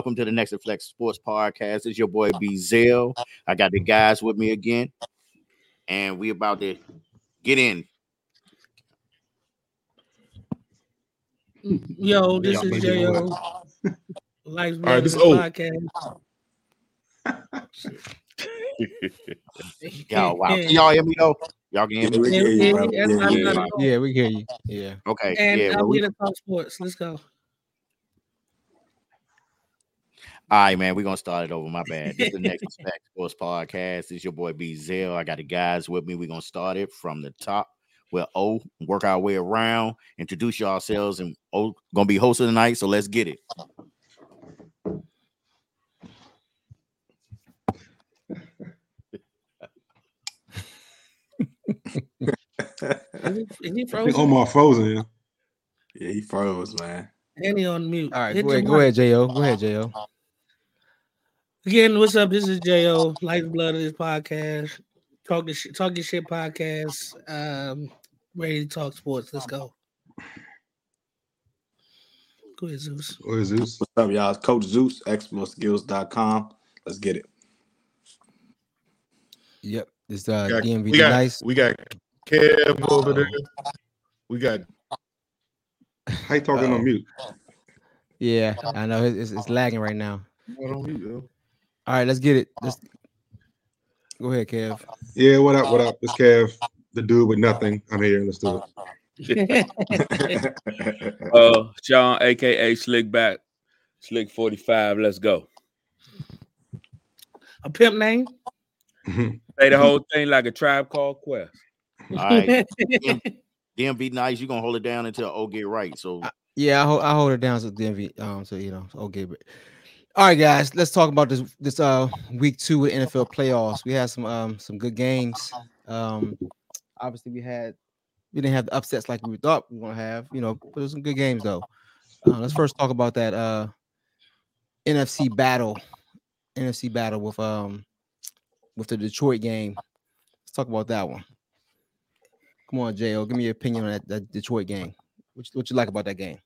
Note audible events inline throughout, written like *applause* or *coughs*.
Yo, welcome to the Next Flex Sports Podcast. It's your boy B Zell. I got the guys with me again, and we about to get in. Yo, this is making Jo. Life's All right, Brothers this O. podcast. *laughs* Y'all, wow. Can y'all hear me though? Y'all can hear me? Yeah, you, yeah, Yeah, we yeah. gotta go. Yeah, we hear you. Yeah. Okay. And yeah. I'm Well, we, here to talk sports. Let's go. All right, man. We're gonna start it over. My bad. This is the *laughs* Next Flex Sports Podcast. It's your boy B Zell. I got the guys with me. We're gonna start it from the top. Well, O, work our way around, introduce yourselves, and O gonna be hosting tonight. So let's get it. Is he, is he I frozen? Omar frozen. Yeah. Yeah, he froze, man. And he on mute. All right, Hit go ahead, your go mic. ahead, Jo. Go ahead, Jo. Again, what's up? This is Jo. Life's Blood of this podcast. Talking shit, talking shit podcast. Um, ready to talk sports. Let's go. Go ahead, Zeus. What is this? What's up, y'all? It's Coach Zeus, exploseskills.com. Let's get it. Yep. This uh We got, DMV we got, nice. we got Kev over there. We got How you talking Uh-oh. on mute? Yeah, I know it's, it's, it's lagging right now. What on mute, yo? All right, let's get it. Let's go ahead, Kev. Yeah, what up? What up? It's Kev, the dude with nothing. I'm here. Let's do it. Uh, John, aka Slick Back, Slick 45. Let's go. A pimp name? *laughs* Say the whole thing like a tribe called Quest. All right. *laughs* DMV nice. You're gonna hold it down until O get right. So Yeah, I hold I hold it down so DMV. Um, so you know, okay, but all right, guys, let's talk about this this uh week two of NFL playoffs. We had some um some good games. Um, obviously we had we didn't have the upsets like we thought we were gonna have, you know, but there's some good games though. Uh, let's first talk about that uh NFC battle, NFC battle with um with the Detroit game. Let's talk about that one. Come on, Jo, give me your opinion on that, that Detroit game. What you, what you like about that game?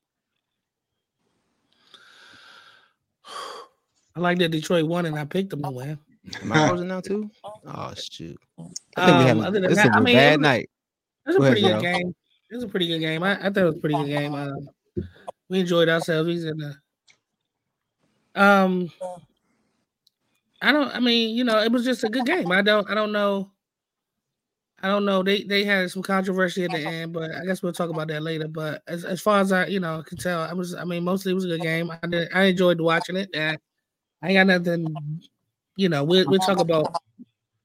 I like that Detroit won and I picked them to win. Am I frozen now too? Oh shoot! I think we Um, have other than this that, is a I mean, it bad was- night. It was a Go ahead, pretty good Joe. game. It was a pretty good game. I, I thought it was a pretty good game. Um, we enjoyed ourselves. He's in the um I don't I mean, you know, it was just a good game. I don't I don't know. I don't know. They they had some controversy at the end, but I guess we'll talk about that later. But as, as far as I, you know, can tell, I was I mean, mostly it was a good game. I did I enjoyed watching it. And I ain't got nothing, you know, we'll we'll talk about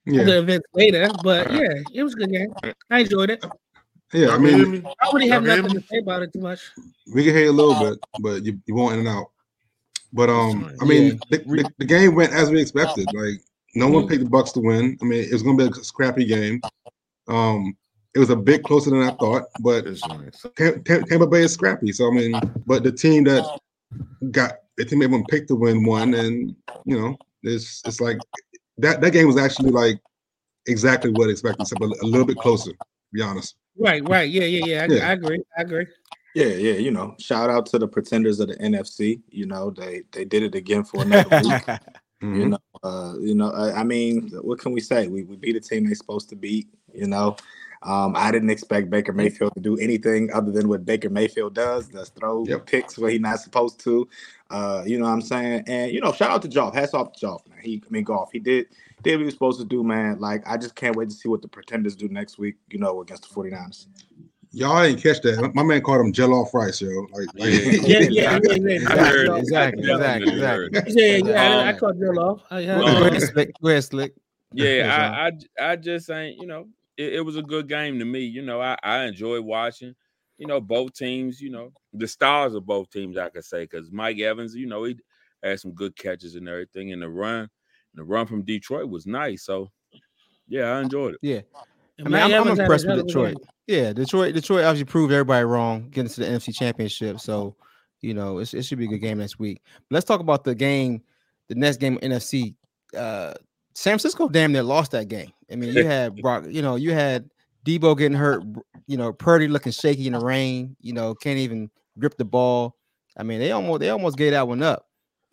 Yeah, the events later. But yeah, it was a good game. I enjoyed it. yeah. I mean. I don't have nothing to say about it too much. we can hear you a little bit, but you, you won't in and out. But um, I mean, Yeah. the, the, the game went as we expected. Like no one picked the Bucks to win. I mean, it was gonna be a scrappy game. Um, it was a bit closer than I thought, but Tam- Tam- Tampa Bay is scrappy. So I mean, but the team that got the team everyone picked to win one, and you know, it's it's like that that game was actually like exactly what I expected, except a, a little bit closer. To be honest. Right, right. Yeah, yeah, yeah. I, Yeah. I agree. I agree. Yeah, yeah, you know, shout out to the pretenders of the NFC. You know, they they did it again for another *laughs* week. You Mhm. know, uh, you know, I, I mean, what can we say? We we beat a team they're supposed to beat. You know, um, I didn't expect Baker Mayfield to do anything other than what Baker Mayfield does. That's throw Yep. picks where he's not supposed to. Uh, you know what I'm saying? And you know, shout out to Joff. Hats off to Joff, man. He, I mean, golf. He did did what he was supposed to do, man. Like, I just can't wait to see what the pretenders do next week. You know, against the 49ers. Y'all didn't catch that. My man called him Jell off rice, yo. Like, *laughs* like Yeah, yeah, *laughs* yeah, yeah. I heard Exactly, exactly, exactly. Yeah, yeah. I, I Um, caught Bill off. I, Go Um, ahead, Slick. Slick. Yeah, *laughs* I, I I just ain't, you know, it, it was a good game to me. You know, I, I enjoyed watching, you know, both teams, you know, the stars of both teams, I could say, because Mike Evans, you know, he had some good catches and everything. And the run, the run from Detroit was nice. So yeah, I enjoyed it. Yeah, I mean, I'm, I'm Evans had a impressed with Detroit. game. Yeah, Detroit. Detroit obviously proved everybody wrong, getting to the NFC Championship. So, you know, it's, it should be a good game next week. Let's talk about the game, the next game of NFC. Uh, San Francisco damn near lost that game. I mean, you had *laughs* Brock, you know, you had Deebo getting hurt, you know, Purdy looking shaky in the rain, you know, can't even grip the ball. I mean, they almost they almost gave that one up.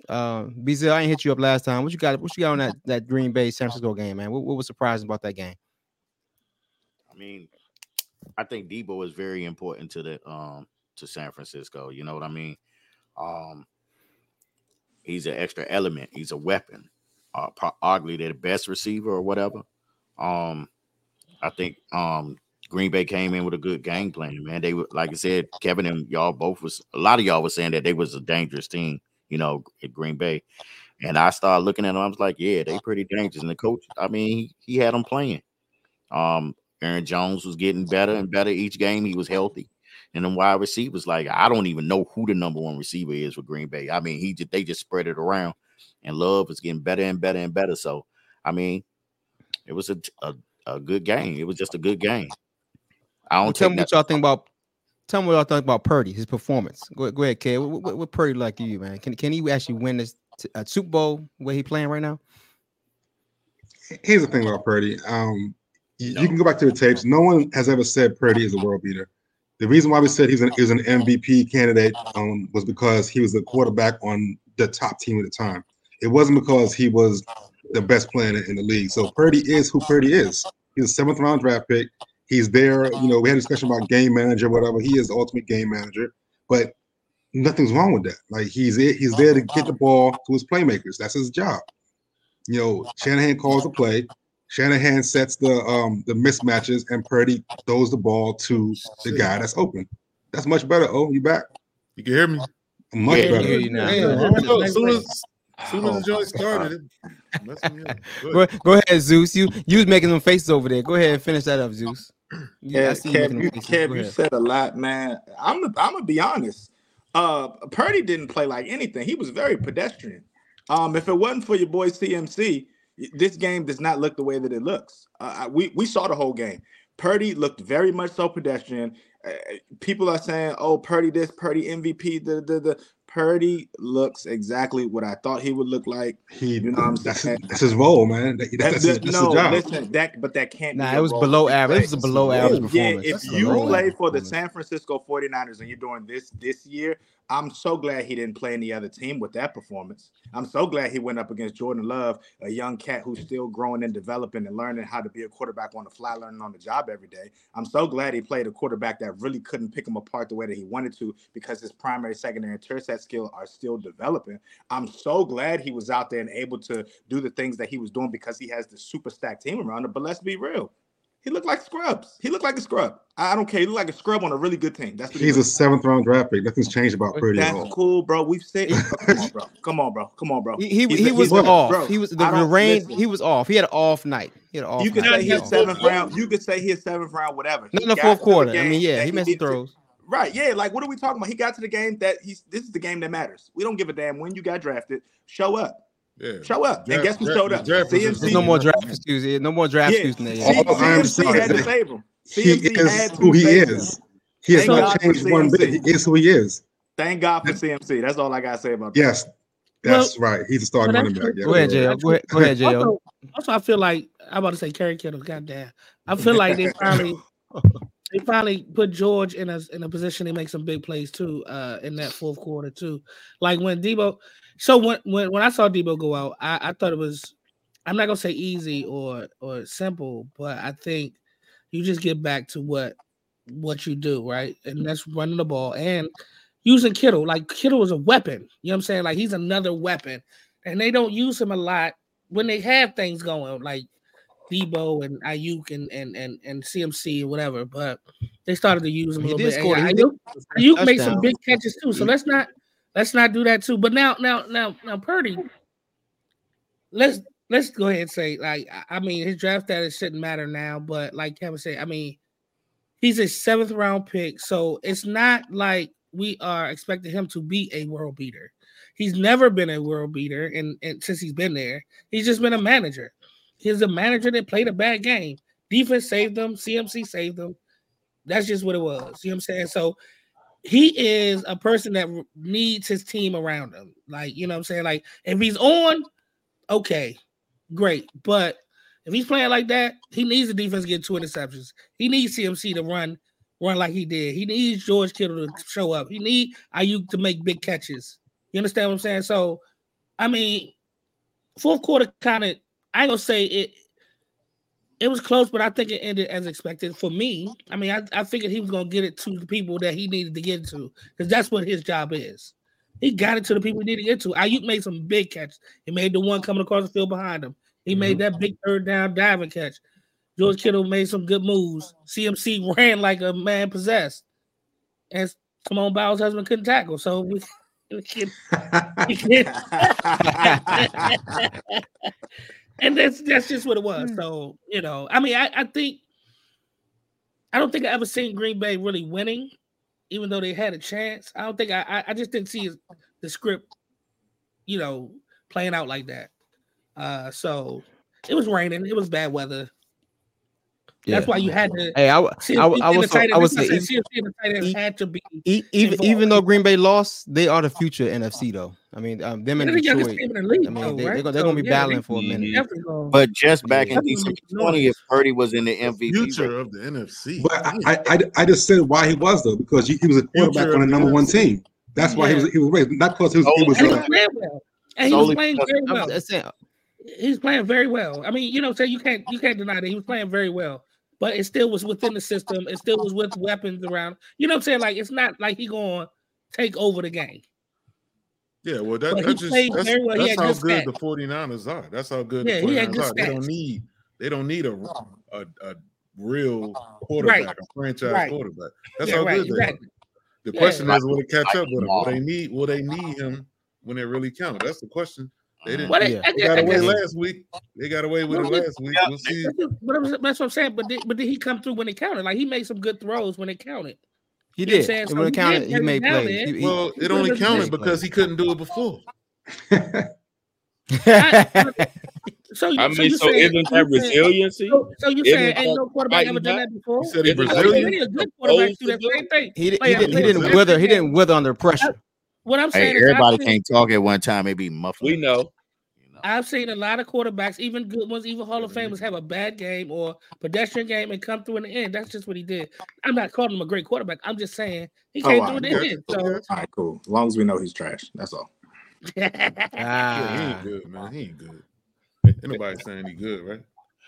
Uh, Bezel, I ain't hit you up last time. What you got? What you got on that that Green Bay San Francisco game, man? What, what was surprising about that game? I mean, I think Deebo is very important to the um to San Francisco. You know what I mean? Um, he's an extra element. He's a weapon. Uh, arguably the best receiver or whatever. Um, I think um Green Bay came in with a good game plan, man. They were like I said, Kevin and y'all both was a lot of y'all was saying that they was a dangerous team, you know, at Green Bay. And I started looking at them, I was like, yeah, they pretty dangerous. And the coach, I mean, he, had them playing. Um, Aaron Jones was getting better and better each game. He was healthy. And then wide receivers, like I don't even know who the number one receiver is for Green Bay. I mean, he just they just spread it around, and Love is getting better and better and better. So, I mean, it was a, a, a good game. It was just a good game. I don't well, tell me what y'all think about. Tell me what y'all think about Purdy, his performance. Go, go ahead, Kay. What, what, what Purdy like you, man? Can can he actually win this uh, Super Bowl where he playing right now? Here's the thing about Purdy. Um, you, no. you, can go back to the tapes. No one has ever said Purdy is a world beater. The reason why we said he's an is an MVP candidate um, was because he was the quarterback on the top team at the time. It wasn't because he was the best player in the league. So Purdy is who Purdy is. He's a seventh round draft pick. He's there. You know, we had a discussion about game manager, whatever. He is the ultimate game manager, but nothing's wrong with that. Like he's he's there to get the ball to his playmakers. That's his job. You know, Shanahan calls the play. Shanahan sets the um the mismatches, and Purdy throws the ball to the guy that's open. That's much better. Oh, you back? You can hear me. Much yeah, better. You now. Yeah, as soon as, as soon as the joint started, go, go, go ahead, Zeus. You you was making them faces over there. Go ahead and finish that up, Zeus. Yeah, Kev, you, Kev, you said a lot, man. I'm I'm gonna be honest. Uh, Purdy didn't play like anything. He was very pedestrian. Um, if it wasn't for your boy CMC, this game does not look the way that it looks. Uh, we we saw the whole game. Purdy looked very much so pedestrian. Uh, people are saying, "Oh, Purdy this, Purdy MVP." The the the Purdy looks exactly what I thought he would look like. He, you know, what I'm *laughs* that's, saying? that's his role, man. That, that's, that's, that's no, listen, that but that can't. Nah, it was below average. It was a below average performance. Yeah, if you play for the San Francisco 49ers and you're doing this this year, I'm so glad he didn't play any other team with that performance. I'm so glad he went up against Jordan Love, a young cat who's still growing and developing and learning how to be a quarterback on the fly, learning on the job every day. I'm so glad he played a quarterback that really couldn't pick him apart the way that he wanted to because his primary, secondary, and tertiary skill are still developing. I'm so glad he was out there and able to do the things that he was doing because he has the super stacked team around him. But let's be real. He looked like scrubs. He looked like a scrub. I don't care. He looked like a scrub on a really good team. That's he's he a seventh round draft pick. Nothing's changed about Purdy. That's cool, bro. We've said, *laughs* come on, bro. Come on, bro. Come on, bro. He, he, he was off. Bro, he was the, the rain. Listen. He was off. He had an off night. He had an off. You could night. say he's seventh round. You could say he's seventh round. Whatever. Not in the fourth quarter. I mean, yeah, he missed throws. Right, yeah. Like, what are we talking about? He got to the game that he's. This is the game that matters. We don't give a damn when you got drafted. Show up. Yeah. Show up. Draft, and guess who draft, showed up? CMC. There's no more draft excuses. No more draft yeah. excuses. Yeah. CMC had to save him. CMC he is who he is. He has not changed one bit. He is who he is. Thank God for CMC. That's all I gotta say about that. Yes, that's well, right. He's a starting running back. Yeah. Go ahead, Jay. Go ahead, go ahead, Jay. Also, also, I feel like I'm about to say Kerry Kittle. Goddamn, I feel like they finally *laughs* they finally put George in a in a position to make some big plays too. Uh, in that fourth quarter too, like when Deebo. So when when when I saw Deebo go out, I, I thought it was. I'm not gonna say easy or or simple, but I think you just get back to what what you do, right? And that's running the ball and using Kittle. Like Kittle is a weapon. You know what I'm saying? Like he's another weapon. And they don't use him a lot when they have things going, like Deebo and Aiyuk and and and, and CMC or whatever. But they started to use him a little bit. Score, Aiyuk, Aiyuk made some big catches too. So let's not let's not do that too. But now now now now Purdy, let's let's go ahead and say, like, I mean, his draft status shouldn't matter now, but like Kevin said, I mean, he's a seventh round pick, so it's not like we are expecting him to be a world beater. He's never been a world beater, and, and since he's been there, he's just been a manager. He's a manager that played a bad game. Defense saved them, CMC saved them. That's just what it was. You know what I'm saying? So he is a person that needs his team around him. Like, you know what I'm saying? Like, if he's on, okay, great. But if he's playing like that, he needs the defense to get two interceptions. He needs CMC to run, run like he did. He needs George Kittle to show up. He need Aiyuk to make big catches. You understand what I'm saying? So I mean, fourth quarter kind of. I ain't gonna say it. It was close, but I think it ended as expected for me. I mean, I, I figured he was gonna get it to the people that he needed to get to because that's what his job is. He got it to the people he needed to get to. Aiyuk made some big catches. He made the one coming across the field behind him. He Mm-hmm. made that big third down diving catch. George Kittle made some good moves. CMC ran like a man possessed. And Simone Biles' husband couldn't tackle. So we, *laughs* we can, we can *laughs* *laughs* and that's that's just what it was. So, you know, I mean, I, I think I don't think I ever seen Green Bay really winning, even though they had a chance. I don't think I I, I just didn't see the script, you know, playing out like that. Uh so it was raining, it was bad weather. That's Yeah. why you had to Hey, I, w- see I, w- I in the was tight I was I saying, said, CMC and the tight ends had to be e- even involved. even though Green Bay lost, they are the future NFC though. I mean, um, them in They're the Detroit. the league, I mean, though, they, right? they're, gonna, they're So, gonna be yeah, battling they- for a minute. But just back in Definitely December make noise. 20th, Purdy was in the MVP. Future race. of the NFC. But I, I, I, I just said why he was though because he, he was a quarterback Future on the number one team. That's why he was he was raised, not because he was, he was and he uh, was playing well. And he was playing very well. He's playing very well. I mean, you know, say you can't you can't deny that he was playing very well, but it still was within the system. It still was with weapons around. You know what I'm saying? Like it's not like he going to take over the game. Yeah, well, that, But that's just that's, very well. That's how good good the 49ers are. That's how good Yeah, the he had 49ers good are. They don't need they don't need a a, a real quarterback, a franchise Right. quarterback. That's Yeah, how right, good they exactly. are. The Yeah. question is, will it catch Like up with him? Will they need will they need him when it really counted? That's the question. They didn't What Yeah. They got away last week. They got away with it last week. We'll see. but that's what I'm saying. But did, but did he come through when it counted? Like he made some good throws when it counted. he You know I'm did. saying? And So when it counted, did he made it plays. then. He- he- Well, it he only counted because he couldn't do it before. So, you- I so mean, you so saying- isn't that resiliency? So, so you Isn't saying ain't no quarterback why ever done that before? He said he Isn't Brazilian. any a good quarterback do that same thing. he, he, Play didn't, he didn't wither. He didn't wither under pressure. What I'm Hey, saying is, everybody seen, can't talk at one time. It be muffled. We know. You. I've seen a lot of quarterbacks, even good ones, even Hall of Famers, have a bad game or pedestrian game and come through in the end. That's just what he did. I'm not calling him a great quarterback. I'm just saying he Oh, came wow. through in the Okay. end. So All right, cool. As long as we know he's trash. That's all. Yeah, he Ah, ain't *laughs* good, man. He ain't good. *laughs* Anybody saying he good, right?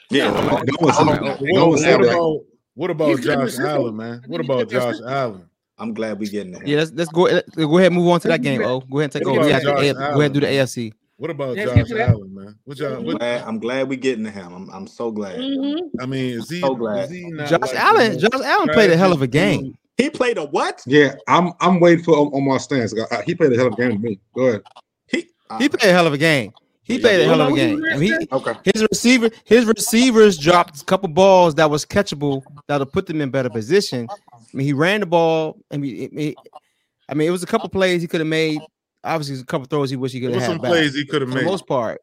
Yeah. no no, one- no one said Alright, that. What, what about what about He's good in the Josh. Allen, man? What about good in the Josh. Allen? I'm glad we getting there. yeah, let's let's go. Let's go ahead and move on to that game. Oh, go ahead and take What over. We about have to, go ahead and do the Allen? AFC. What about Let's Josh get to that. Allen, man? What y'all? I'm What, glad, I'm glad we getting to him. I'm, I'm so glad. Mhm. I mean, is he? So glad. Is he not Josh like Allen. most Josh Allen played a hell of a tragic game. He played a what? Yeah, I'm I'm waiting for on, on my stance. Uh, He played a hell of a game to me. Go ahead. He, uh, He played a hell of a game. He Yeah, played a hell of a game. I mean, he, okay. his receiver, his receivers dropped a couple balls that was catchable that'll put them in better position. I mean, he ran the ball. I mean, it, it- I mean, it was a couple plays he could have made. Obviously, there's a couple throws he wish he could have was had some back. plays he could have For the made. most part,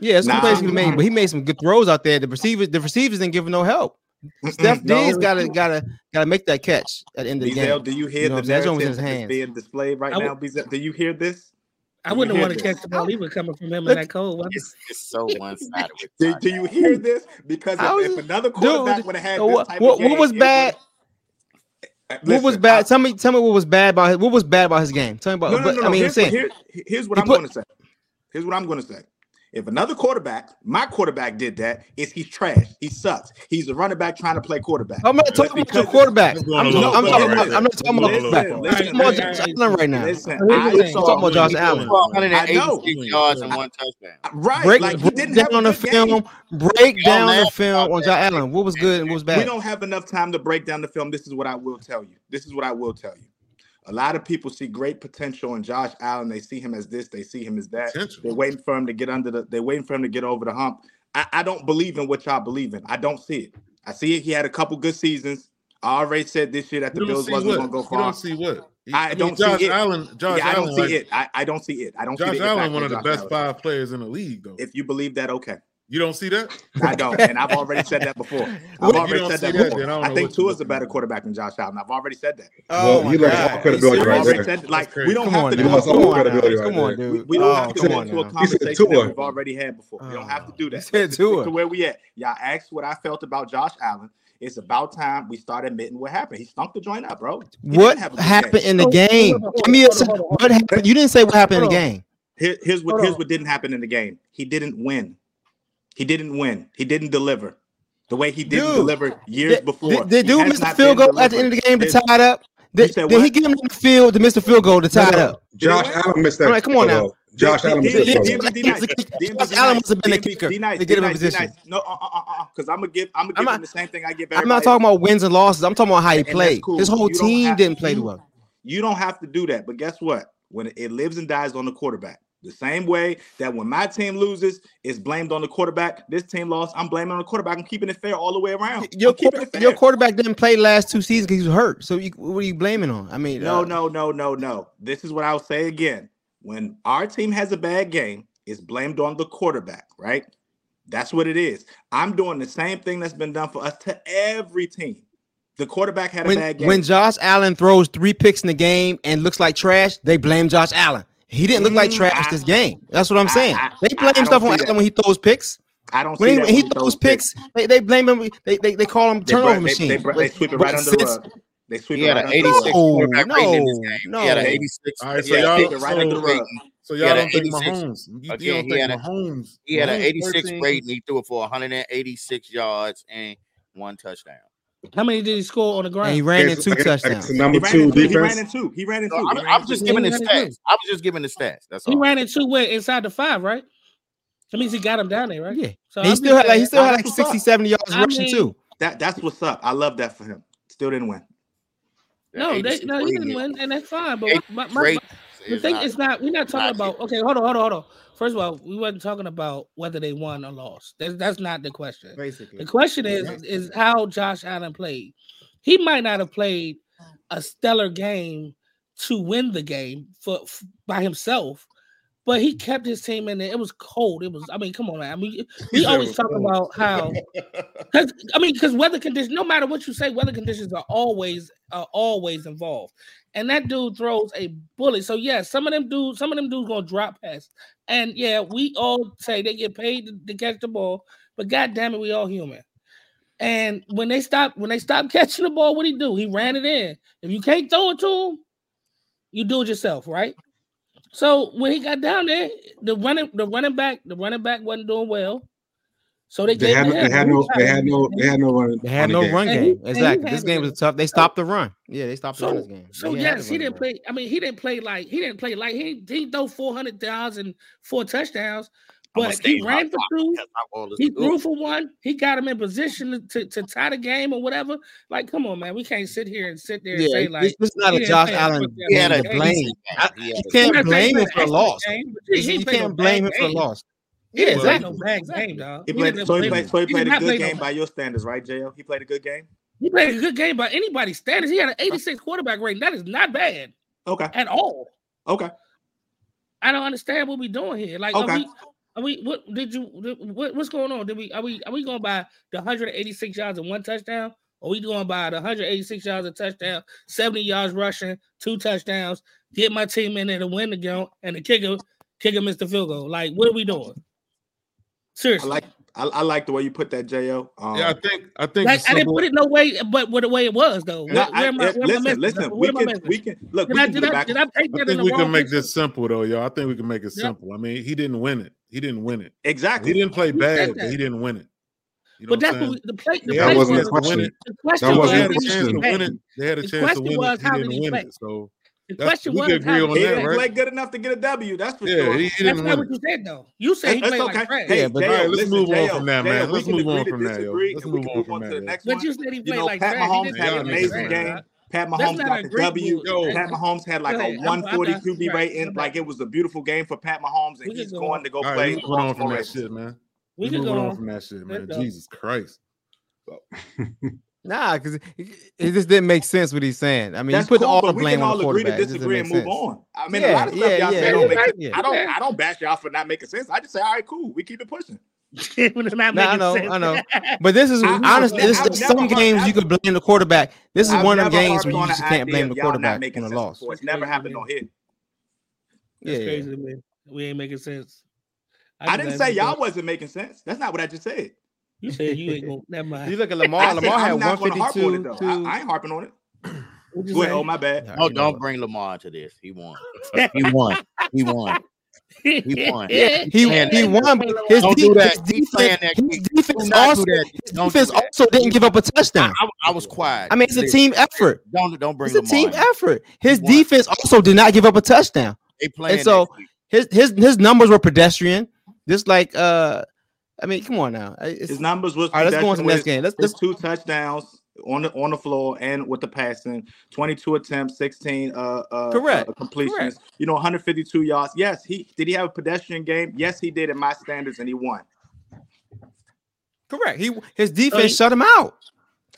yeah, some Nah. plays he could have made, but he made some good throws out there. The receivers, the receivers didn't give him no help. Steph no. Diggs gotta gotta gotta make that catch at the end of the Bizel, game. do you hear You know the what I'm saying? That's what was in narrative his that's hands. being displayed right I would- now? Bizel, do you hear this? I Do you wouldn't want to catch the ball either coming from him in that cold weather. It's, it's so *laughs* one sided with Do, do you hear this? Because if, was- if another quarterback would have had this what- type what- of what was it bad- would- What was bad? I- Tell me, tell me what was bad about his, what was bad about his game. Tell me about. No, no, no, no. I mean, I'm here's, saying here- here's what he I'm going to say. Here's what I'm going to say. If another quarterback, my quarterback did that, is he's trash. He sucks. He's a running back trying to play quarterback. I'm not talking about your quarterback. That's going I'm, a I'm talking right about. I'm not talking about Listen, quarterback. I'm listen, talking about listen, Josh Allen right now. Listen, I thing. saw talking about Josh Allen. good. 186 I yards and one touchdown. right. Break, like break didn't down on the film. Game. Break down the film on Josh Allen. What was good and what was bad? We don't have enough time to break down the film. This is what I will tell you. This is what I will tell you. A lot of people see great potential in Josh Allen. They see him as this. They see him as that. Potential. They're waiting for him to get under the. They're waiting for him to get over the hump. I, I don't believe in what y'all believe in. I don't see it. I see it. He had a couple good seasons. I already said this year that the Bills wasn't what? to go You far. don't see what? I mean, don't see Josh it. Allen. Josh yeah, I don't Allen. see like- it. I, I don't see it. I don't see Josh Allen, one of the Josh best Allen. five players in the league, though. If you believe that, okay. You don't see that? I don't, and I've already said that before. *laughs* I've already said that, before. I, I think is a better quarterback than Josh Allen. I've already said that. Oh, well, you lost all credibility right there. Said, like we don't come have on to do that. Come on, right come on, dude. We, we don't oh, have to go into a conversation that we've already had before. Oh, we don't have to do oh. that. Said Tua. To where we at? Y'all asked what I felt about Josh Allen. It's about time we start admitting what happened. He stunk the joint up, bro. He what happened in the game? Give me a what happened. You didn't say what happened in the game. Here's what here's what didn't happen in the game. He didn't win. He didn't win. He didn't deliver. The way he did deliver years did, before. Did, did dude miss the field goal delivered. at the end of the game to tie it up? Did, did he give him the field to miss the field goal to tie it up? Josh Allen missed that. All right, come on now. Josh Allen was a better kicker. They get him in position. No, uh, uh, uh, because I'm gonna give I'm gonna give him the same thing I give everybody. I'm not talking about wins and losses. I'm talking about how he played. His whole team didn't play well. You don't have to do that, but guess what? When it lives and dies on the quarterback, the same way that when my team loses, it's blamed on the quarterback. This team lost, I'm blaming on the quarterback. I'm keeping it fair all the way around. Your, quarter, your quarterback didn't play last two seasons because he was hurt. So you, what are you blaming on? I mean, no, uh, no, no, no, no. This is what I'll say again. When our team has a bad game, it's blamed on the quarterback, right? That's what it is. I'm doing the same thing that's been done for us to every team. The quarterback had a bad game. When Josh Allen throws three picks in the game and looks like trash, they blame Josh Allen. He didn't look like mm-hmm. trash I, this game. That's what I'm saying. I, I, they blame stuff on him when he throws picks. I don't when, he, when he, throws picks, picks. They, they blame him. They they, they call him turnover machine. They, they, they, sweep it right under the rug. They sweep he it right under the rug. No, no, no. He had an 86. All right, so y'all, it right so, under the rug. So y'all don't think Mahomes. You, again, you don't think Mahomes. He had an 86 rating. He threw it for 186 yards and one touchdown. How many did he score on the ground? And he ran in two touchdowns. Number two, defense. He ran in two. He ran in two. I'm, just giving the stats. I'm just giving the stats. That's all. He ran in two where inside the five, right? That means he got him down there, right? Yeah. So he still, had, like, he still had like 60, 70 yards I rushing too. That that's what's up. I love that for him. Still didn't win. No, they, no, he didn't win, and that's fine. But my, my, my, the thing not, is not we're not talking not about okay, hold on, hold on, hold on. First of all, we weren't talking about whether they won or lost. That's, that's not the question. Basically, the question is yeah, is how Josh Allen played. He might not have played a stellar game to win the game for, for by himself, but he kept his team in there. It was cold. It was. I mean, come on, man. I mean, we always talk about how, *laughs* because I mean, because weather conditions. No matter what you say, weather conditions are always are always involved. And that dude throws a bullet. So yeah, some of them dudes, some of them dudes gonna drop pass. And yeah, we all say they get paid to, to catch the ball, but god damn it, we all human. And when they stop, when they stop *laughs* catching the ball, what he do? He ran it in. If you can't throw it to him, you do it yourself, right? So when he got down there, the running the running back the running back wasn't doing well. So they, they, had, they had no they had no they had no run they had no game. run game. He, exactly. This game was tough. They stopped the run. Yeah, they stopped so, the run game. So yes, he didn't play. I mean, he didn't play like he didn't play like he he threw 400 yards and four touchdowns, but he ran for two. He threw for one. He got him in position to, to tie the game or whatever. Like, come on, man. We can't sit here and sit there and yeah, say like this is not a Josh Allen. He had a blame. He can't blame him for a loss. He can't blame him for a loss. Yeah, exactly. No bad game, dog. He played, he so, he played, so he played, he a good game no by your standards, right, JL? He played a good game. He played a good game by anybody's standards. He had an 86 quarterback rating. That is not bad. Okay. At all. Okay. I don't understand what we're doing here. Like, okay. we, are we? What did you? What, what's going on? Did we? Are we? Are we going by the 186 yards and one touchdown? Or are we going by the 186 yards and touchdown, 70 yards rushing, two touchdowns? Get my team in there to win the game, and the kicker, kicker missed the field goal. Like, what are we doing? Seriously. I like I, I, like the way you put that, Jo. Um, yeah, I think I think like, I didn't put it no way, but with the way it was though. Where, I, where I, where listen, listen, we, can, we can look. Did we I, can did I, did I, take that think we can make this simple though, y'all. I think we can make it simple. I mean, he didn't win it. He didn't win it. Exactly. He didn't play bad, but he didn't win it. You but that's what we, the play. The yeah, play wasn't was, question. Win. The question that was, was, they had a chance to win it. They had a the chance to win it. He didn't he win it. So the question we was could agree on he that, didn't right? play good enough to get a W. That's for yeah, sure. He, he that's not what you said though. You said that's, he played okay. like trash. Hey, yeah, but Dale, all right, let's listen, move on from that, Dale, man. Let's move on from that. Let's move on from that. But you said he played like trash. He didn't an amazing game. Pat Mahomes got the W. Pat Mahomes had like a 140 QB right. like it was a beautiful game for Pat Mahomes, and he's going to go right, play. Moving on from that shit, man. We moving on from that shit, man. Jesus Christ. *laughs* Nah, because it just didn't make sense what he's saying. I mean, That's you put cool, all the blame on the quarterback. We can all agree to disagree and move sense. on. I mean, yeah, a lot of stuff yeah, y'all yeah, say don't make sense. I don't, I don't bash y'all for not making sense. I just say, all right, cool. We keep it pushing. *laughs* when it's not I know, sense. I know. *laughs* But this is honestly, this, some games you could blame the quarterback. This is I've one of the games where you just can't blame the quarterback making a loss. It's never happened on here. That's yeah, crazy, man. We ain't making sense. I, I didn't say y'all sense. wasn't making sense. That's not what I just said. You said you ain't gonna. Never mind. you look at *laughs* Lamar. Lamar had one fifty two. On I, I ain't harping on it. Go ahead. Oh, my bad. Oh, don't bring Lamar to this. He won. he won. He won. He *laughs* won. Yeah, he, Man, he won. but His, Don't de- do that. his defense, his defense Do do also, that. his Don't do that. also didn't give up a I, touchdown. I, I was quiet. I mean, it's a team effort. Don't don't bring It's a Lamar team in. effort. His defense also did not give up a touchdown. They playing And so his his his numbers were pedestrian. Just like uh, I mean, come on now. It's, His numbers was all right, let's go on to the next game. Let's, let's two touchdowns on the on the floor and with the passing, 22 attempts, 16 uh, uh Correct. uh, completions. Correct. You know, 152 yards. Yes, he did. He have a pedestrian game. Yes, he did in my standards, and he won. correct. He his defense he- shut him out.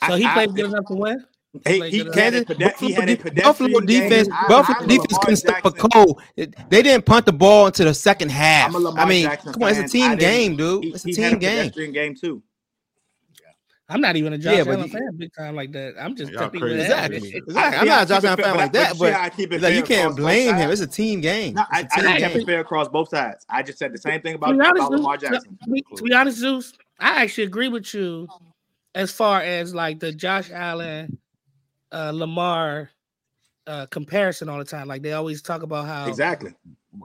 So he I- played I- good enough to win. He, Like, he, uh, had a Kansas, pede- he had a Buffalo, de- Buffalo pedestrian game. defense, I- Buffalo I'm a defense Lamar couldn't stop a Jackson. cold. They didn't punt the ball into the second half. I'm a Lamar I mean, Jackson come on, it's a team game, dude. It's a he had team a game. pedestrian game too. I'm not even a Josh Yeah, Allen you- fan big time like that. I'm just Y'all crazy. with Exactly. that. exactly. I'm not a Josh Allen fan but like that, but but I keep it like you can't blame him. sides. It's a team game. No, I, It's a I team didn't keep game. it fair across both sides. I just said the same thing about, honest, about Zeus, Lamar to Jackson. be- to be honest, Zeus, I actually agree with you as far as like the Josh Allen, uh, Lamar uh, comparison all the time. Like they always talk about how. Exactly.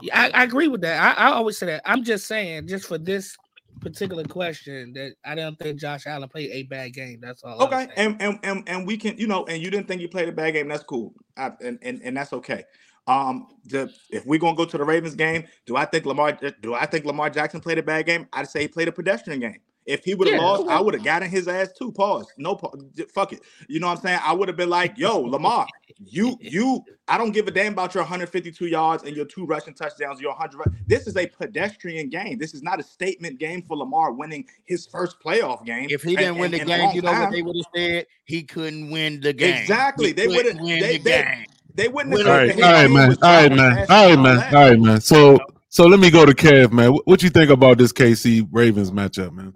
Yeah, I, I agree with that. I, I always say that. I'm just saying, just for this particular question, that I don't think Josh Allen played a bad game. That's all. Okay, and, and and and we can, you know, and you didn't think you played a bad game. That's cool, I, and, and and that's okay. Um, the if we're gonna go to the Ravens game, do I think Lamar? Do I think Lamar Jackson played a bad game? I'd say he played a pedestrian game. If he would have Yeah, lost, I would have gotten his ass too. Pause. No, pa- j- fuck it. You know what I'm saying? I would have been like, "Yo, Lamar, you, you. I don't give a damn about your 152 yards and your two rushing touchdowns. Your 100. This is a pedestrian game. This is not a statement game for Lamar winning his first playoff game. If he didn't win the in game, long you know time. what they would have said? He couldn't win the game. Exactly. He They couldn't would've- win they- the they- game. They wouldn't have All said right, that his all right, man. All right, man. All right, man. All right, man. So, so let me go to Kev, man. What, what you think about this KC Ravens matchup, man?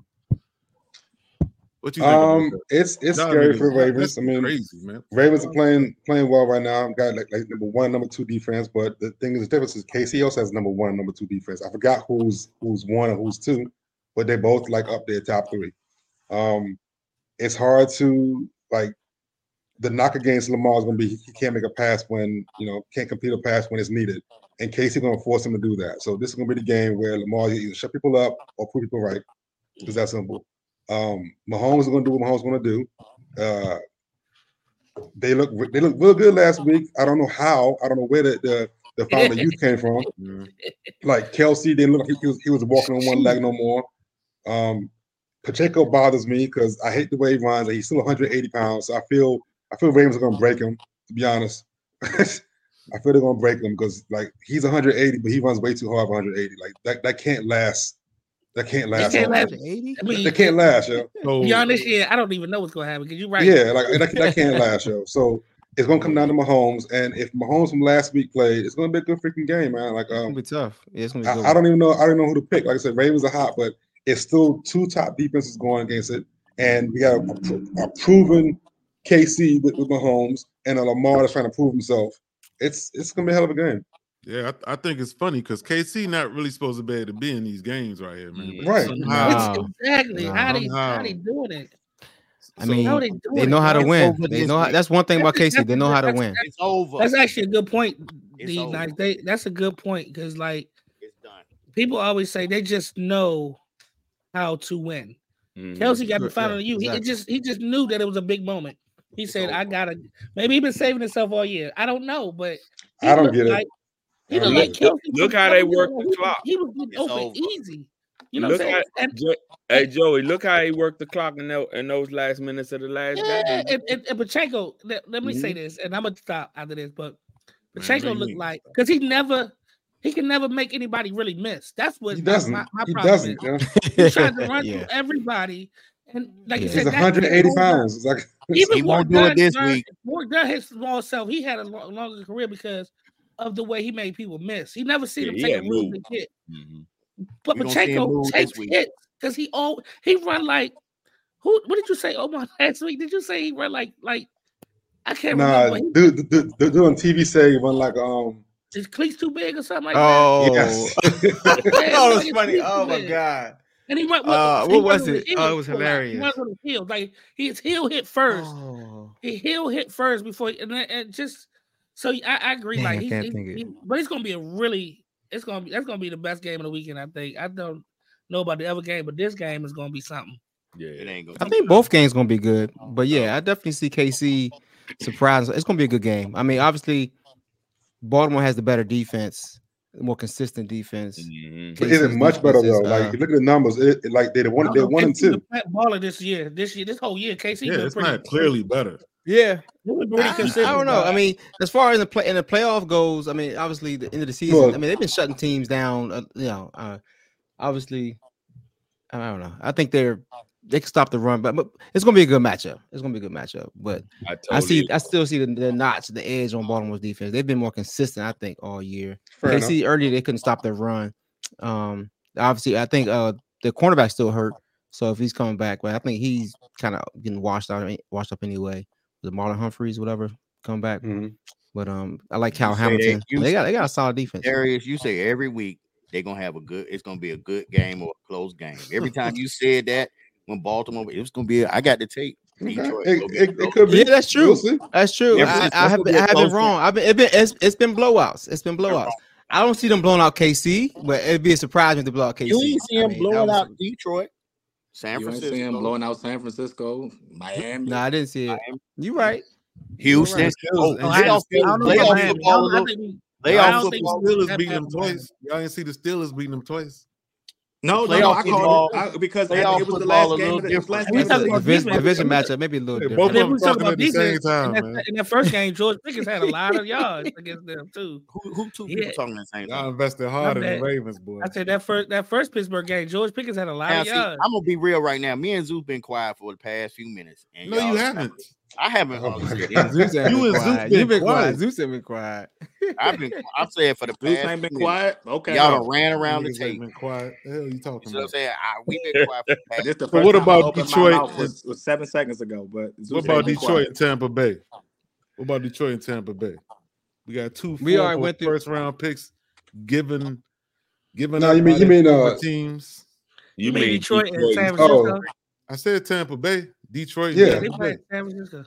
What you think? Um, it's it's Y'all scary niggas- for that- Ravens. I mean, crazy, man. Ravens are playing playing well right now. Got like, like number one, number two defense. But the thing is, the difference is KC also has number one, number two defense. I forgot who's who's one and who's two, but they both like up there top three. Um, it's hard to like the knock against Lamar is going to be he can't make a pass when you know can't complete a pass when it's needed, and KC going to force him to do that. So this is going to be the game where Lamar either shut people up or prove people right. It's that simple. Um, Mahomes is going to do what Mahomes is going to do. Uh, they look they look real good last week. I don't know how. I don't know where the the, the youth *laughs* came from. Yeah. Like Kelce didn't look like he was, he was walking on one leg no more. Um, Pacheco bothers me because I hate the way he runs. He's still 180 pounds. So I feel I feel Ravens are gonna break him. To be honest, *laughs* I feel they're gonna break him because like he's 180, but he runs way too hard for 180. Like that that can't last. That can't last. can't last. 80? I mean, That can't last, yo. So, to be honest, yeah, I don't even know what's going to happen because you're right. Yeah, like that, that can't last, yo. So it's gonna come down to Mahomes, and if Mahomes from last week played, it's gonna be a good freaking game, man. Like It's gonna um, be tough. Yeah, it's gonna be. I, I don't even know. I don't know who to pick. Like I said, Ravens are hot, but it's still two top defenses going against it, and we got a, a, a proven KC with, with Mahomes and a Lamar that's trying to prove himself. It's it's gonna be a hell of a game, yeah, I, I think it's funny because KC not really supposed to be able to be in these games right here, man. But right? somehow- Nah. exactly. Nah. how they Somehow. how they doing it? I So- mean, How they doing they it? know how to It's win. They know how, that's one thing about That's- KC. They know how to win. It's over. That's actually a good point, It's D. over. They, that's a good point because like It's done. people always say they just know how to win. Mhm. Kelce got the final yeah, you. He just he just knew that it was a big moment. He It's said, over. "I gotta." Maybe he been saving himself all year. I don't know, but I don't get it. like, He I don't like get Look how they coming work the clock. He was getting It's open over. easy. You know what Look I'm saying? how, And, hey Joey, look how he worked the clock in, tho- in those last minutes of the last yeah, game. and, and, and Pacheco. Let, let me say Mhm. this, and I'm gonna stop after this. But Pacheco what do you looked like because he never, he can never make anybody really miss. That's what He doesn't. my, my He problem doesn't. is. You? He *laughs* tried to run yeah. through everybody, and like you said, He's 180 pounds. Like Even He won't Warren do it this Dunn- week. Warrick Dunn, his small self, he had a lo- longer career because of the way he made people miss. He never seen Yeah, him he take a had really moves. big hit. Mhm. But We gonna see him Pacheco takes week. hits because he all he run like who? What did you say? Omar *laughs* last week? Did you say he run like like? I can't nah, remember. He, dude, dude, dude, dude on TV say he run like um. his cleats too big or something like Oh, Yes. *laughs* *laughs* that. Yeah, oh, like it's funny. Oh my big. god. And he went. Uh, what was it? Oh, it was hilarious. lot. He hilarious. runs with his heels. Like his heel hit first. Oh. He heel hit first before, and, then- and just so I, I agree. Dang, like I he's, can't he- think of it. but it's gonna be a really it's gonna be that's gonna be the best game of the weekend. I think. I don't know about the other game, but this game is gonna be something. Yeah, It ain't gonna I think both games gonna be good, but yeah, I definitely see KC surprising. It's gonna be a good game. I mean, obviously, Baltimore has the better defense, more consistent defense. Mhm. But is it KC's much better though? is, Like uh, if you look at the numbers, it, it- like they're one, they're one and two. Baller this year, this year, this whole year, KC Yeah, it's pretty, not clearly better. Yeah, They been pretty I. I don't know. I mean, as far as the play in the playoff goes, I mean, obviously the end of the season. Well- I mean, they've been shutting teams down. Uh, you know, uh, obviously, I don't know. I think they're they can stop the run, but, but it's gonna be a good matchup. It's gonna be a good matchup. But I, totally I see, agree. I still see the, the notch, the edge on Baltimore's defense. They've been more consistent, I think, all year. Fair they enough. see earlier they couldn't stop their run. Um, obviously, I think uh the cornerback still hurt. So if he's coming back, but I think he's kind of getting washed out, washed up anyway. The Marlon Humphreys, whatever, come back. Mhm. But um, I like Cal say they- Hamilton. you They got they got a solid defense. Darius, you say every week they're gonna have a good. It's gonna be a good game or a close game. Every time you said that when Baltimore, it was gonna be. I got the tape. Okay. Detroit It, gonna be a it, it could be. Yeah, that's true. We'll. That's true. Ever I, I have been, be a I have been wrong. I've been, it been it's, it's been blowouts. It's been blowouts. I don't see them blowing out KC, but it'd be a surprise if they blow out KC. You ain't see I mean, blowing was- out Detroit, San You ain't Francisco, see him blowing out San Francisco, Miami. No, I didn't see it. Miami, You right. Houston. Right. Oh, And I playoff don't- I don't know playoff about Miami. football. I a don't- I little- think we- I Playoff don't don't think football. the Steelers that beating them twice. Y'all didn't see the Steelers beating them twice. No, no, Playoff no. I called it I, because playoff it was the last game little of the, it last. We game talking of the about Division, division matchup, maybe a little Yeah, different. both And then of we them talking about at the same defense. time, in, that, in that first game, *laughs* George Pickens had a lot of yards against them too. Who, who two people Yeah. talking at the same Y'all invested hard in the Ravens, boy. I said that first that first Pittsburgh game, George Pickens had a lot Now, of see, yards. I'm gonna be real right now. Me and Zeus been quiet for the past few minutes. And No, y'all- you haven't. I haven't. Oh my said God. anything. Zeus ain't You been and Zeus quiet. been You been quiet. quiet. Zeus ain't been quiet. I've been. I'm saying for the Zeus past. ain't been few minutes, quiet. Okay. Y'all done ran around the Niggas ain't tape. been quiet. The hell you You talking see what I'm about? saying? I, *laughs* we've been quiet for the past. The So first what time I about Detroit My mouth was, was seven seconds ago, but Zeus What about been Detroit quiet. and Tampa Bay? What about Detroit and Tampa Bay? We got two We already former went through- first round picks given given No, you mean- you mean, uh, teams. you mean Detroit and San Oh. Francisco? I said Tampa Bay, Detroit. Yeah. Yeah, they Bay. San Francisco.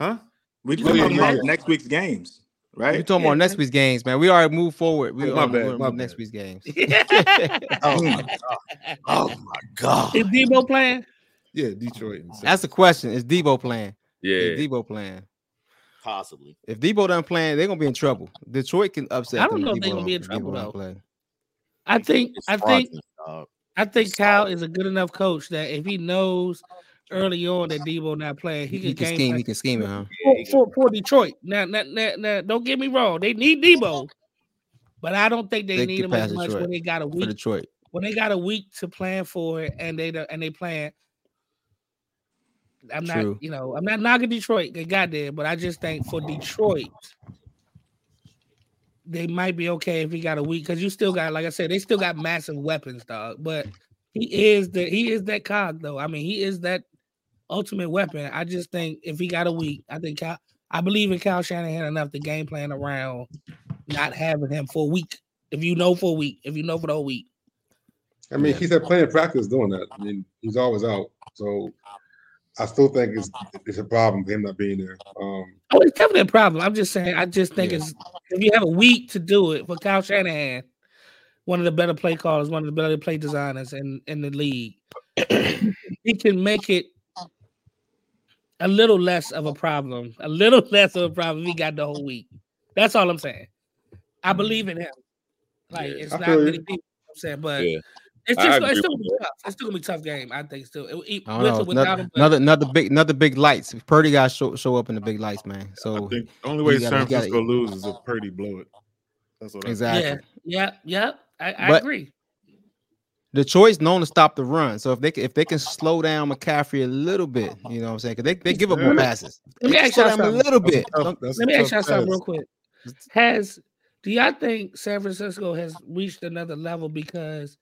Huh? We You talking talking about about- next week's games, right? We right? talking Yeah, about next week's games, man. We already moved forward. We Oh, my bad, we're my next bad. week's games. *laughs* Oh my god! Oh my god! Is Deebo playing? Yeah, Detroit. That's the question. Is Deebo playing? Yeah, Is Deebo playing? Possibly. If Deebo doesn't play, they're gonna be in trouble. Detroit can upset. I don't them know if if they Deebo gonna be in trouble, though. play. I think I think. I think Cal is a good enough coach that if he knows early on that Deebo not playing, he, He, can can scheme. plan He can scheme it, huh? for, for, for Detroit. Now, now, now, now, don't get me wrong, they need Deebo, but I don't think they, They need him as much Detroit when they got a For week Detroit. when they got a week to plan for it and they and they plan. I'm not, you know, I'm not knocking Detroit. They got there, but I just think for Detroit, they might be okay if he got a week because you still got, like I said, they still got massive weapons, dog. But he is the he is that cog though. I mean, he is that ultimate weapon. I just think if he got a week, I think Cal, I believe in Kyle Shanahan enough to game plan around not having him for a week. If you know for a week, if you know for the whole week. I mean, Yeah. he's had plenty of practice doing that. I mean, he's always out. So I still think it's it's a problem for him not being there. Um, Oh, it's definitely a problem. I'm just saying. I just think Yeah. it's if you have a week to do it for Kyle Shanahan, one of the better play callers, one of the better play designers in in the league, *clears throat* he can make it a little less of a oh. problem, a little *laughs* less of a problem. if He got the whole week. That's all I'm saying. I mm-hmm. believe in him. Like Yeah. it's I not feel you. many people. I'm saying, but Yeah. it's I just it's still gonna be tough. It's still gonna be a tough game. I think still. It, it, I with don't know. without Another, him, another another big another big lights. Purdy got show show up in the big lights, man. I So think the only way gotta- San Francisco loses is if Purdy blow it. That's what I exactly. yeah, yeah, yeah. I, I But- agree. Detroit's known to stop the run. So if they can, if they can slow down McCaffrey a little bit, uh-huh. you know what I'm saying? Because they, they give up more passes. let me ask slow y'all down a something. little bit. tough- that's Let me ask y'all something real quick. Has do y'all think San Francisco has reached another level because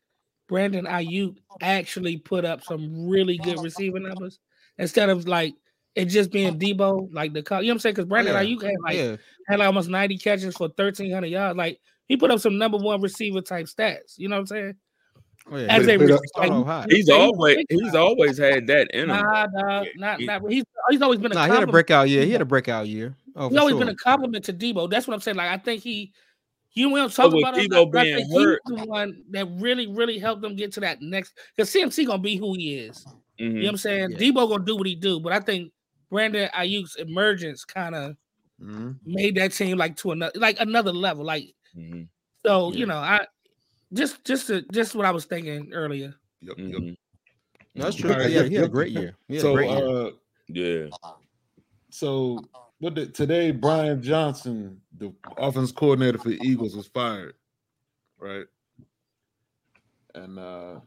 Brandon Aiyuk actually put up some really good receiver numbers instead of like it just being Deebo, like the co- you know what I'm saying? Because Brandon yeah. Aiyuk had like yeah, had like almost 90 catches for 1300 yards. Like he put up some number one receiver type stats. You know what I'm saying? Oh, yeah. As But- a but, uh, receiver, Start off high. He's always he's always had that in him. Nah, dog, Yeah, not not he's he's always been a Nah, he had a compliment breakout year. He to had a Deebo. breakout year. Oh, He's always sure. been a compliment to Deebo. That's what I'm saying. Like I think he You will talk with about him. Deebo I being think he's hurt- the one that really, really helped them get to that next. Because CMC gonna be who he is. You know Mhm. what I'm saying? Yeah. Deebo gonna do what he do, but I think Brandon Aiyuk's emergence kind of Mhm. made that team like to another, like another level. Like Mhm. so, Yeah. you know, I just, just, to, just what I was thinking earlier. Yep, yep. Mhm. No, that's true. All right, yeah, yep, he had a great year. He a So, great year. uh, Yeah. so what did today? Brian Johnson, the offense coordinator for the Eagles, was fired, right? And uh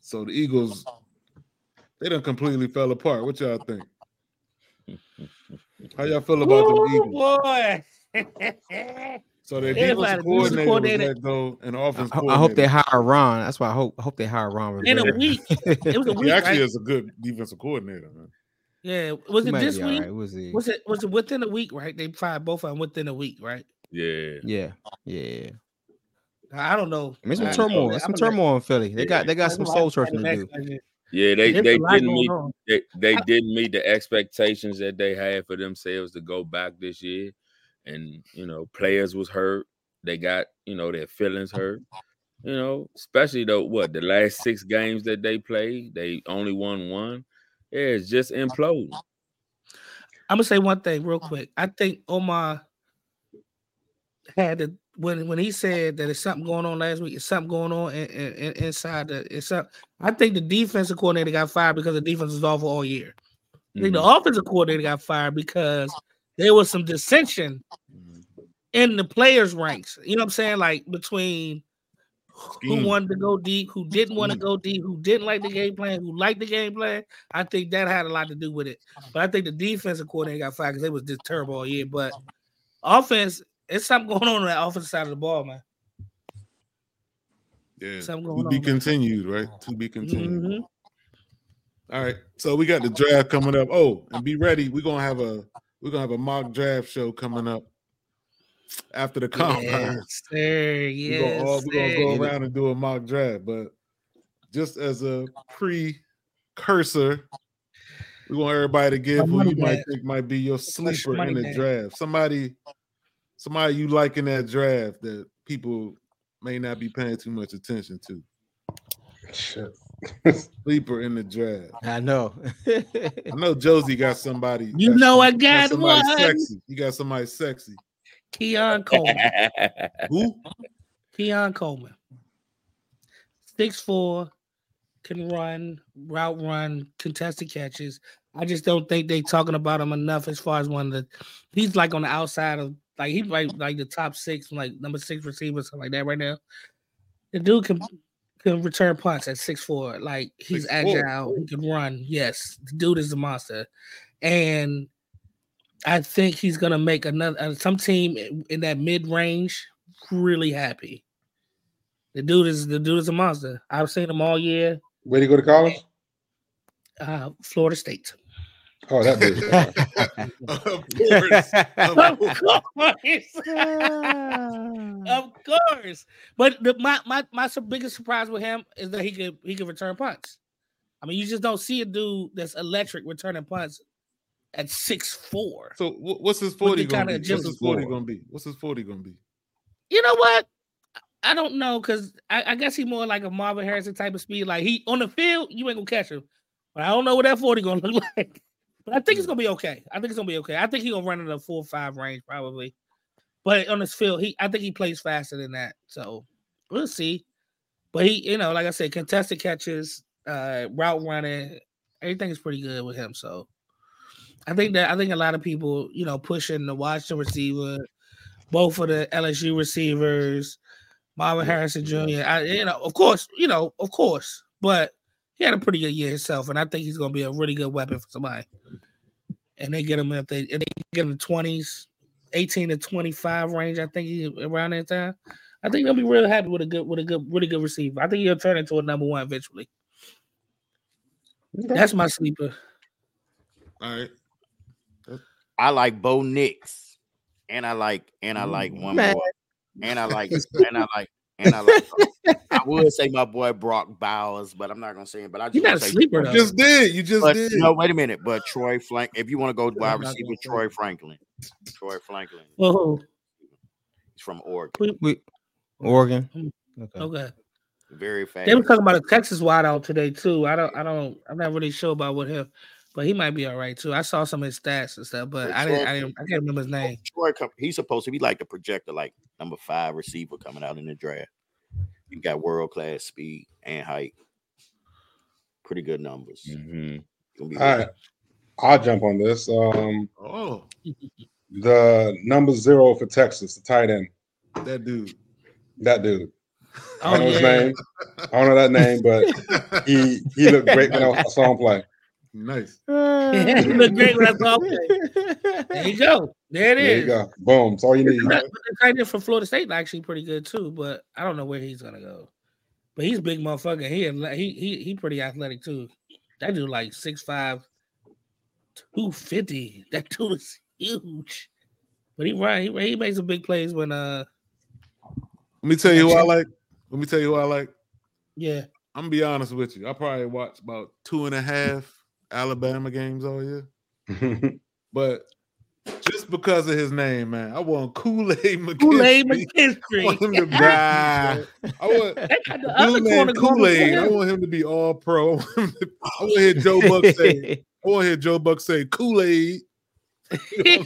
so the Eagles, they done completely fell apart. What y'all think? How y'all feel about the Eagles? boy. *laughs* So their Everybody, defensive defensive coordinator, was coordinator. let go, and offense I, I hope they hire Ron. That's why I hope I hope they hire Ron. In a week. *laughs* It was a week. He actually right? is a good defensive coordinator, man. Yeah. Was He it this be week? right. Was he? Was it was it within a week, right? They fired both of them within a week, right? Yeah. Yeah, yeah. I don't know. I mean, some I- turmoil. I'm some turmoil in Philly. They got they got some soul searching to do. Yeah, they There's they didn't meet on. they, they didn't meet the expectations that they had for themselves to go back this year. And you know, players was hurt. They got, you know, their feelings hurt. You know, especially though what the last six games that they played, they only won one. Yeah, it's just imploding. I'm gonna say one thing real quick. I think Omar had to when when he said that it's something going on last week. It's something going on in, in, in- inside the. It's something. I think the defensive coordinator got fired because the defense was awful all year. I think the Mhm. offensive coordinator got fired because there was some dissension in the players' ranks. You know what I'm saying? Like between who wanted to go deep, who didn't want to go deep, who didn't like the game plan, who liked the game plan. I think that had a lot to do with it. But I think the defensive coordinator got fired because they was just terrible all year. But offense, it's something going on on that offensive side of the ball, man. Yeah, Something to going be on, man. continued, right? To be continued. Mhm. All right. So we got the draft coming up. Oh, and be ready. We're gonna have a we're gonna have a mock draft show coming up after the combine. Yes, sir. we're gonna, all, we're gonna go around and do a mock draft. But just as a precursor, we want everybody to give who money you might bag. think might be your my sleeper in the bag. draft. Somebody, somebody you like in that draft that people may not be paying too much attention to. Shit. *laughs* Sleeper in the draft. I know. I know Josie got somebody. *laughs* You know I got somebody one. sexy. You got somebody sexy. Keon Coleman. *laughs* Who? Keon Coleman. Six four, can run, route run, contested catches. I just don't think they talking about him enough as far as one of the he's like on the outside of like he's like like the top six, like number six receiver, something like that right now. The dude can can return punts at six four. Like he's 6'4". agile, he can run. Yes, the dude is a monster. And I think he's gonna make another uh, some team in- that mid range really happy. The dude is the dude is a monster. I've seen him all year. Where do you go to college? Uh, Florida State. Oh, that bitch. *laughs* of course. Of *laughs* Of course, *laughs* of course. But the, my my my biggest surprise with him is that he could he could return punts. I mean, you just don't see a dude that's electric returning punts at six four. So what's his 40 gonna be? What's his 40 gonna be? What's his 40 gonna be? You know what? I don't know because I, I guess he more like a Marvin Harrison type of speed. Like he on the field, you ain't gonna catch him. But I don't know what that 40 gonna look like. But I think it's gonna be okay. I think it's gonna be okay. I think he gonna run in the four or five range probably. But on his field, he I think he plays faster than that. So we'll see. But he, you know, like I said, contested catches, uh, route running, everything is pretty good with him. So I think that I think a lot of people, you know, pushing the Washington receiver, both of the LSU receivers, Marvin Harrison Jr. I, you know, of course, you know, of course, but he had a pretty good year himself, and I think he's going to be a really good weapon for somebody. And they get him if they if they get him the twenties, eighteen to twenty five range. I think he around that time. I think they'll be real happy with a good with a good really good receiver. I think he'll turn into a number one eventually. That's my sleeper. All right. I like Bo Nix, and I like and I like one Man. more, and I like *laughs* and I like and I like. I would say my boy Brock Bowers, but I'm not gonna say it. But I just not say sleeper You just did. You just But did. no, wait a minute. But Troy Frank, if you want to go wide I'm receiver, gonna say Troy Franklin, Troy Franklin. Whoa. He's from Oregon. We- We, Oregon. Mm. Okay. Okay. Very fast. They were talking about a Texas wideout today too. I don't, I don't, I'm not really sure about what him, but he might be all right too. I saw some of his stats and stuff, but I didn't, I didn't, I can't remember his name. Troy, he's supposed to be like the projector, like number five receiver coming out in the draft. He got world class speed and height. Pretty good numbers. Mhm. Be All right, I'll jump on this. Um, Oh, *laughs* the number zero for Texas, the tight end, that dude. that dude. I Oh don't know his name. I don't know that name, but *laughs* he he looked great when I saw him play. Nice. *laughs* he looked great when I. There you go. There it There is. you go. Boom. That's all you need. But the tight end for Florida State actually pretty good too, but I don't know where he's gonna go. But he's a big motherfucker. He he he he pretty athletic too. That dude like 6'5", 250. *laughs* That dude is huge. But he right, he, he makes some big plays when uh Let me tell you who I like. Let me tell you who I like. yeah. I'm gonna be honest with you. I probably watched about two and a half Alabama games all year. *laughs* But just because of his name, man, I want Kool-Aid *laughs* McKinstry. Kool-Aid *laughs* I want him to McKinstry. be, Ah. I want They got the other corner Kool-Aid. I want him to be all pro. I want to- I want to hear Joe Buck say, I want to hear Joe Buck say Kool-Aid. You know I'm?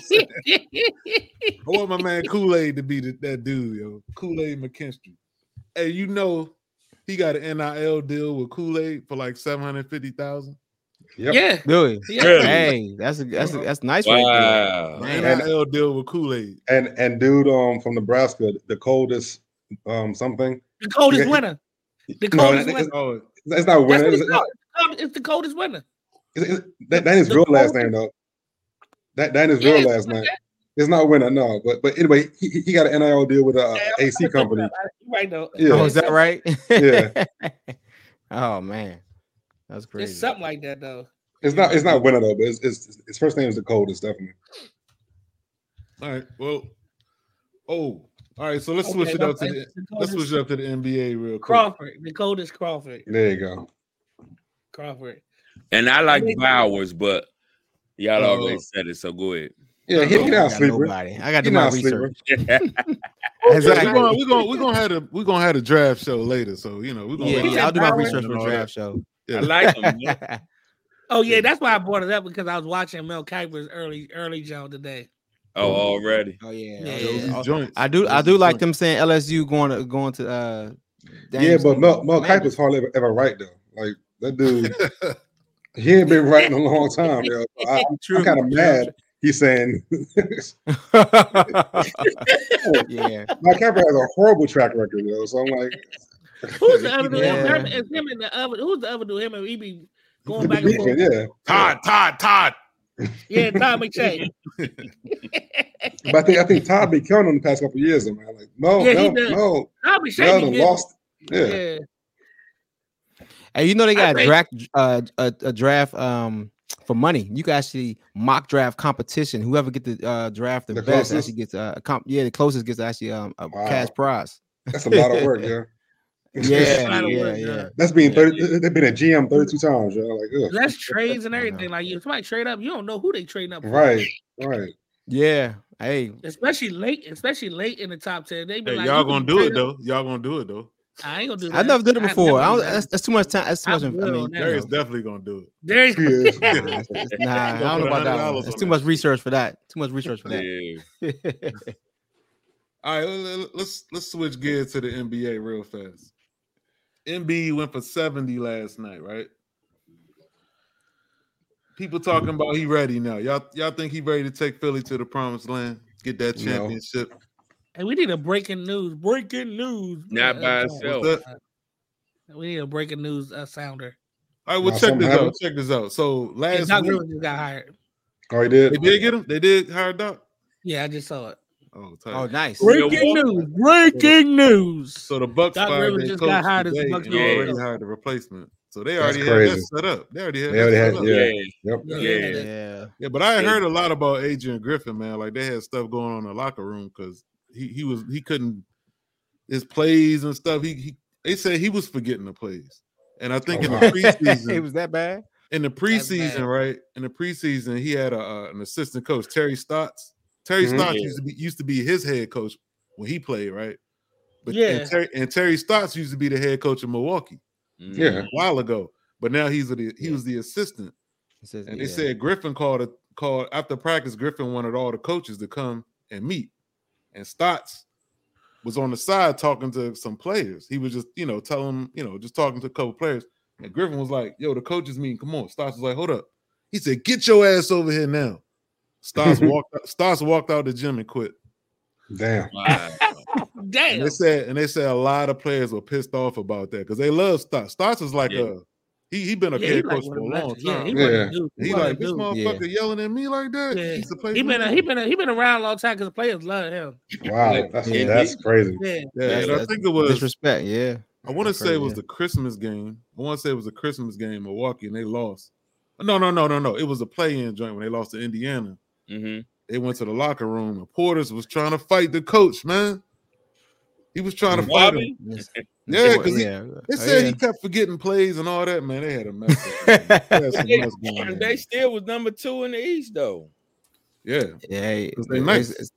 I want my man Kool-Aid to be the, that dude, yo. Kool-Aid McKinstry. Hey, you know he got an NIL deal with Kool-Aid for like 750,000. Yep. yeah. Really? Yeah. Really? Hey, that's a, that's a, that's nice right Wow. Man. An NIL deal with Kool-Aid. And and dude um from Nebraska, the coldest um something. The coldest Yeah. winner. The No, coldest it's, winner. Oh, it's not That's winner. It's, it's. It's the coldest winner. it's, it's, that, that is The real last name though. That that is real Yeah, last name. It's not winner, no. But but anyway, he, he- he got an NIL deal with a Yeah, AC company. look it up. I- Right though. Yeah. Oh, is that right? Yeah. *laughs* oh man, that's crazy. It's something like that though. It's not it's not winner though, but it's, it's his first name is the coldest, definitely. all right. Well, oh, all right. So let's Okay, switch it up to the the let's switch it up to the NBA real quick. Crawford. The coldest Crawford. There you go. Crawford. And I like Bowers, but y'all Uh, already said it, so go ahead. Yeah, he, I he got not sleeper. nobody. I got to He do my not sleeper. research. *laughs* We're Exactly. gonna we're gonna we're gonna have a we're gonna have a draft show later. So you know we're gonna Yeah, yeah, I'll do my research for the draft show. Yeah. I like him. man. *laughs* Oh yeah, that's why I brought it up because I was watching Mel Kiper's early early show today. Oh, already. Oh yeah, Yeah, oh, Those yeah. I do. I do like joints. them saying LSU going to going to. uh Yeah, but Mel, Mel Kiper's hardly ever, ever right though. Like that dude, *laughs* he ain't been right in a long time. Yo. So *laughs* I, I'm, kind of mad. He's saying yeah, Mel Kiper has a horrible track record, yo. So I'm like, Who's the *laughs* other dude? Yeah. It's him and the other. Who's the other dude? Him and he be going back and forth. yeah. Todd, Todd, Todd. Yeah, Todd McShay. *laughs* But I think I think Todd been killing him the past couple of years, though, man. Like, no, Yeah, no, does. no, Todd McShay. Be lost. Yeah. Yeah. Hey, you know they got a draft uh, a, a draft um for money. You can actually mock draft competition. Whoever get the uh, draft the, The best closest? actually gets uh, a comp. Yeah, the closest gets actually um a Wow. cash prize. That's a lot of work, *laughs* yeah. Yeah, lot of yeah, work, yeah. yeah. That's being Yeah. 30, they've been a GM 32 times, yo. Like, ugh. That's trades and everything. Like if somebody trade up, you don't know who they trading up for. Right, right. Yeah. Hey, Especially late, especially late in the top ten. They be Hey, like, y'all gonna do it up- though. Y'all gonna do it though. I ain't gonna do that. I never did it before. never I do don't, that's, that's too much time. That's too much. I'm I mean, on Darius know. definitely gonna do it. There's He is. Nah, it's- it's- nah, I Gonna don't know about that. One. It's too that. much research for that. Too much research for that. Yeah. *laughs* All right, let- let- let's let's switch gears to the NBA real fast. Embiid went for 70 last night, right? People talking about he ready now. Y'all y'all think he ready to take Philly to the promised land, get that No. championship? and we need a breaking news. Breaking news. Not Uh, by uh, itself. What's? We need a breaking news uh, sounder. All right, well Nah, check this happened. out. Check this out. So And last Doc week, Rivers just got hired. Oh, he did? they did get him. They did hire Doc. Yeah, I just saw it. Oh. Oh, nice. Breaking news. Breaking news. So the Bucks Doc fired Rivers their just coach got hired as the today Bucks and GM. already hired the replacement. So they already had that set up. They already had They already had- yeah. Yeah. Yep. Yeah, Yeah. Yeah. Yeah, but I heard a lot about Adrian Griffin, man. Like they had stuff going on in the locker room because he he was he couldn't his plays and stuff. He he they said he was forgetting the plays, and I think Oh, in the *laughs* preseason, it was that bad. in the preseason, right? In the preseason, he had a, uh, an assistant coach, Terry Stotts. Terry Mhm. Stotts used to be used to be his head coach when he played, right? But Yeah. and Terry, and Terry Stotts used to be the head coach of Milwaukee. Yeah. a while ago, but now he's the he Yeah. was the assistant. Says- And they yeah. said Griffin called a called after practice. Griffin wanted all the coaches to come and meet, and Stotts was on the side talking to some players. He was just you know telling you know just talking to a couple players. And Griffin was like, "Yo, the coaches meeting. Come on." Stotts was like, "Hold up." He said, "Get your ass over here now." Stotts *laughs* walked. out- Stotts walked out the gym and quit. Damn. Wow. *laughs* And Damn. they said, and they said a lot of players were pissed off about that because they love Stotts. Stotts is like Yeah. a he he been a Yeah, head he like coach for a of the long legends. Yeah, time. he Yeah. one of. He He like this dudes. motherfucker yelling at me like that. Yeah. He used He been a, he been a, he been around a long time because the players love him. Wow. That's Yeah. that's crazy. Yeah. Yeah, That's- I think it was. disrespect. Yeah, I want to say it was yeah. the Christmas game. I want to say it was a Christmas game, Milwaukee, and they lost. No, no, no, no, no. It was a play-in joint when they lost to Indiana. Hmm They went to the locker room, and Portis was trying to fight the coach. Man, he was trying to fight him. *laughs* Yeah, because yeah. they Oh, said yeah. he kept forgetting plays and all that. Man, they had a mess. up. *laughs* They had some *laughs* They, mess they still was number two in the East though. Yeah, yeah, hey, they it's- nice. it's-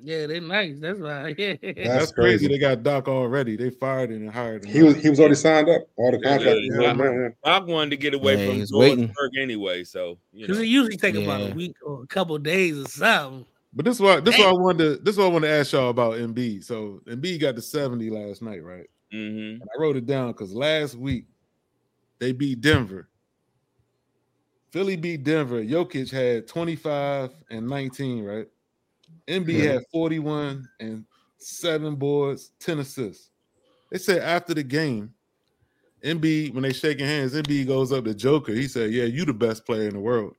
Yeah, they nice. That's right. *laughs* Yeah. That's that's, crazy. crazy. They got Doc already. They fired him and hired him. He was he was already signed up. All the contracts. yeah, was yeah. Doc wanted to get away Yeah, from was waiting. Anyway, so Because it usually take about a week or a couple of days or something. But this is why this is why I wanted to this is why I wanted to ask y'all about Embiid. So Embiid got the 70 last night, right? hmm I wrote it down because last week they beat Denver. Philly beat Denver. Jokic had 25 and 19, right? Embiid Yeah. had 41 and seven boards, 10 assists. They said after the game, Embiid, when they shaking hands, Embiid goes up to Joker. He said, Yeah, you the best player in the world.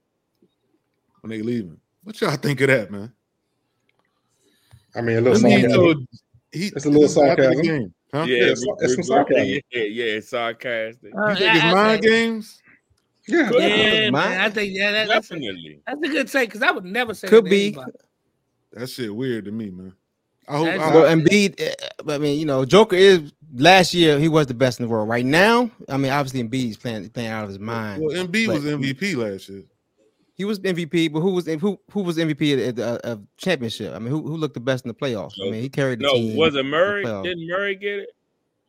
When they leaving. What y'all think of that, man? I mean, a little Embiid sarcasm. told- he, It's a little this was after the sarcasm. Huh? Yeah, Yeah, it's- re- it's some regret- sarcasm. Yeah, yeah, it's sarcastic. Uh, You think it's I- I mind games? Yeah. Yeah, Yeah, man, I think yeah, that, that's a, Definitely. that's a good take because I would never say Could that be. anybody. That shit weird to me, man. I hope. That's- I, Well, Embiid, eh, I mean, you know, Joker is last year he was the best in the world. Right now, I mean, obviously Embiid's playing playing out of his mind. well, Embiid but- was MVP last year. He was MVP, but who was who who was MVP at the uh, of championship? I mean, who who looked the best in the playoffs? I mean, he carried the No, team. was it Murray? Didn't Murray get it?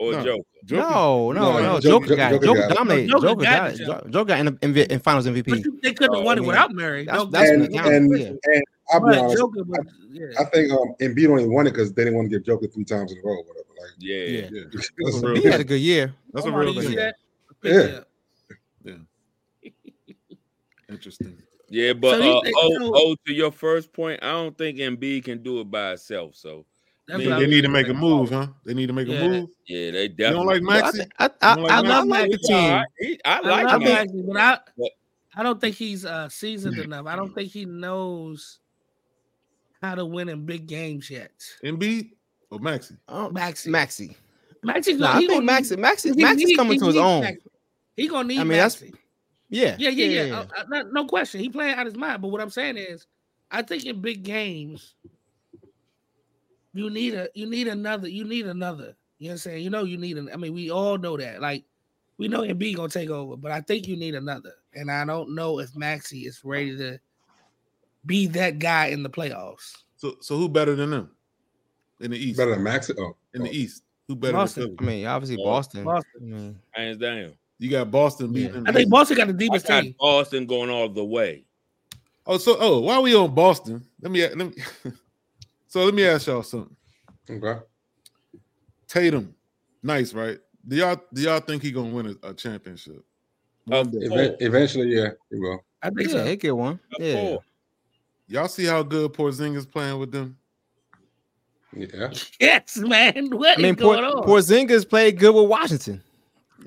Or No. Joker? Joker- No, no, No, no. Joker- Joker, got Joker Joker got it. dominated. Joker Joker got got it, it. Joker got in, in, in Finals MVP. you, they couldn't have Oh, won it without Murray. That's- that's And, what counts, and, yeah. and I'll be but honest. Joker was, yeah. I think um Embiid only won it because they didn't want to give Joker three times in a row. or Whatever. Like, Yeah. Yeah. Yeah, *laughs* that's- That's a He good- had a good year. That's a Omar, real you good. see year. that? Yeah. Interesting. Yeah, but So uh, think- oh, so- oh, to your first point, I don't think Embiid can do it by itself. So That's Yeah, what I They need to make a move, huh? They need to make Yeah. a move. yeah, they You definitely don't like Well, I, Maxey? thi- I, I, You don't like I, I Maxey? like the team. He- I I like like him. Maxey, but I, I don't think he's uh, seasoned enough. I don't think he knows how to win in big games yet. Embiid or Maxey? Oh, Maxey. Maxi. Maxey, No, I think Maxey, Maxey, Maxey's coming to his own. He gonna need. I mean, that's- Maxey. Yeah, Yeah, yeah, yeah. Uh, uh, no, no question. He playing out his mind. But what I'm saying is, I think in big games, you need a you need another. You need another. You know what I'm saying? You know you need an. I mean, we all know that. Like we know Embiid gonna take over, but I think you need another. And I don't know if Maxey is ready to be that guy in the playoffs. So, so who better than them in the East? Better than Max. Oh, in the oh. East, who better Boston. than I mean, obviously Boston. Boston. I mean, hands down. You got Boston beating Yeah. them. I think Boston got the I deepest got team. Boston going all the way. Oh, so oh, why we on Boston? Let me let me. *laughs* so let me ask y'all something. Okay. Tatum, nice, right? Do y'all do y'all think he gonna win a, a championship? Of One day. course. Even- eventually, yeah, he will. I think yeah, so. he get one. Of Yeah, course. Y'all see how good Porzingis playing with them? Yeah. Yes, man. What I mean, is going on? Porzingis played good with Washington.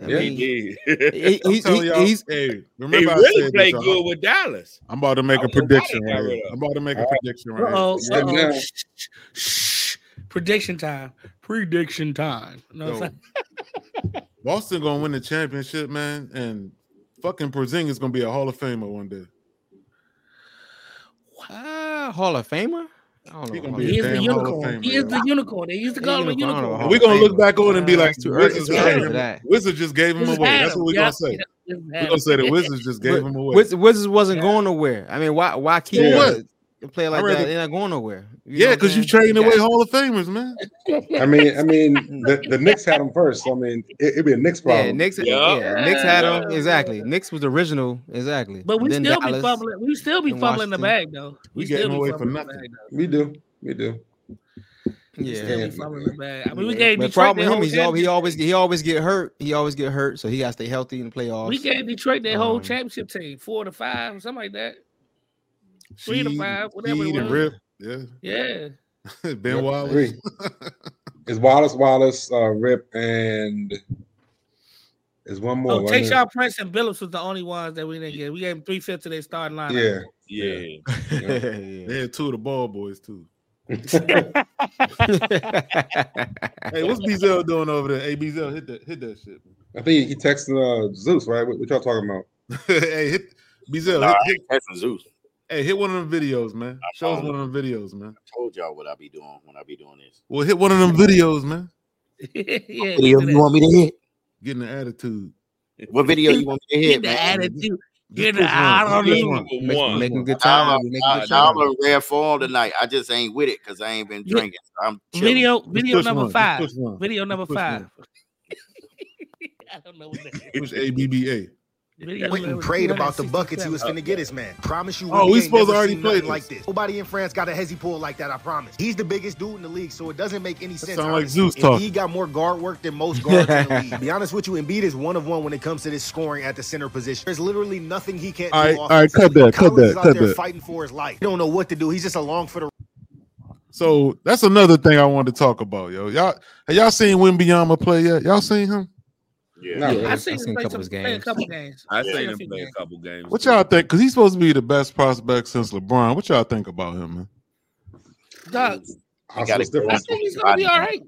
I Yeah. mean, He he- did. he- *laughs* I'm he- he's hey, He remember I really said played this, good y'all. with Dallas. I'm about to make I a don't know why prediction right here. I'm about to make a Uh, prediction right. Uh-oh, Step uh-oh. down. Shh, shh, shh. Prediction time. Prediction time. No, it's Yo, *laughs* Boston gonna win the championship, man, and fucking Porzingis gonna be a Hall of Famer one day. Ah, Hall of Famer. I. He gonna Hall be of he is the damn Hall of unicorn. Famer, He is the unicorn. They used to call him a unicorn, I don't know unicorn. Hall And we're gonna look back on and be Uh, like, it's too early- Wizards, it's too gave early him- for that. Wizards just gave him away. That's what we're Yeah, gonna say. yeah, We're gonna say the Wizards just gave him away. Wiz- Wizards wasn't going nowhere. I mean, why? Why keep? Yeah. uh, a player like rather- that, they're not going nowhere. You Yeah, because you're trading away Hall of Famers, man. I mean, I mean, the, the Knicks had them first. So, I mean, it, it'd be a Knicks problem. Yeah, Knicks. Yeah. Yeah, Knicks had them exactly. Knicks was original exactly. But we Then still be fumbling. We still be fumbling the bag though. We still getting away for nothing. bag. We do, we do. We still Yeah. be fumbling the bag. I mean, we gave But Detroit problem with him, whole always, he always he always get hurt. He always get hurt, so he got to stay healthy in the playoffs. We gave Detroit their whole Um, championship team, four to five, something like that. Three to five, whatever it Sheed and was. Rip. Yeah. Yeah. *laughs* ben Yep, Wallace. three. *laughs* It's Wallace, Wallace, uh, Rip, and there's one more. Oh, wasn't it? Tayshaun Prince and Billups was the only ones that we didn't get. We gave them three fifths of their starting lineup. Yeah. Yeah. *laughs* They had two of the ball boys too. Hey, what's Bezel doing over there? Hey, Bezel, hit that, hit that shit. I think he texted uh, Zeus, right? What, what y'all talking about? hey, hit Bezel, Nah, hit, I hit, Zeus. Hey, hit one of them videos, man. Show us one of them videos, man. I told y'all what I be doing when I be doing this. Well, hit one of them videos, man. *laughs* yeah. Video you want me to hit? Getting the attitude. What video you want me to hit, Get the man? attitude. Just Get push the I one. don't know. one. Make- One. making good I'm, time. a, Making I, good I'm time. in rare form tonight. I just ain't with it because I ain't been drinking. So I'm chilling. Video video number one. Just five. Video number five. one. *laughs* I don't know what that is. Push ABBA. Video Went and prayed about the buckets he was 267. finna get his man. Promise you. Oh, we we supposed to already play like this. Nobody in France got a hezzy pull like that. I promise. He's the biggest dude in the league, so it doesn't make any sense. sound like. Zeus talking. Embiid got more guard work than most guards in the *laughs* league. Be honest with you, Embiid is one of one when it comes to this scoring at the center position. There's literally nothing he can't All do. right, all right, cut that, cut that, that, is out cut there that. fighting for his life. He don't know what to do. He's just along for the So that's another thing I wanted to talk about, yo. Y'all have y'all seen Wembanyama play yet? Y'all seen him? Yeah. Not Yeah. really. I seen I've him seen a play couple some of play a couple games. I I've seen a him few play a couple games. What y'all think? Because he's supposed to be the best prospect since LeBron. What y'all think about him, man? Dog, I'll gotta split go. I think he's gonna be all right.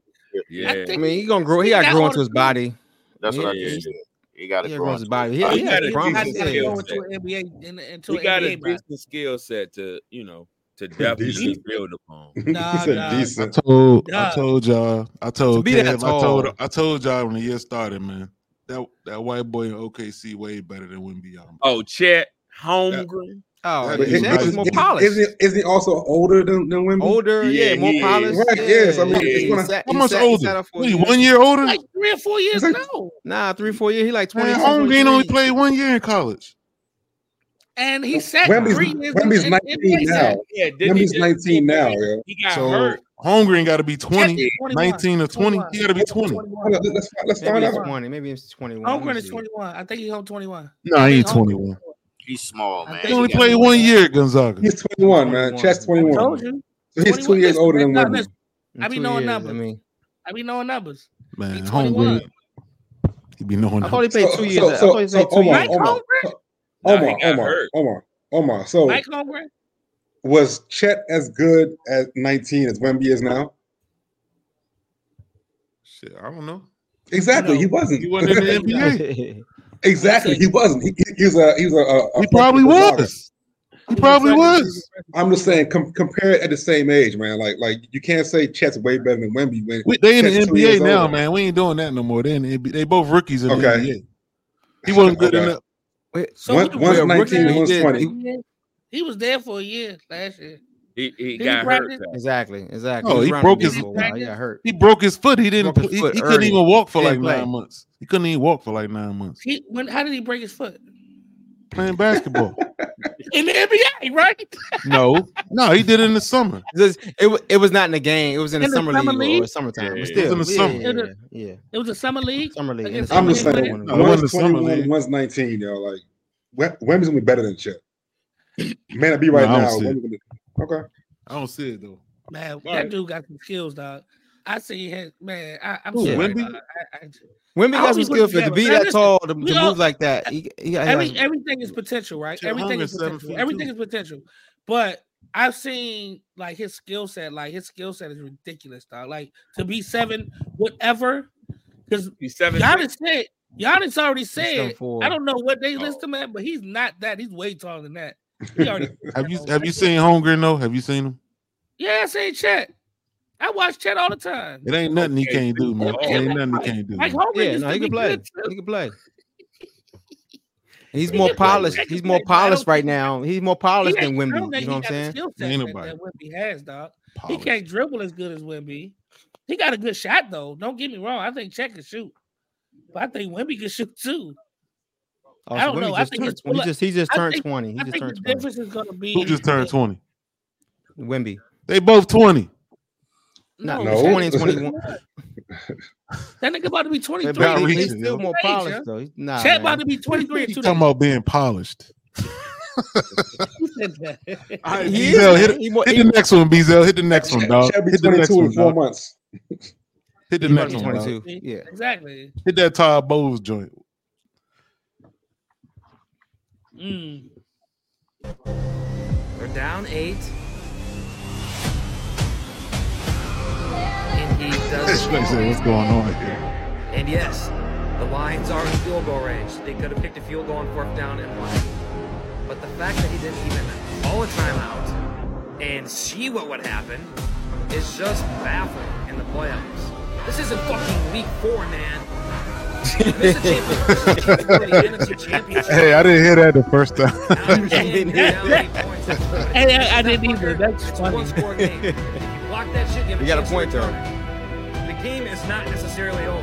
Yeah. I I mean, he gonna grow. He got to grow into his all body. That's what I Yeah. just said. He got to He got to grow grow his body. his He, he He got a promise. I decent gotta Yeah. skill into an NBA into He got a NBA bro. decent skill set to, you know, to *laughs* definitely Decent. build upon. *laughs* Nah, he said nah. I decent. told I told y'all. I told To be Kev, I told. I told y'all when the year started, man. That that white boy in OKC way better than Wembanyama. Oh, Chet Holmgren. Oh, That But is yeah, nice. More polished. isn't, he, isn't he also older than, than Wemby? Older, yeah, Yeah, more he polished. Right, yeah, yes, I mean, yeah, it's gonna- sat- How much sat- older? sat out for a he year. one year older? Like three or four years It's like- no. Nah, three, four years. He like twenty. Man, Holmgren only played one year in college. And he sat Wemby's, three years. Wemby's in- in 19 now. Yeah, didn't he Wemby's just- 19 now, yo. He got So hurt. Holmgren got to be 20, Chet is 21. 19 or 20. He got to be 20. Let's, let's Maybe find it's out. twenty. Maybe it's twenty-one. Let me Holmgren is 21. I think he's home 21. No, he ain't 21. He's small, man. He only got played one year at Gonzaga. He's 21, man. Chet's I 21. told you. So he's two years older than Listen, Wemby. listen, In I be knowing years, numbers. I mean, I be knowing numbers. Man, He's 21. Holmgren, he be knowing. I thought he that. played So- two years. so- I so- thought he so played two Omar, years. Mike Omar, Holmgren? Nah, he Omar, Omar. Omar, Omar. So Mike Holmgren? Was Chet as good at 19 as Wemby is now? Shit, I don't know. Exactly, No. he wasn't. He wasn't in the *laughs* NBA. *laughs* exactly, he wasn't. He, he- he was a he was a. a, a He probably freshman was. He probably was. I'm just saying, com- compare it at the same age, man. Like, like you can't say Chet's way better than Wemby when We, they in the Chet's two NBA now, older. man. We ain't doing that no more. They in the NBA. They both rookies in the NBA. He wasn't good Okay. enough. Wait, So One- one's 19, he one's 20. He- He was there for a year last year. He, he Did he got hurt. Exactly, exactly. Oh, was he broke his- league for a while. He got hurt. He broke his foot. He didn't. Broke He, foot he couldn't early. even walk for like nine months. He couldn't even walk for like nine months He when how did he break his foot? playing basketball. *laughs* In the NBA, right? no, no, he did it in the summer. This- It, wa- it was not in the game. It was in the In the summer summer league, league? or summertime. Yeah, But it was still, in the yeah, summer. Yeah, yeah, It was a summer league. summer league. in the Against summer I'm just saying, No, it wasn't one's the summer 21, one's 19, yo. Like, Wem- Wemby's gonna be better than Chet. Man, I be right No, I now. don't see it. Okay. I don't see it though. Man, Right. that dude got some skills, dog. I see him, man. I, I'm Who, sorry. Wemby? dog. I, I, Wemby got some he skill for to be Man, that listen, tall to, to we all- move like that. He, he, he every, has- everything is potential, right? Everything is potential. Everything is potential. But I've seen like his skill set, like his skill set is ridiculous, dog. Like to be seven, whatever. Because He's seven. Giannis said, Giannis already said. I don't know what they Oh. list him at, but he's not that. He's way taller than that. He already, *laughs* Have you *laughs* have you seen Holmgren though? Have you seen him? yeah, I say Chet. I watch Chet all the time. It ain't nothing he can't do, man. It ain't nothing he can't do. Like man. Holmgren Yeah, no, he be can play. *laughs* too. He can play. He's more polished. He's more base, but I don't polished right now. He's more polished He than ain't- I don't Wemby. You know he what I'm saying? skill set that, Wemby has, dog. He can't dribble as good as Wemby. He got a good shot though. Don't get me wrong. I think Chet can shoot, but I think Wemby can shoot too. Oh, I so don't Wemby know. I just think turned his 20. He just he just turned think- 20. He I just turned 20. difference is going to be Who just turned 20? Wemby. They both 20. No, No, 20 and 21. *laughs* that nigga about to be twenty They He- reaching, he's still yo. more polished though. He's- Nah, Chet man. about to be twenty three in He two talking about being polished. *laughs* Who said that? All right, He Bezel, hit, He hit he- the next one, Bezel. Hit the next one, dog. Chad Hit the next 22 one, in four dog. months. Hit the next one, 22. Yeah. exactly. Hit that Todd Bowles joint. Mm. They're down eight. And he does. What's going on here? And yes, the Lions are in field goal range. They could have picked a field goal on fourth down and won. But the fact that he didn't even call a timeout and see what would happen is just baffling in the playoffs. This isn't fucking week four, man. This is a championship for the NFC Championship. Hey, I didn't hear that the first time. I understand you're down eight points, but it's Hey, I, I didn't either. That's it's a funny. one-score game. If you block that shit, you You got a point, though. return it. The game is not necessarily over.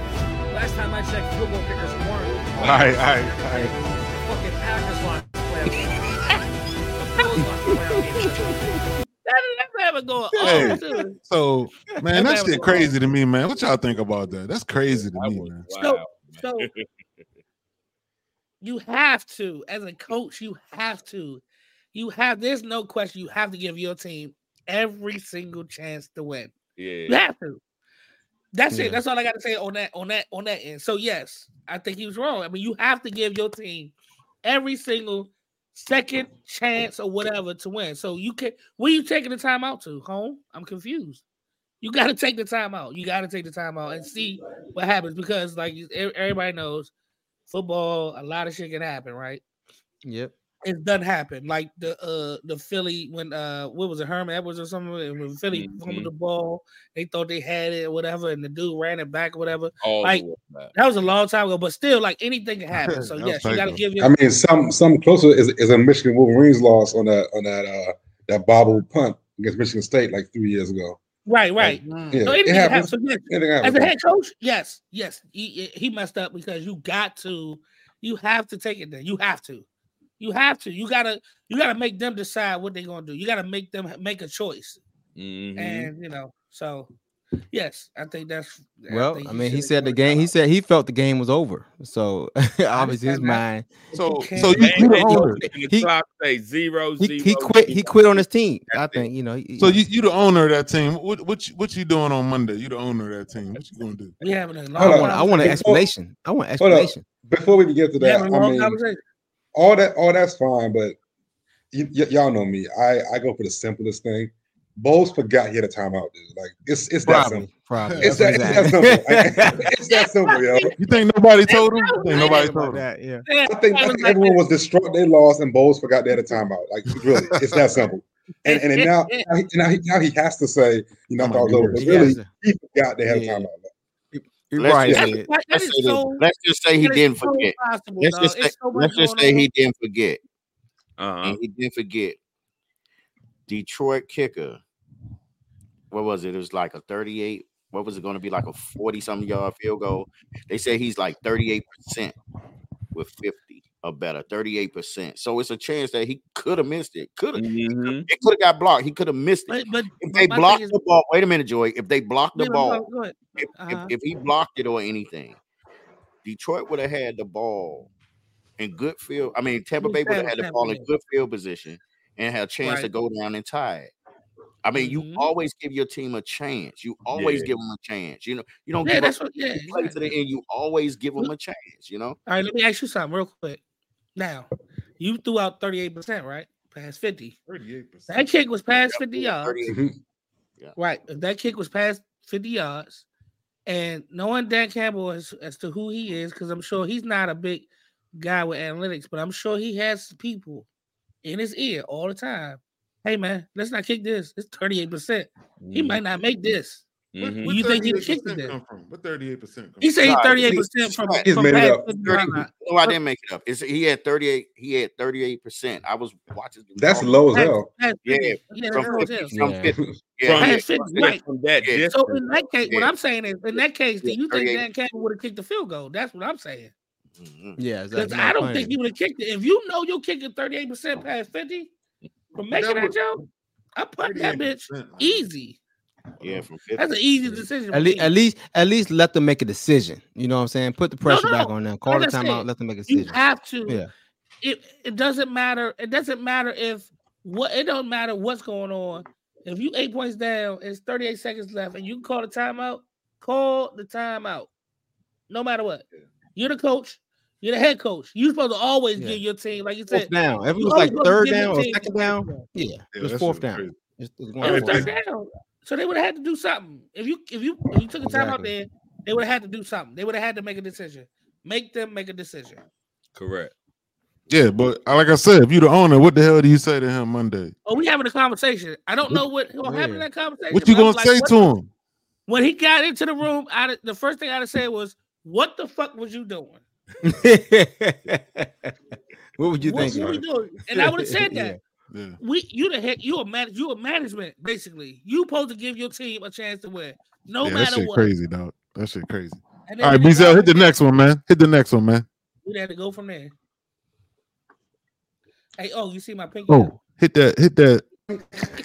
Last time I checked, field goal kickers weren't. All right, all right, all right. Fucking Packers lost the playoff game. The Bills lost the playoff game. That, that's ever going Hey. So, man, that That shit crazy to me, man. What y'all think about that? That's crazy to I me, was- man. wow. So *laughs* you have to, as a coach, you have to. You have there's no question you have to give your team every single chance to win. Yeah. You have to. That's Yeah. it. That's all I got to say on that on that on that end. So yes, I think he was wrong. I mean, you have to give your team every single second chance or whatever to win. So you can where you taking the time out to? Home? I'm confused. You got to take the time out. You got to take the time out and see what happens because, like everybody knows, football, a lot of shit can happen, right? Yep. It doesn't happen. Like the uh the Philly when uh what was it Herman Edwards or something and when Philly fumbled Mhm. the ball, they thought they had it or whatever, and the dude ran it back or whatever. All Like, the. That was a long time ago, but still, like anything can happen. *laughs* So That yes, you got to painful. give your I mean, some some closer is, is a Michigan Wolverines loss on that on that uh that bobble punt against Michigan State like three years ago. Right, right. Yeah, So it anything can happens. So yes, Anything as a head coach, yes, yes, he he messed up because you got to, you have to take it there. You have to, you have to. You gotta, you gotta make them decide what they're gonna do. You gotta make them make a choice, Mhm. and you know, so yes, I think that's. Well, think I mean, he said the given game. He said he felt the game was over. So *laughs* obviously his understand mind. So, can't- so you, Man, you the owner. open He- say zero, He, zero, he quit. He quit on his team. I That's it. think you know. he- So you, you the owner of that team. What what you, what you doing on Monday? You the owner of that team. What you gonna do? We having a long. I want. I want an Before- explanation. I want an explanation. Before we get to that, having a I mean, all that all that's fine, but y- y- y'all know me. I I go for the simplest thing. Bowles forgot he had a timeout, dude. Like it's it's that simple. Probably. It's that, it's that simple. *laughs* it's that simple, yo. *laughs* You think nobody told him? You think nobody told him? that. Yeah. Yeah, I think, I think everyone was distraught they lost and Bowles forgot they had a timeout. Like really, it's that simple. And and then now now he, now, he, now he has to say, you know, I Oh my thought it was over. But He really, has to- he forgot they had a timeout. You're Let's right. just- yeah. like, that Let's say, so. let's just say he didn't so forget. impossible, Let's just say, so let's just say he didn't forget. Uh-huh. and he didn't forget Detroit kicker. What was it? It was like a 38. What was it going to be like a 40 something yard field goal? They say he's like 38% with 50 or better, 38%. So it's a chance that he could have missed it. Could have Mhm. it could have got blocked. He could have missed it. But but, If they blocked is, the ball, wait a minute, Joy. If they blocked the Yeah, ball, if, Uh-huh. if, if he blocked it or anything, Detroit would have had the ball in good field. I mean, Tampa Bay would have had the ball in good field position and have a chance to go down and tie it. I mean, you always give your team a chance. You always Yeah. give them a chance. You know, you don't Yeah, give that's up. what. Yeah, You play to the end. You always give them a chance. You know, All right, let me ask you something real quick. Now, you threw out thirty eight percent, right? Past fifty. Thirty eight percent. That kick was past fifty yards, 38. Mhm. right? If that kick was past fifty yards, and knowing Dan Campbell as, as to who he is, because I'm sure he's not a big guy with analytics, but I'm sure he has people in his ear all the time. Hey man, let's not kick this. It's thirty eight percent. He Mhm. might not make this. Mhm. You think he kicked it then? come from? What 38% He said he's Nah, thirty eight percent from, He's from made it up. 50 30, no, I didn't make it up. It's he had 38. He had 38 percent. I was watching. That's talk- low as hell. past Yeah, yeah, from that's 50, is. from Yeah. 50. Yeah, Past yeah. right. from that Yeah. So in that case, what I'm saying is, in that case, do you think 38. Dan Campbell would have kicked the field goal? That's what I'm saying. Mhm. Yeah, Because exactly. I don't think he would have kicked it. If you know you're kicking 38 percent past 50 from making That that would- jump, I put that bitch easy. Yeah, from 50. That's an easy decision. At, le- at least, at least let them make a decision. You know what I'm saying? Put the pressure back no. on them. Call Like the I timeout. Let them make a decision. you have to. Yeah. It it doesn't matter. It doesn't matter if what it don't matter what's going on. If you eight points down, it's 38 seconds left, and you can call the timeout, call the timeout. No matter what. You're the coach. You're the head coach. You're supposed to always Yeah. give your team, like you Fourth said, down. If it was like third down or second the down, yeah, Yeah, it was that fourth down. It's, it's It was third down. down. So they would have had to do something. If you if you if you took a timeout Exactly. there, they would have had to do something. They would have had to make a decision. Make them make a decision. Correct. Yeah, but uh, like I said, if you're the owner, what the hell do you say to him Monday? Oh, we having a conversation. I don't know what will happen in that conversation. What you gonna like, say what- to him? when he got into the room? I the first thing I'd have said was, "What the fuck was you doing? *laughs* what would you what think? were you doing?" And I would have said *laughs* that. Yeah. We, you the head, you a man, you a management basically. You supposed to give your team a chance to win, no yeah, that matter shit what. crazy, dog. That shit crazy. All right, when Bezel, hit the next one, man. Hit the next one, man. We had to go from there. Hey, oh, you see my pinky? Oh, hit that, hit that.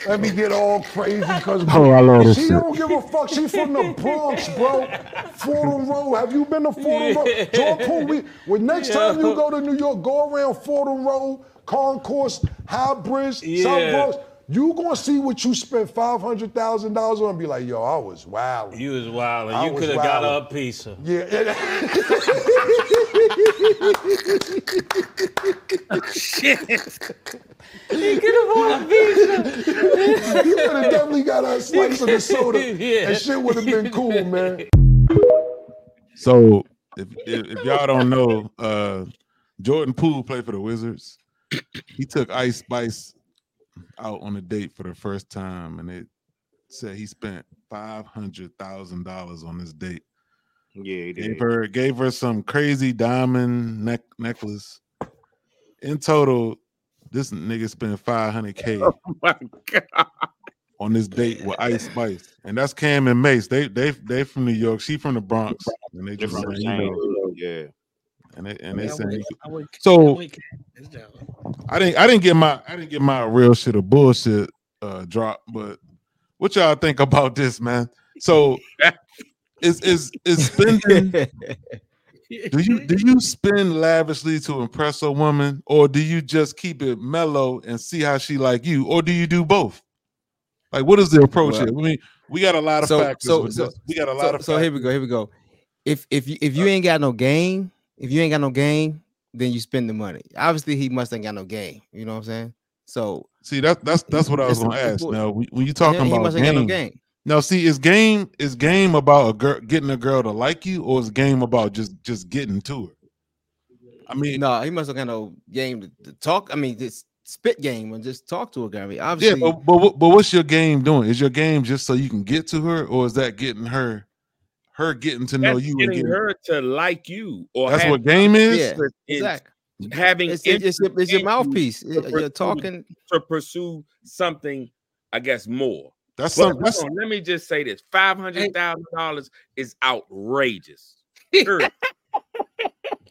Let me get all crazy because *laughs* Oh, I love this she shit. don't give a fuck. She's from the Bronx, bro. Fordham Road. Have you been to Fordham Road? Jordan Poole, we, well, next time you go to New York, go around Fordham Road, Concourse, High Bridge, South Yeah. Bronx. You gonna see what you spent five hundred thousand dollars on and be like, yo, I was wild. You was wild. I You could have got a pizza. *laughs* Yeah. Shit. He could have bought a pizza. you would have definitely got her a slice of the soda. *laughs* Yeah. And shit would have been cool, man. So if, if if y'all don't know, uh Jordan Poole played for the Wizards. He took Ice Spice out on a date for the first time, and it said he spent five hundred thousand dollars on this date. Yeah, he Gave her gave her some crazy diamond neck necklace. In total, this nigga spent five hundred k *laughs* Oh my god. on this date with Ice Spice, and that's Cam and Mase. They they they from New York. She from the Bronx, and they just saying, you know, Yeah. And they and they Yeah, I saying would- I would- I so. would catch. I didn't I didn't get my I didn't get my real shit or bullshit uh drop, but what y'all think *laughs* about this, man? So is is is spending *laughs* do you do you spend lavishly to impress a woman or do you just keep it mellow and see how she like you or do you do both? Like what is the approach Well, here? I mean, we got a lot of so- factors. so- with so- this. We got a lot so, of so here we go. Here we go. If if you if you ain't got no game, if you ain't got no game, then you spend the money. Obviously, he must ain't got no game. You know what I'm saying? So See, that's that's that's what I was gonna ask. Now, when you talking he about got no game, game. now see, is game is game about a girl getting a girl to like you, or is game about just just getting to her? I mean, No, he must have got no game to, to talk. I mean, just spit game and just talk to a guy. I mean, yeah, obviously, but, but but what's your game doing? Is your game just so you can get to her, or is that getting her, her getting to know That's you and getting getting her to like you, or That's what game is. yeah, exactly. having It's, it's, it's, your, it's your interest you mouthpiece. Uh, you're pursue- talking. to pursue something, I guess, more. That's But some. That's on, let me just say this: five hundred thousand dollars is outrageous. *laughs* Period.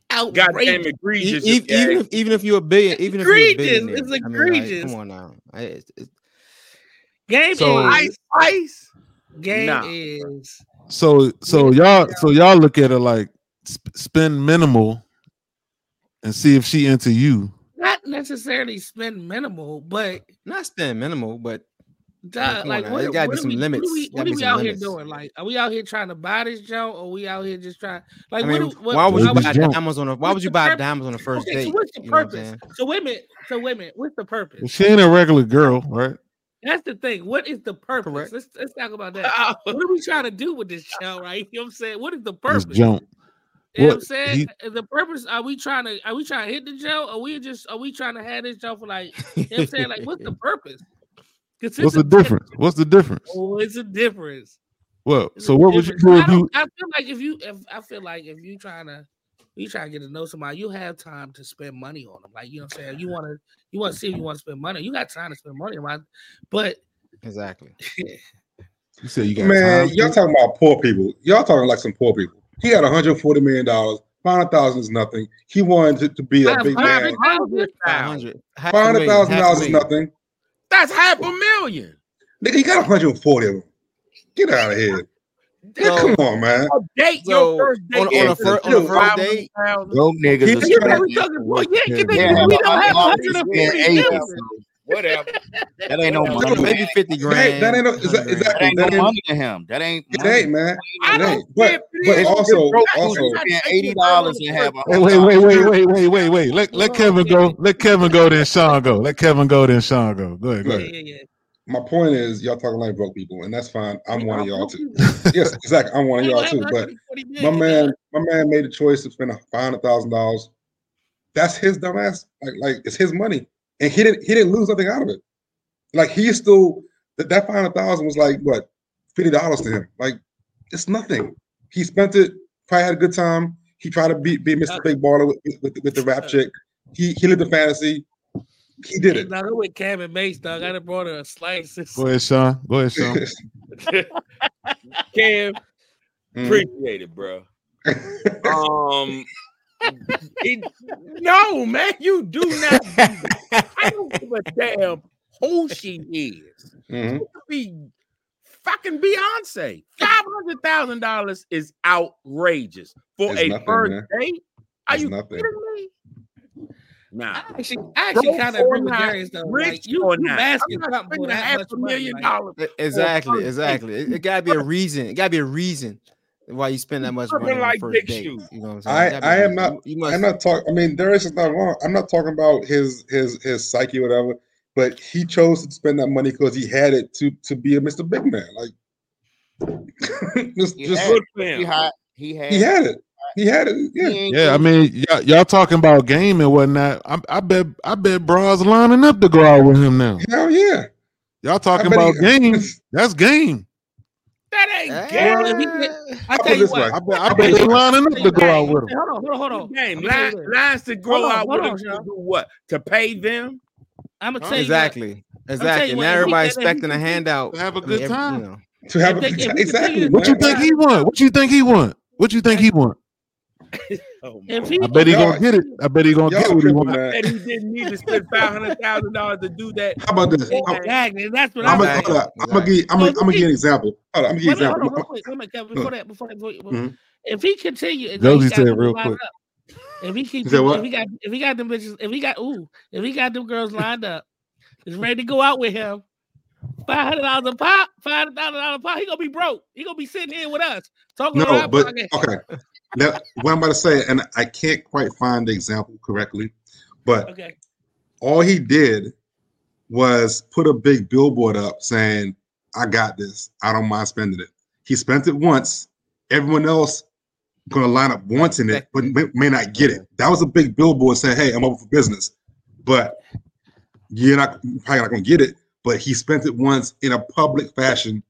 Goddamn Outrageous. E- egregious. e- if even if even if you're a billion, even if you're a Egregious. billionaire, It's I mean, like, egregious. come on now. I- it's- it's- Game So- is Ice Ice. game Nah. is so so y'all so y'all look at it like spend minimal and see if she into you. not necessarily spend minimal, but not spend minimal, but duh, come on like what, there gotta what be are some we, limits. What are we, what are we out limits. here doing? Like, are we out here trying to buy this junk, or we out here just trying? Like, I mean, do- what, why would you buy jump? diamonds on a? Why what's would you the buy purpose? diamonds on the first Okay, date? so what's the You know purpose? saying? So wait a minute. So wait a minute. What's the purpose? She ain't a regular girl, right? That's the thing. What is the purpose? Correct. Let's let's talk about that. *laughs* what are we trying to do with this show, right? You know what I'm saying? What is the purpose? jump. You know what I'm saying? he- the purpose are we trying to are we trying to hit the Joe? Are we just are we trying to have this Joe for like you know what I'm saying? Like what's the *laughs* purpose? What's the difference? What's the difference? Oh, it's a difference. Well, It's so what would you do I? I feel like if you, if I feel like if you trying to, you trying to get to know somebody, you have time to spend money on them. Like you know, what I'm saying you want to, you want to see if you want to spend money. You got time to spend money, right? But exactly. *laughs* You said you got Man, time. y'all talking about poor people. Y'all talking like some poor people. He had 140 million dollars. Five hundred thousand is nothing. He wanted to, to be a big man. Five hundred. Five hundred thousand dollars is nothing. That's half a million. Nigga, he got 140 of them. Get out of here. Yeah, come on, man. Date So, your first date on- on a fir- on a first date? Yo, niggas He- are he- spending- we talking yeah, Yeah, Yeah, we don't have $100 140 spend million. 80. Whatever. That ain't no No, money. maybe fifty grand. that ain't no, exa- 100 grand. That ain't no ain't, money to him. That ain't it ain't, man. I It ain't. But care if it but is. also also eighty dollars and have a wait, wait, wait, wait, wait, wait, wait. Let let Kevin go. Let Kevin go. Then Sean go. Let Kevin go. Then Sean go. Go ahead. Go Look, ahead. My point is y'all talking like broke people, and that's fine. I'm We one of y'all too. *laughs* Yes, exactly. I'm one of y'all too. But my man, my man made a choice to spend five hundred thousand dollars. That's his dumbass. Like, like it's his money, and he didn't he didn't lose nothing out of it. Like he still that that five hundred thousand was like what fifty dollars to him. Like it's nothing. He spent it. Probably had a good time. He tried to be be Mr. Big Baller with, with, with the rap chick. He he lived the fantasy. He did it. dog, I'm with Cam and Mase, dog. I done brought her a slice. *laughs* Go ahead, Sean. Go ahead, Sean. *laughs* Cam, Mhm. appreciate it, bro. *laughs* Um, it- no, man, you do not. do that. I don't give a damn who she is. Mhm. It could be fucking Beyonce. Five hundred thousand dollars is outrageous for It's a nothing, first man. date. Are It's you nothing. kidding me? Nah. I actually, I actually kind of agree with Darius though. rich Like you, or you not. asking I'm not for spending half a million Like, dollars. E- Exactly, exactly. It, it gotta be a reason. It gotta be a reason why you spend that much money on like the first date. shoes. You know what I'm saying? I, It gotta be a I am not You, you must. I'm not talking. I mean, Darius is not wrong. I'm not talking about his his his psyche or whatever. But he chose to spend that money because he had it to to be a Mr. Big Man. Like, *laughs* just, He just had Good it. He had he had, he had it. He had it. Yeah. Yeah, I mean, y'all, y'all talking about game and whatnot. I, I bet, I bet bras lining up to go out with him now. Hell yeah. Y'all talking bet he- about game? *laughs* That's game. That ain't Eh, game. Well, if he get, I tell you what. way. I bet, I bet they lining up to go out with him. hold on, hold on, hold on. Game. I'ma tell Lines, you this. lines to grow Hold on, out hold with on, him to do what? To pay them? I'm gonna Huh? tell you Exactly, exactly. you what, Now if he everybody get- if he expecting a handout. To have a I mean, good every- time. You know. To have a they- good time. Exactly. What you think he want? What you think he want? What you think he want? *laughs* Oh he, I bet he gonna get it. I bet he gonna Y'all get what he want. man. bet he didn't need to spend five hundred thousand dollars to do that. How about this? Exactly, that's what I'm I'm gonna saying. I'm gonna give. I'm gonna, I'm gonna give you an example. Hold on. I'm gonna give you an a minute, hold on, real example. quick. Wait a Kevin. Before that, before that, before, before, Mhm. if he continue, if Josie he got said real quick. up, if he keep, You said what? if he got, if he got them bitches, if he got, ooh, if he got them girls lined up, is ready to go out with him, five hundred dollars a pop, five hundred dollars a pop, he gonna be broke. He gonna be sitting here with us talking No, about but okay. Now, what I'm about to say, and I can't quite find the example correctly, but Okay, all he did was put a big billboard up saying, "I got this. I don't mind spending it." He spent it once. Everyone else gonna line up wanting it, but may, may not get it. That was a big billboard saying, "Hey, I'm open for business," but you're not probably not gonna get it. But he spent it once in a public fashion.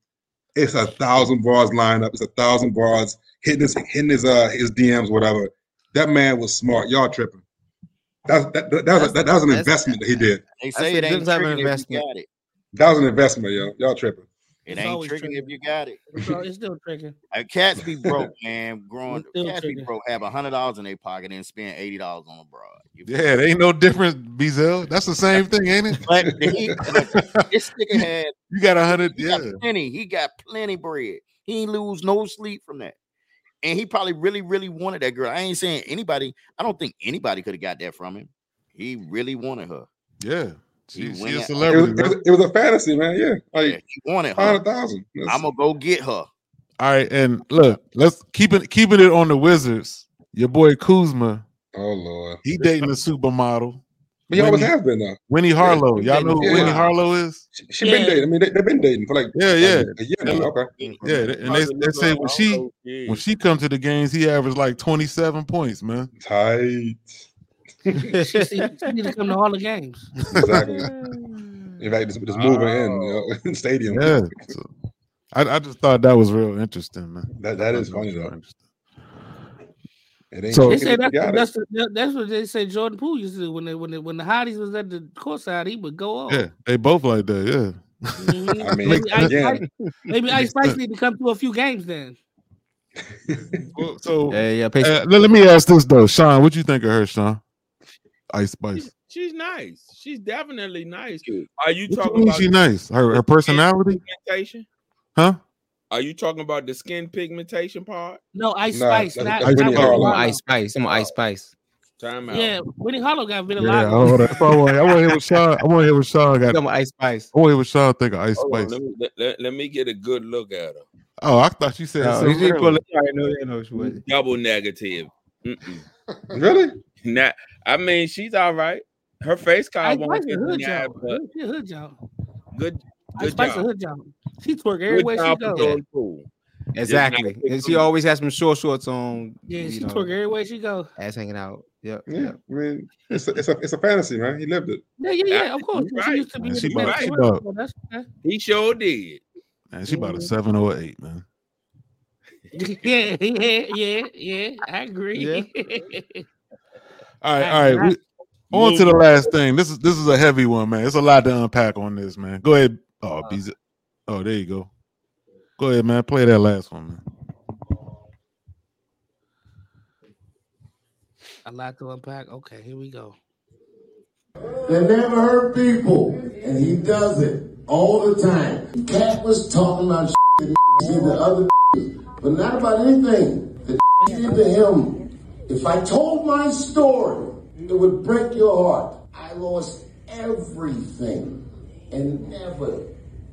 It's a thousand bars lined up. It's a thousand bars hitting his hitting his uh his DMs, whatever. That man was smart. Y'all tripping. That that, that, that, was, that, that was an investment that he did. They say a it ain't different type of tricking if you investment. got it. That was an investment, yo. Y'all tripping. It It's ain't always tricking if you got it. so it's still tricking. *laughs* Uh, cats be broke, man. Growing It's still cats be broke, have a hundred dollars in their pocket and spend eighty dollars on a broad. Yeah, it ain't no difference, Bezel. That's the same thing, ain't it? But he, *laughs* but this nigga had You got a hundred. he Yeah, got plenty. He got plenty bread. He ain't lose no sleep from that. And he probably really, really wanted that girl. I ain't saying anybody. I don't think anybody could have got that from him. He really wanted her. yeah. He She, she a out- It celebrity. was, it, was, it was a fantasy, man. Yeah, Yeah, he wanted her. hundred thousand. I'm gonna go get her. All right, and look, let's keep it keeping it on the Wizards. Your boy Kuzma, Oh lord, he dating a supermodel. But he always Winnie- have been though. Winnie Harlow. Y'all know who Yeah, Winnie yeah. Harlow is? She, she been dating. I mean, they, they've been dating for like Yeah, yeah. a year now. Okay, Yeah, and they, they say when she when she comes to the games, he averaged like 27 points, man. tight. *laughs* she, see, she need to come to all the games. Exactly. *laughs* In fact, just, just moving in, you know, *laughs* stadium. Yeah. So, I, I just thought that was real interesting, man. That that I funny that was though. real interesting. It ain't So- They say if that's, that's, the, that's what they say Jordan Poole used to do when they when they, when the hotties was at the court side, he would go off. Yeah, they both like that. Yeah. Mhm. I mean, maybe Ice again, Spice, maybe Ice Spice need to come to a few games then. Well, so Yeah, yeah. Pace- uh, let, let me ask this though, Sean. What you think of her, Sean? Ice Spice. She's nice. She's definitely nice. Are you What you talking mean about she nice? Her her personality, pigmentation? huh? Are you talking about the skin pigmentation part? No, Ice Nah, Spice, that's- not, that's not Winnie Winnie I'm Ice Spice. I'm Ice Spice. Time out. Yeah, Winnie Harlow got Yeah, vitiligo. hold on. I want. I want to hear what Sean. I want to hear what Sean got. I'm Ice Spice. I want to hear what Sean think of Ice Hold on, Spice. let, me, let, let- let me get a good look at her. Oh, I thought you said No, something he did pull it. I know, I know she was. Double negative. *laughs* Really? Nah, I mean she's all right. Her face Ice card Spice won't a get hood denied, job. but She job. good, good job. Hood job. She twerk Good everywhere she job for go. Jordan Exactly. Just not And she always has some short shorts on. Yeah, she know, twerk everywhere she go. ass hanging out. Yep. Yeah. yep. I mean, it's a, it's a it's a fantasy, man. He lived it. Yeah, yeah, yeah. Of course. You She used to be Man, she the about- men's she world, about- so that's okay. He sure did. Man, she about a seven or eight, man. *laughs* Yeah, yeah, yeah, yeah. I agree. *laughs* all right, all right. We, on to the last thing. This is this is a heavy one, man. It's a lot to unpack on this, man. Go ahead. Oh, uh, BZ. Oh, there you go. Go ahead, man. Play that last one, man. A lot to unpack. Okay, here we go. They never hurt people, and he does it all the time. Katt was talking about shit that did to other but not about anything that did to him. If I told my story, it would break your heart. I lost everything and never,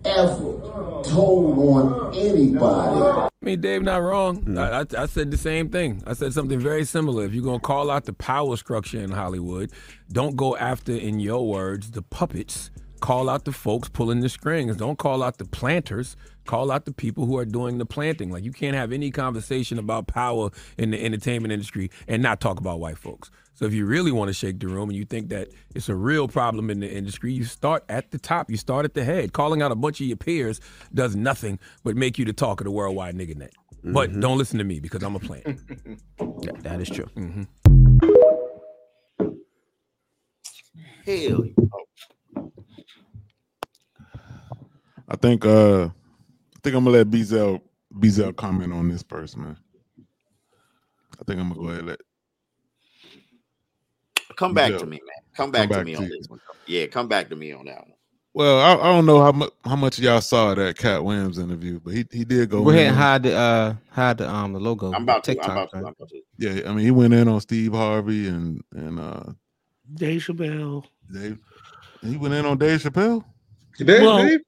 ever told on anybody. I mean, Dave, not wrong. Hmm. I, I, I said the same thing. I said something very similar. If you're gonna call out the power structure in Hollywood, don't go after, in your words, the puppets. Call out the folks pulling the strings. Don't call out the planters. Call out the people who are doing the planting. Like you can't have any conversation about power in the entertainment industry and not talk about white folks. So if you really want to shake the room and you think that it's a real problem in the industry, you start at the top. You start at the head. Calling out a bunch of your peers does nothing but make you the talk of the worldwide nigga net. But don't listen to me because I'm a plant. *laughs* That- that is true. hmm Hell, I think uh I think I'm gonna let Bezel Bezel comment on this first, man. I think I'm gonna go ahead and let come back Yeah. to me, man. Come back, back to me to on you. this one. Yeah, come back to me on that one. well, I, I don't know how much how much y'all saw that Katt Williams interview, but he, he did go Go ahead and hide the uh hide the um the logo. I'm about to. I'm TikTok, about to. I'm about to. Yeah, I mean he went in on Steve Harvey and and uh Dave Chappelle. Dave he went in on Dave Chappelle. You did, Well, Dave?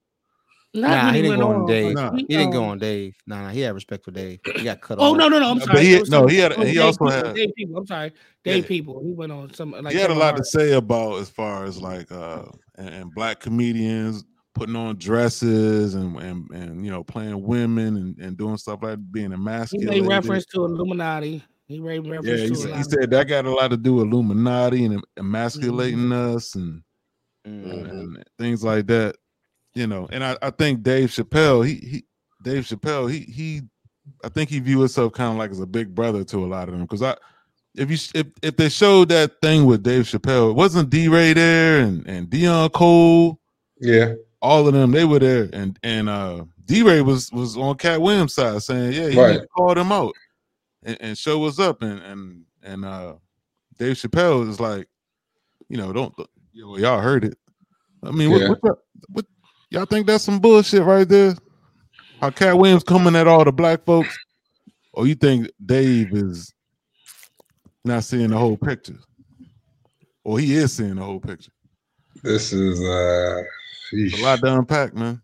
Not Nah, he didn't go on on, Dave. but Nah. He didn't go um, on Dave. Nah, nah, he had respect for Dave. He got cut off. Oh no, no, no! I'm But sorry. he- no, he had- it was he Dave also people, had- Dave people. I'm sorry, Dave Yeah. people. He went on some like he had a Kevin lot to say about as far as like uh and, and black comedians putting on dresses and and, and you know playing women and, and doing stuff like that, being He emasculated. made reference to Illuminati. He made reference Yeah, he, to said- he said that got a lot to do with Illuminati and emasculating Mm-hmm. us and, Mhm. and things like that. You know, and I, I think Dave Chappelle, he he Dave Chappelle, he he I think he view himself kind of like as a big brother to a lot of them. Because I if you if, if they showed that thing with Dave Chappelle, it wasn't D Ray there and, and Deon Cole, Yeah. all of them, they were there. And and uh D Ray was was on Katt Williams' side saying, Yeah, he Right. need to call them out and, and show us up. And and and uh Dave Chappelle is like, you know, don't yo, y'all heard it. I mean, what, Yeah. what, what y'all think that's some bullshit right there? How Katt Williams coming at all the black folks? Or you think Dave is not seeing the whole picture? Or he is seeing the whole picture? This is uh a lot to unpack, man.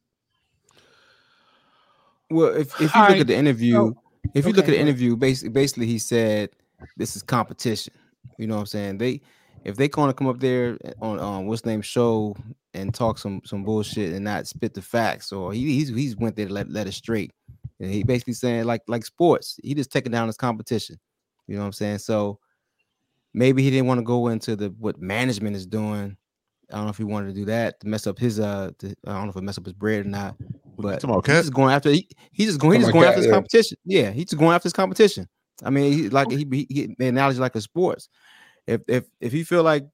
Well, if, if you All look right, at the interview, so- if you look at the interview, basically, basically he said this is competition. You know what I'm saying? They if they gonna come up there on um what's the name show and talk some some bullshit and not spit the facts, or he he's he's went there to let let it straight. And he basically saying like like sports, he just taking down his competition. You know what I'm saying? So maybe he didn't want to go into the what management is doing. I don't know if he wanted to do that to mess up his uh to, I don't know if it mess up his bread or not. But talking he's just going after. He, he's just going. He's just going about after his yeah. competition. Yeah, he's just going after his competition. I mean, he like he, he, he the analogy like a sports. If if if he feel like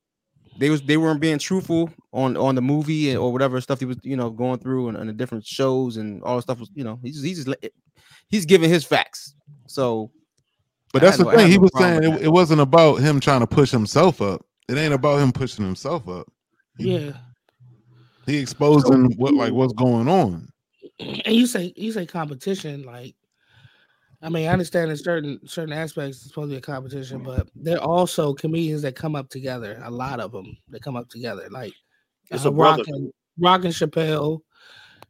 they was they weren't being truthful on on the movie or whatever stuff he was you know going through and, and the different shows and all the stuff was you know he's just, he's just he's giving his facts. So, But that's the no- thing. He no was saying it, it wasn't about him trying to push himself up. It ain't about him pushing himself up. Yeah. He exposing what like what's going on. *clears throat* and you say you say competition like I mean, I understand in certain certain aspects it's supposed to be a competition, but there are also comedians that come up together. A lot of them that come up together, like It's uh, a Rock and Rock and Chappelle.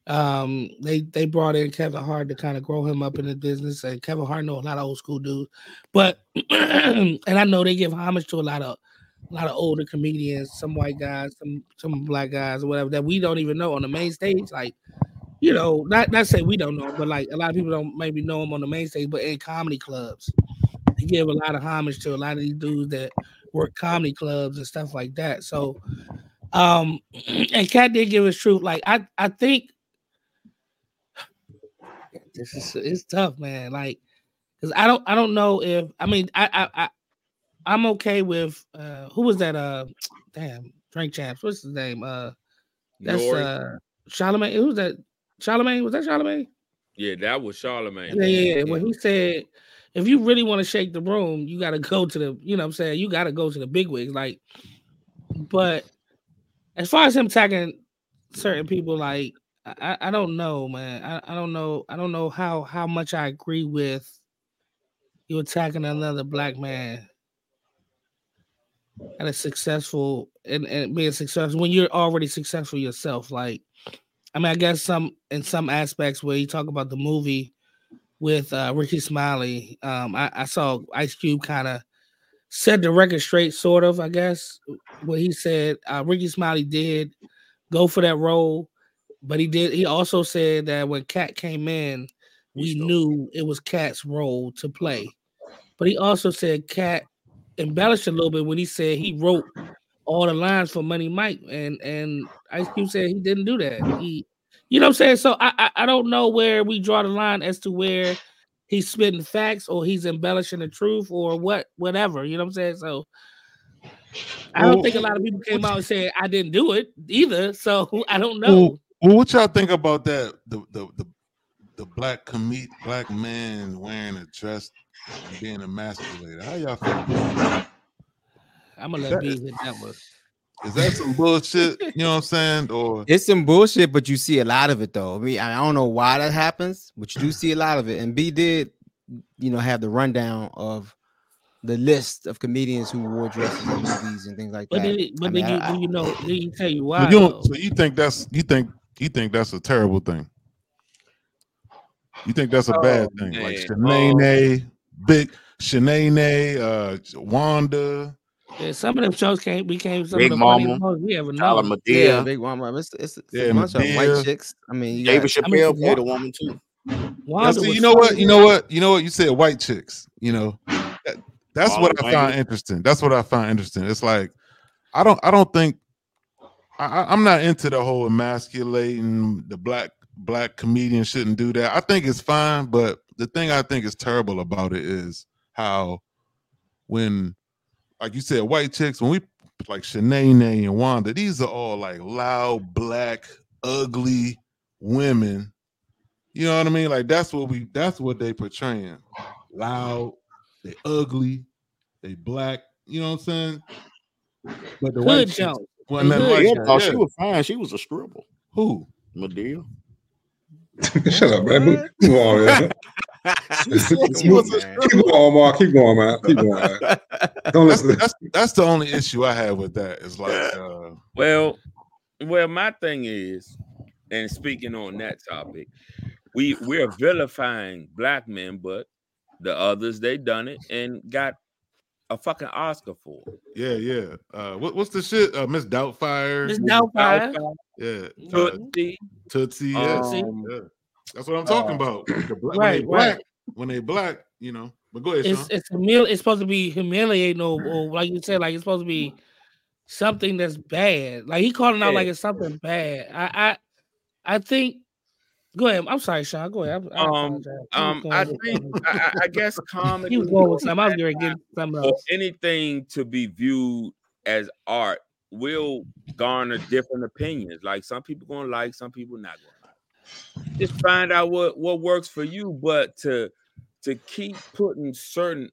Um, they they brought in Kevin Hart to kind of grow him up in the business, and Kevin Hart know a lot of old school dudes, but *clears throat* and I know they give homage to a lot of a lot of older comedians, some white guys, some some black guys, or whatever that we don't even know on the main stage, like you know, not not say we don't know, but like a lot of people don't maybe know him on the main stage, but in comedy clubs, they give a lot of homage to a lot of these dudes that work comedy clubs and stuff like that. So, um, *clears throat* and Katt did give his truth. Like I, I think this is it's tough, man. Like, cause I don't, I don't know if I mean, I, I, I I'm okay with uh who was that? Uh, damn, drink champs. What's his name? Uh, that's N.O.R.E.? uh Charlemagne. Who's that? Charlemagne? Was that Charlemagne? Yeah, that was Charlemagne. Yeah, yeah, yeah. When he said, if you really want to shake the room, you got to go to the, you know what I'm saying? You got to go to the big wigs. Like, but as far as him attacking certain people, like, I, I- I don't know, man. I, I don't know. I don't know how how much I agree with you attacking another black man and a successful and, and being successful when you're already successful yourself. Like, I mean, I guess some in some aspects where you talk about the movie with uh, Rickey Smiley, um, I, I saw Ice Cube kind of set the record straight, sort of. I guess what he said, uh, Rickey Smiley did go for that role, but he did. He also said that when Katt came in, we knew it was Katt's role to play. But he also said Cat embellished a little bit when he said he wrote all the lines for Money Mike, and and Ice Cube said he didn't do that. He, you know what I'm saying? So I, I I don't know where we draw the line as to where he's spitting facts or he's embellishing the truth or what whatever. You know what I'm saying? So I don't Well, think a lot of people came out and said I didn't do it either. *laughs* So I don't know. Well, well, what y'all think about that? The the the, the black comed black man wearing a dress and being emasculated. How y'all feel? About that? I'm gonna let B is- hit that one. Is that some bullshit? You know what I'm saying? Or *laughs* It's some bullshit, but you see a lot of it though. I mean, I don't know why that happens, but you do see a lot of it. And B did, you know, have the rundown of the list of comedians who wore dresses in movies and things like But that. did but I mean, did you I- do you know did he tell you why? you so you think that's you think you think that's a terrible thing? You think that's a bad thing? Like man. Shanae, Big Shanae, uh, Wanda. Yeah, some of them shows came became some Big of the funniest Mama, ones we ever Tyler know. yeah, Madea, big one. It's, it's, it's Yeah, a bunch of white chicks. I mean, you David got, I mean, Chappelle played a woman too. Now, Wanda see, you know what? You know what? You know what? You said white chicks. You know, That- that's Marlon what I find Wayans. interesting. That's what I find interesting. It's like I don't. I don't think I, I- I'm not into the whole emasculating the black black comedian shouldn't do that. I think it's fine, but the thing I think is terrible about it is how when, like you said, white chicks when we like Shanae and Wanda, these are all like loud black ugly women. You know what I mean? Like that's what we that's what they portraying. Loud, they ugly, they black. You know what I'm saying? But the white Hood chicks Jones. wasn't They nothing Yeah, oh, she was fine. She was a scribble. Who? Madea. *laughs* Shut up, man. Move move on, man. She was a Keep going, Mark. Keep going, man. Keep going, man. *laughs* Don't That's, listen. that's that's the only issue I have with that. Is like uh, Well, well, my thing is, and speaking on that topic, we we're vilifying black men, but the others they done it and got a fucking Oscar for it. yeah, yeah. Uh, what, what's the shit? Uh, Miss Doubtfire. Miss Doubtfire. Yeah, Tootsie, Tootsie. Yeah. um, yeah. That's what I'm talking about. The bla- when Right, they black, right. when they black, you know. But go ahead, It's Sean. it's humil- it's supposed to be humiliating or, or like you said, like it's supposed to be something that's bad. Like he calling out Yeah. like it's something bad. I I I think Go ahead. I'm sorry, Sean. Go ahead. I, I Um, apologize. He was um, I think. I, I- I guess comedy. he was going with something. I was going to get *laughs* something else. anything to be viewed as art will garner different opinions. Like some people gonna like, some people not gonna like. Just find out what what works for you, but to to keep putting certain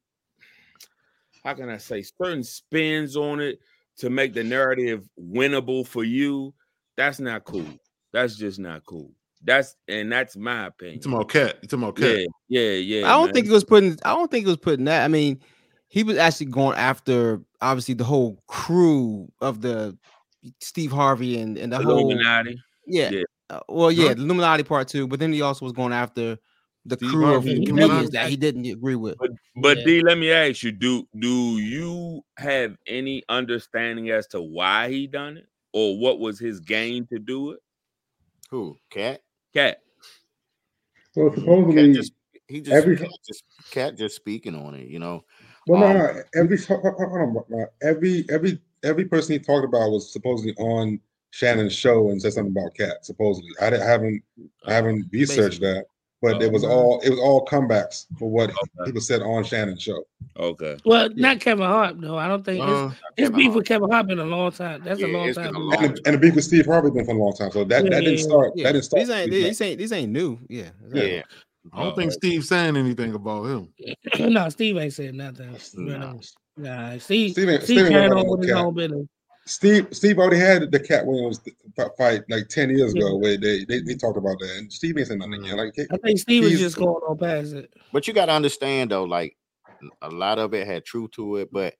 how can I say certain spins on it to make the narrative winnable for you, that's not cool. That's just not cool. That's and that's my opinion. It's talking about cat? You talking about Yeah, cat? yeah, yeah. I don't man. think it was putting. I don't think it was putting that. I mean, he was actually going after obviously the whole crew of the Steve Harvey and and the whole Illuminati. Yeah. Yeah. Uh, well, yeah, the Illuminati part two, but then he also was going after the Steve crew of Harvey and comedians that he didn't agree with. But but Yeah. D, let me ask you: Do do you have any understanding as to why he done it, or what was his game to do it? Who? Katt? Katt. So Katt supposedly, just he just every cat just cat just speaking on it, you know. well, no, Um, no, every hold on, hold on, every every every person he talked about was supposedly on Shannon's show and said something about Katt. Supposedly, I, didn't- I haven't I haven't researched that, but it was Oh. all it was all comebacks for what Okay. people said on Shannon's show. Okay. Well, not Kevin Hart, though. I don't think Uh, it's, it's beef with Kevin Hart been a long time. That's a Yeah, long it's been time. a long And the, and the beef with Steve Harvey been for a long time, so that, Yeah, that yeah, didn't start. Yeah, That didn't start. these ain't Steve these ain't these ain't new. Yeah, Yeah. I don't think Steve's saying anything about him. *clears throat* no, Steve ain't saying nothing. No. Nah, Steve, Steve Steve Steve ain't on with his cat. own business. Steve Steve already had the Katt Williams f- fight like ten years ago, Yeah. where they, they they talked about that, and Steve ain't saying nothing again. Mm. Like I think Steve was just going on past it. But you gotta understand though, like a lot of it had truth to it, but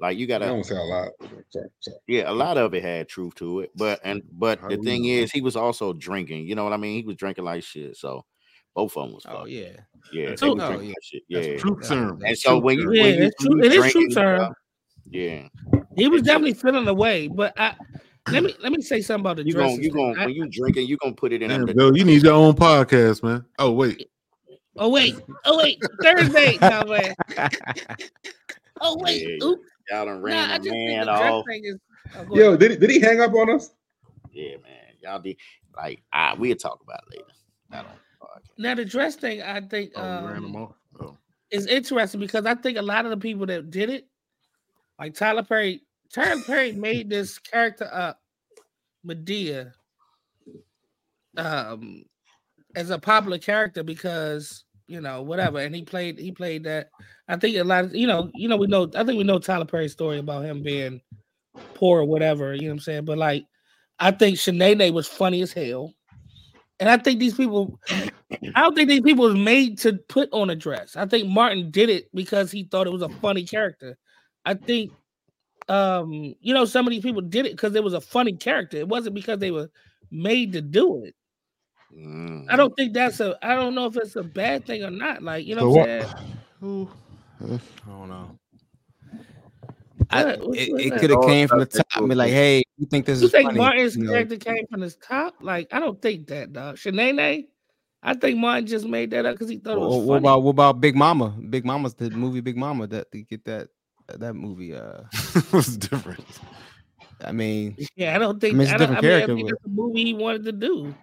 like you gotta don't say a lot. Sorry, sorry. yeah, a lot of it had truth to it. But and but How the thing know? is he was also drinking, you know what I mean? He was drinking like shit. So both of them was Oh fucked. yeah. Yeah, they true. was Oh, yeah. that shit. That's Yeah. truth serum. And so when you. Yeah, when you, it's when true. you It is drinking true, and sir. stuff, yeah. He was It's just- definitely feeling away, but I let me let me say something about the You gonna dresses you thing. gonna I- when you drinking, you gonna put it in Damn, them. Bill, you need your own podcast, man. Oh wait, oh wait, oh wait, Thursday, *laughs* no man. *laughs* Oh wait, Yeah, yeah. oops. Y'all done Nah, ran I the just think man the off. is. oh, Yo, ahead. did he, did he hang up on us? Yeah, man. Y'all did like ah, we'll talk about it later. Not on the podcast. Now the dress thing, I think oh, we ran them um, off. Oh. is interesting because I think a lot of the people that did it, like Tyler Perry, Tyler Perry *laughs* made this character up, Madea, um, as a popular character because you know whatever, and he played he played that. I think a lot of you know you know we know I think we know Tyler Perry's story about him being poor or whatever. You know what I'm saying? But like, I think Shanae was funny as hell. And I think these people, I don't think these people was made to put on a dress. I think Martin did it because he thought it was a funny character. I think, um, you know, some of these people did it because it was a funny character. It wasn't because they were made to do it. Mm. I don't think that's a. I don't know if it's a bad thing or not. Like you know, So what what? I'm saying? *sighs* Who? I don't know. I, What- what's- it it could have came from the top. that Be like, hey, you think this You is think funny? Martin's you know? character came from his top? Like I don't think that, dog. Shanae, I think Martin just made that up because he thought it was or funny. what about what about Big Mama? Big Mama's the movie Big Mama that to get that that movie. Uh, *laughs* What's different? I mean, Yeah, I don't think. I mean, it's a I, don't, I, different mean, I character, think but- that's a movie he wanted to do.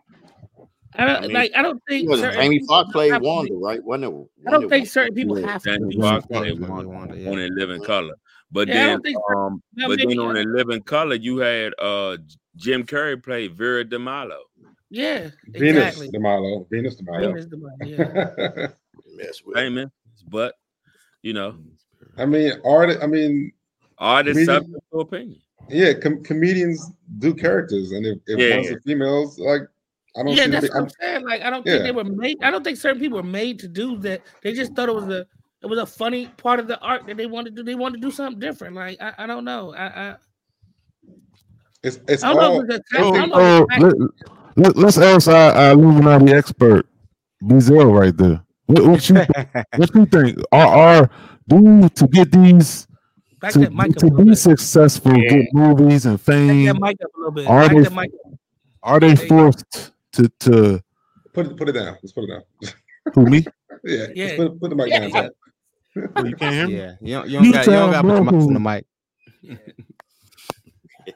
I don't I mean, like. I don't think. Was certain Jamie Foxx played Wanda, right? Wasn't it? I don't think Wanda? certain people Yeah, have to. Jamie do Foxx it. played Wanda, Wanda Wanda, on in Living Color. But Yeah, then, think um, Well, but then on I in Living Color, you had uh Jim Carrey played Vera DeMalo. Yeah, Venus exactly. DeMalo. Venus DeMalo. Venus DeMilo, Yeah. *laughs* Mess with. Famous, but you know, I mean, art. I mean, artist Comedian- subject to opinion. yeah, com- comedians do characters, and if, if Yeah. one's a females, like I don't yeah, see. That's big, what I'm I'm, saying. Like, I don't think they were made. I don't think certain people were made to do that. They just thought it was a. It was a funny part of the art that they wanted to do. They wanted to do something different. Like I, I don't know. I, I, it's it's I don't know all. if it's a- oh, I I think- don't know Oh, it's let, let, let's ask our, our Illuminati expert, Bizel, right there. What, what you *laughs* what you think? Are are do to get these back to, that mic to be bit. successful, get movies and Back fame? that mic up a little bit. Are Back they that mic up. are they There you go. forced to to Put it put it down. Let's put it down. who me? *laughs* yeah, Yeah. Put, put the mic Yeah. down. Tom. Oh, you can't hear me? yeah, you don't, you don't got you don't got to put your mouth on the mic.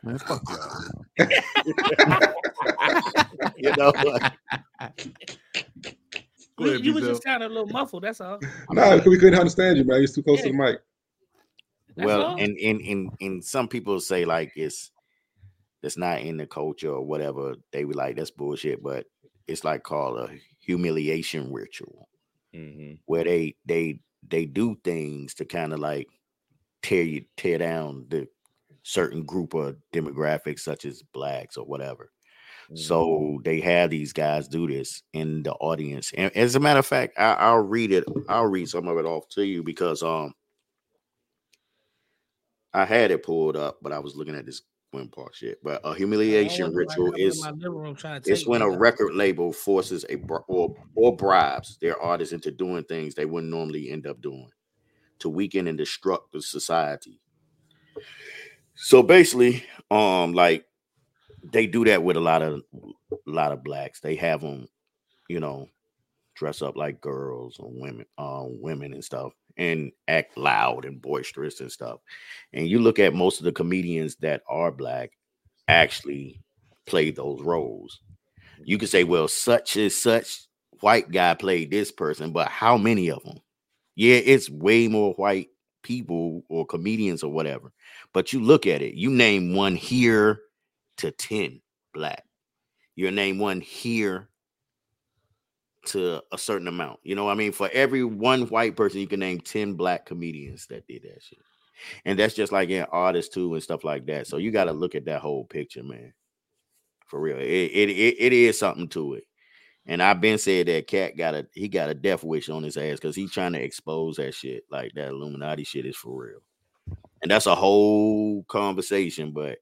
Man, fuck y'all. *laughs* you know, like, *laughs* Go You, ahead, you was just kind of a little muffled. That's all. *laughs* Nah, we couldn't understand you, man. You're too close to the mic. That's well, all. and and and and some people say like it's it's not in the culture or whatever. They were like that's bullshit, but it's like called a humiliation ritual Mhm. where they they they do things to kind of like tear you tear down the certain group of demographics such as blacks or whatever. So they have these guys do this in the audience. And as a matter of fact, I, I'll read it. I'll read some of it off to you because um I had it pulled up, but I was looking at this Gwynn Park shit. But a humiliation ritual is my living room trying to it's when a record label forces a or or bribes their artists into doing things they wouldn't normally end up doing to weaken and destruct the society. So basically, um, like they do that with a lot of a lot of blacks. They have them, you know, dress up like girls or women, um, women and stuff, and act loud and boisterous and stuff. And you look at most of the comedians that are black actually play those roles. You could say, well, such as such white guy played this person, but how many of them? Yeah, it's way more white people or comedians or whatever. But you look at it, you name one here to 10 black. You name one here to a certain amount. You know I mean? For every one white person, you can name 10 black comedians that did that shit. And that's just like in artists too and stuff like that. So you got to look at that whole picture, man. For real. It, it it it is something to it. And I've been said that cat got a he got a death wish on his ass because he's trying to expose that shit. Like that Illuminati shit is for real. And that's a whole conversation, but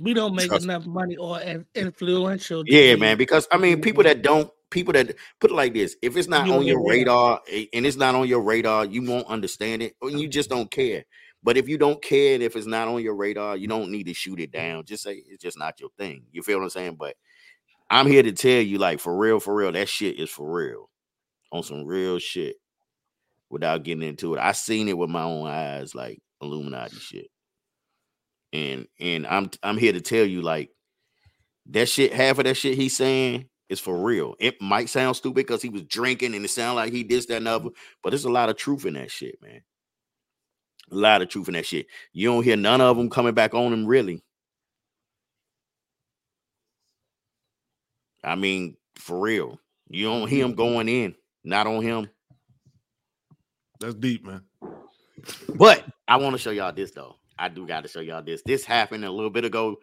We don't make Trust- enough money or in- influential. Yeah, be- man. Because I mean, people that don't, people that put it like this: if it's not You on your radar and it's not on your radar, you won't understand it, or you just don't care. But if you don't care, and if it's not on your radar, you don't need to shoot it down. Just say it's just not your thing. You feel what I'm saying? But I'm here to tell you, like for real, for real, that shit is for real, on some real shit. Without getting into it, I seen it with my own eyes, like Illuminati shit and and I'm I'm here to tell you like that shit. Half of that shit he's saying is for real. It might sound stupid because he was drinking and it sound like he this that and other, but there's a lot of truth in that shit, man. A lot of truth in that shit. You don't hear none of them coming back on him really. I mean, for real. You don't hear him going in, not on him. That's deep, man. But I want to show y'all this though. I do got to show y'all this. This happened a little bit ago.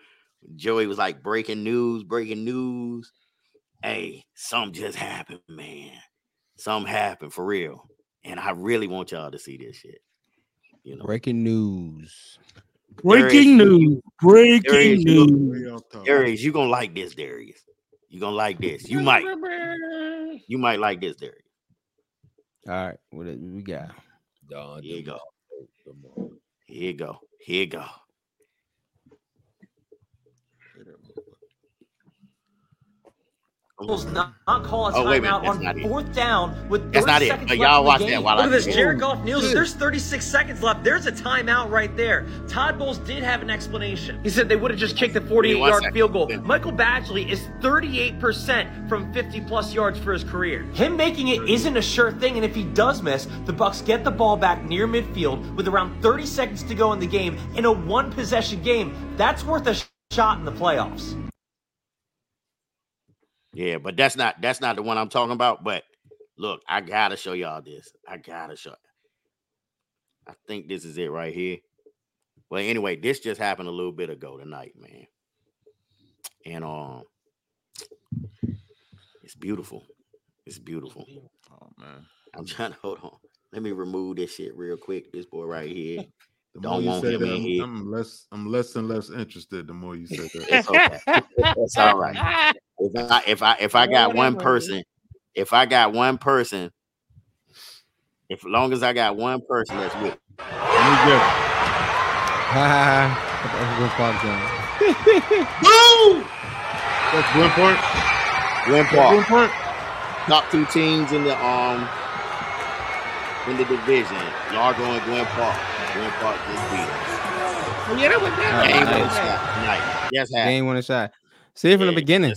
Joey was like breaking news, breaking news. Hey, something just happened, man. Something happened for real. And I really want y'all to see this shit. You know, Breaking news. Breaking news. Breaking Darius, you news. gonna, Darius, you gonna like this, Darius. You gonna like this. You might. You might like this, Darius. All right, what do we got? Here you go. Here you go. Here you go. Bulls not, not call a Oh, wait a minute, timeout that's not on it. fourth down with 30 That's not it. seconds But left y'all in the watch game. that while Look at this. Jared Goff kneels it. There's 36 seconds left. There's a timeout right there. Todd Bowles did have an explanation. He said they would have just kicked the 48-yard field goal. Michael Badgley is 38% from 50 plus yards for his career. Him making it isn't a sure thing, and if he does miss, the Bucs get the ball back near midfield with around 30 seconds to go in the game in a one possession game. That's worth a shot in the playoffs. Yeah, but that's not that's not the one I'm talking about. But look, I gotta show y'all this. I gotta show. I think this is it right here. Well, anyway, this just happened a little bit ago tonight, man. And um, it's beautiful. It's beautiful. Oh man. I'm trying to hold on. Let me remove this shit real quick. This boy right here. *laughs* The Don't you want say him that, I'm. I'm less I'm less and less interested the more you say that. It's okay. It's all right. If I if I if I got one person, if I got one person, if long as I got one person that's with, Boom! *laughs* That's Glen Park. Glen *laughs* That's Glen Park, Park. top two teams in the um in the division, Largo and Glen Park. Glen Park just beat us. Oh, yeah, that was that. Game nice. one shot tonight. Yes, happened. Game winning shot. See it from the beginning.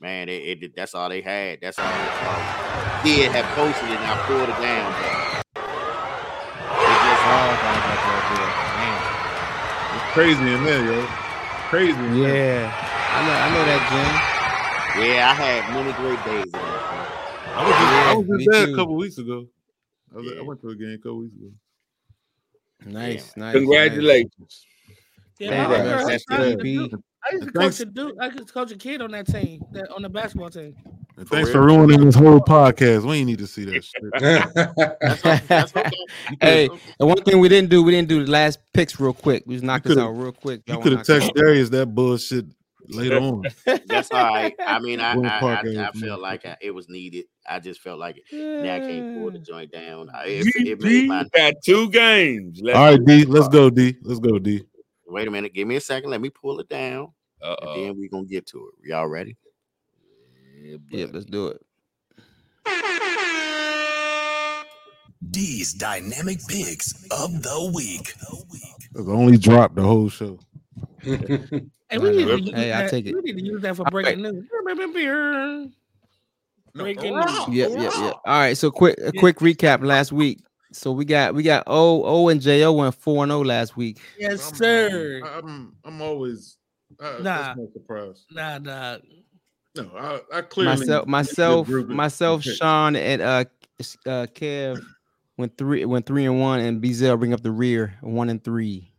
man, it, it that's all they had. That's all. That's all. Did have posted it, and I pulled it down. But it just oh, It's crazy in there, yo. Crazy. in there. Yeah, I know. I know that, game. Yeah, I had many great days in there. I was just, I was just there too. a couple weeks ago. I, was, I went to a game a couple weeks ago. Jim. Nice, nice. Congratulations. Yeah, Thank my you. girl, That's I used to I used to coach a dude. I used to coach a kid on that team, that on the basketball team. And thanks for ruining this whole podcast. We ain't need to see that shit. *laughs* *laughs* hey, and one thing we didn't do, we didn't do the last picks real quick. We just knocked this coulda- out real quick. You could have texted this? Darius that bullshit later on. *laughs* That's all right. I mean, I I, I, I Avenue. felt like I, it was needed. I just felt like it. Now I can't pull the joint down. I, it, it made GG my got two games. Let's All right. D. Let's go, D. Let's go, D. Wait a minute. Give me a second. Let me pull it down. Uh-oh. And then we're gonna get to it. Y'all ready? Yeah, let's do it. D's dynamic picks of the week. That's only dropped the whole show. *laughs* Hey, we need, to use Hey, I take it. we need to use that for All breaking news. Breaking news. Yep, yep, yep. All right, so quick a quick recap last week. So we got we got O O and Jo went four and O last week. Yes, sir. I'm I'm always uh, Nah. no surprise. Nah, nah. No, I, I clearly myself, myself, myself, Sean, and uh, uh, Kev went three, went three and one, and Bezel bring up the rear, one and three.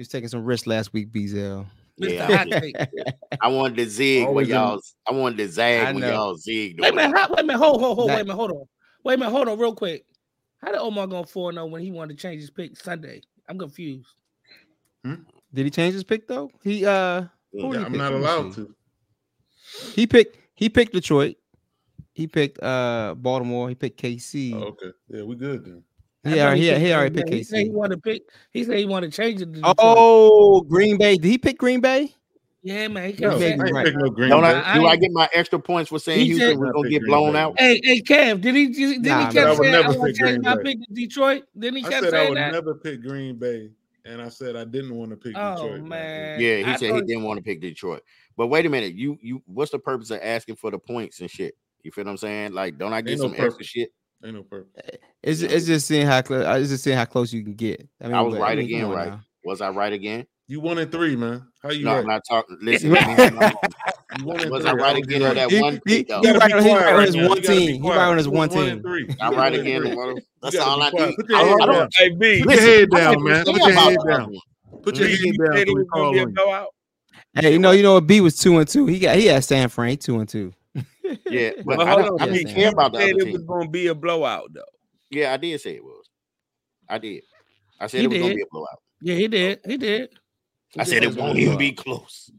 He was taking some risks last week, Bezel. Yeah, I, I wanted to zig when Always in- y'all. I wanted to zag when y'all zigged. Wait a minute, how, wait a minute, hold, hold, hold, That- wait a minute, hold on. Wait a minute, hold on, real quick. How did Omar go 4 0 when he wanted to change his pick Sunday? I'm confused. Did he change his pick though? He uh, who did he I'm pick? not allowed to. He picked he picked Detroit. He picked uh Baltimore. He picked KC. Oh, okay. Yeah, we good then. I He thought he, he already picked He said he KC. wanted to pick. He said he wanted to change it. To Oh, Green Bay. Did he pick Green Bay? yeah, man. He No, kept I Right. Pick no Green Don't Bay. I, do I get my extra points for saying He Houston was gonna get Green blown Bay. out? Hey, hey, Kev, did he? Did Nah, he man. kept I would saying never oh, I want pick to change my pick to Detroit? Then he I kept said I would that. never pick Green Bay, and I said I didn't want to pick Oh Detroit. man. Yeah, he I said he didn't want to pick Detroit. But wait a minute, you you what's the purpose of asking for the points and shit? You feel what I'm saying? Like, don't I get some extra shit? Ain't no purpose. Eh, it's Yeah. it's just seeing how close. It's just seeing how close you can get. I mean, I was but- right mean, again, right? now. Was I right again? You one and three, man. How you No, right? *laughs* I'm not talking. Listen, give me some money. You was three. I right don't again on that He, one he, pick he though? Right on, he right on his now. one You gotta be team. He right on his one was one and team. I'm right again. three. Tomorrow. You That's gotta all I quiet. need. Put your head down. don't. Hey B, Put your head down, man. Put your head down. Put your you, head down said so it we was gonna call be a on you. blowout. Hey, you know, you know, what? B was two and two. He got he had San Fran two and two. Yeah, *laughs* but But I don't. on, I didn't care about the said other it was gonna be a blowout though. Yeah, I did say it was. I did. I said He it was gonna be a blowout. Yeah, he did. He did. I said it won't even be close.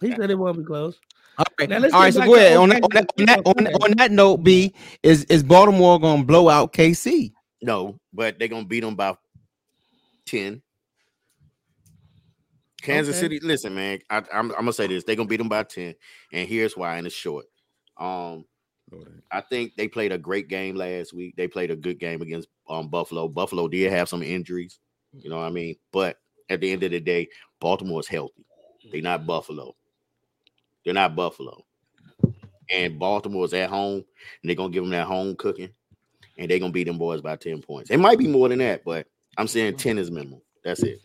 He said it won't be close. All right, Now let's all. So back go ahead on that, on, that, on, that, on, that, on that note. B is is Baltimore gonna blow out KC? No, but they're gonna beat them by ten. Kansas Okay. City, listen, man. I, I'm, I'm gonna say this: they're gonna beat them by ten, and here's why. And it's short. Um, I think they played a great game last week. They played a good game against um Buffalo. Buffalo did have some injuries, you know what I mean. But at the end of the day, Baltimore is healthy. They're not Buffalo. They're not Buffalo. And Baltimore's at home, and they're gonna give them that home cooking, and they're gonna beat them boys by 10 points. It might be more than that, but I'm saying 10 is minimal. That's it.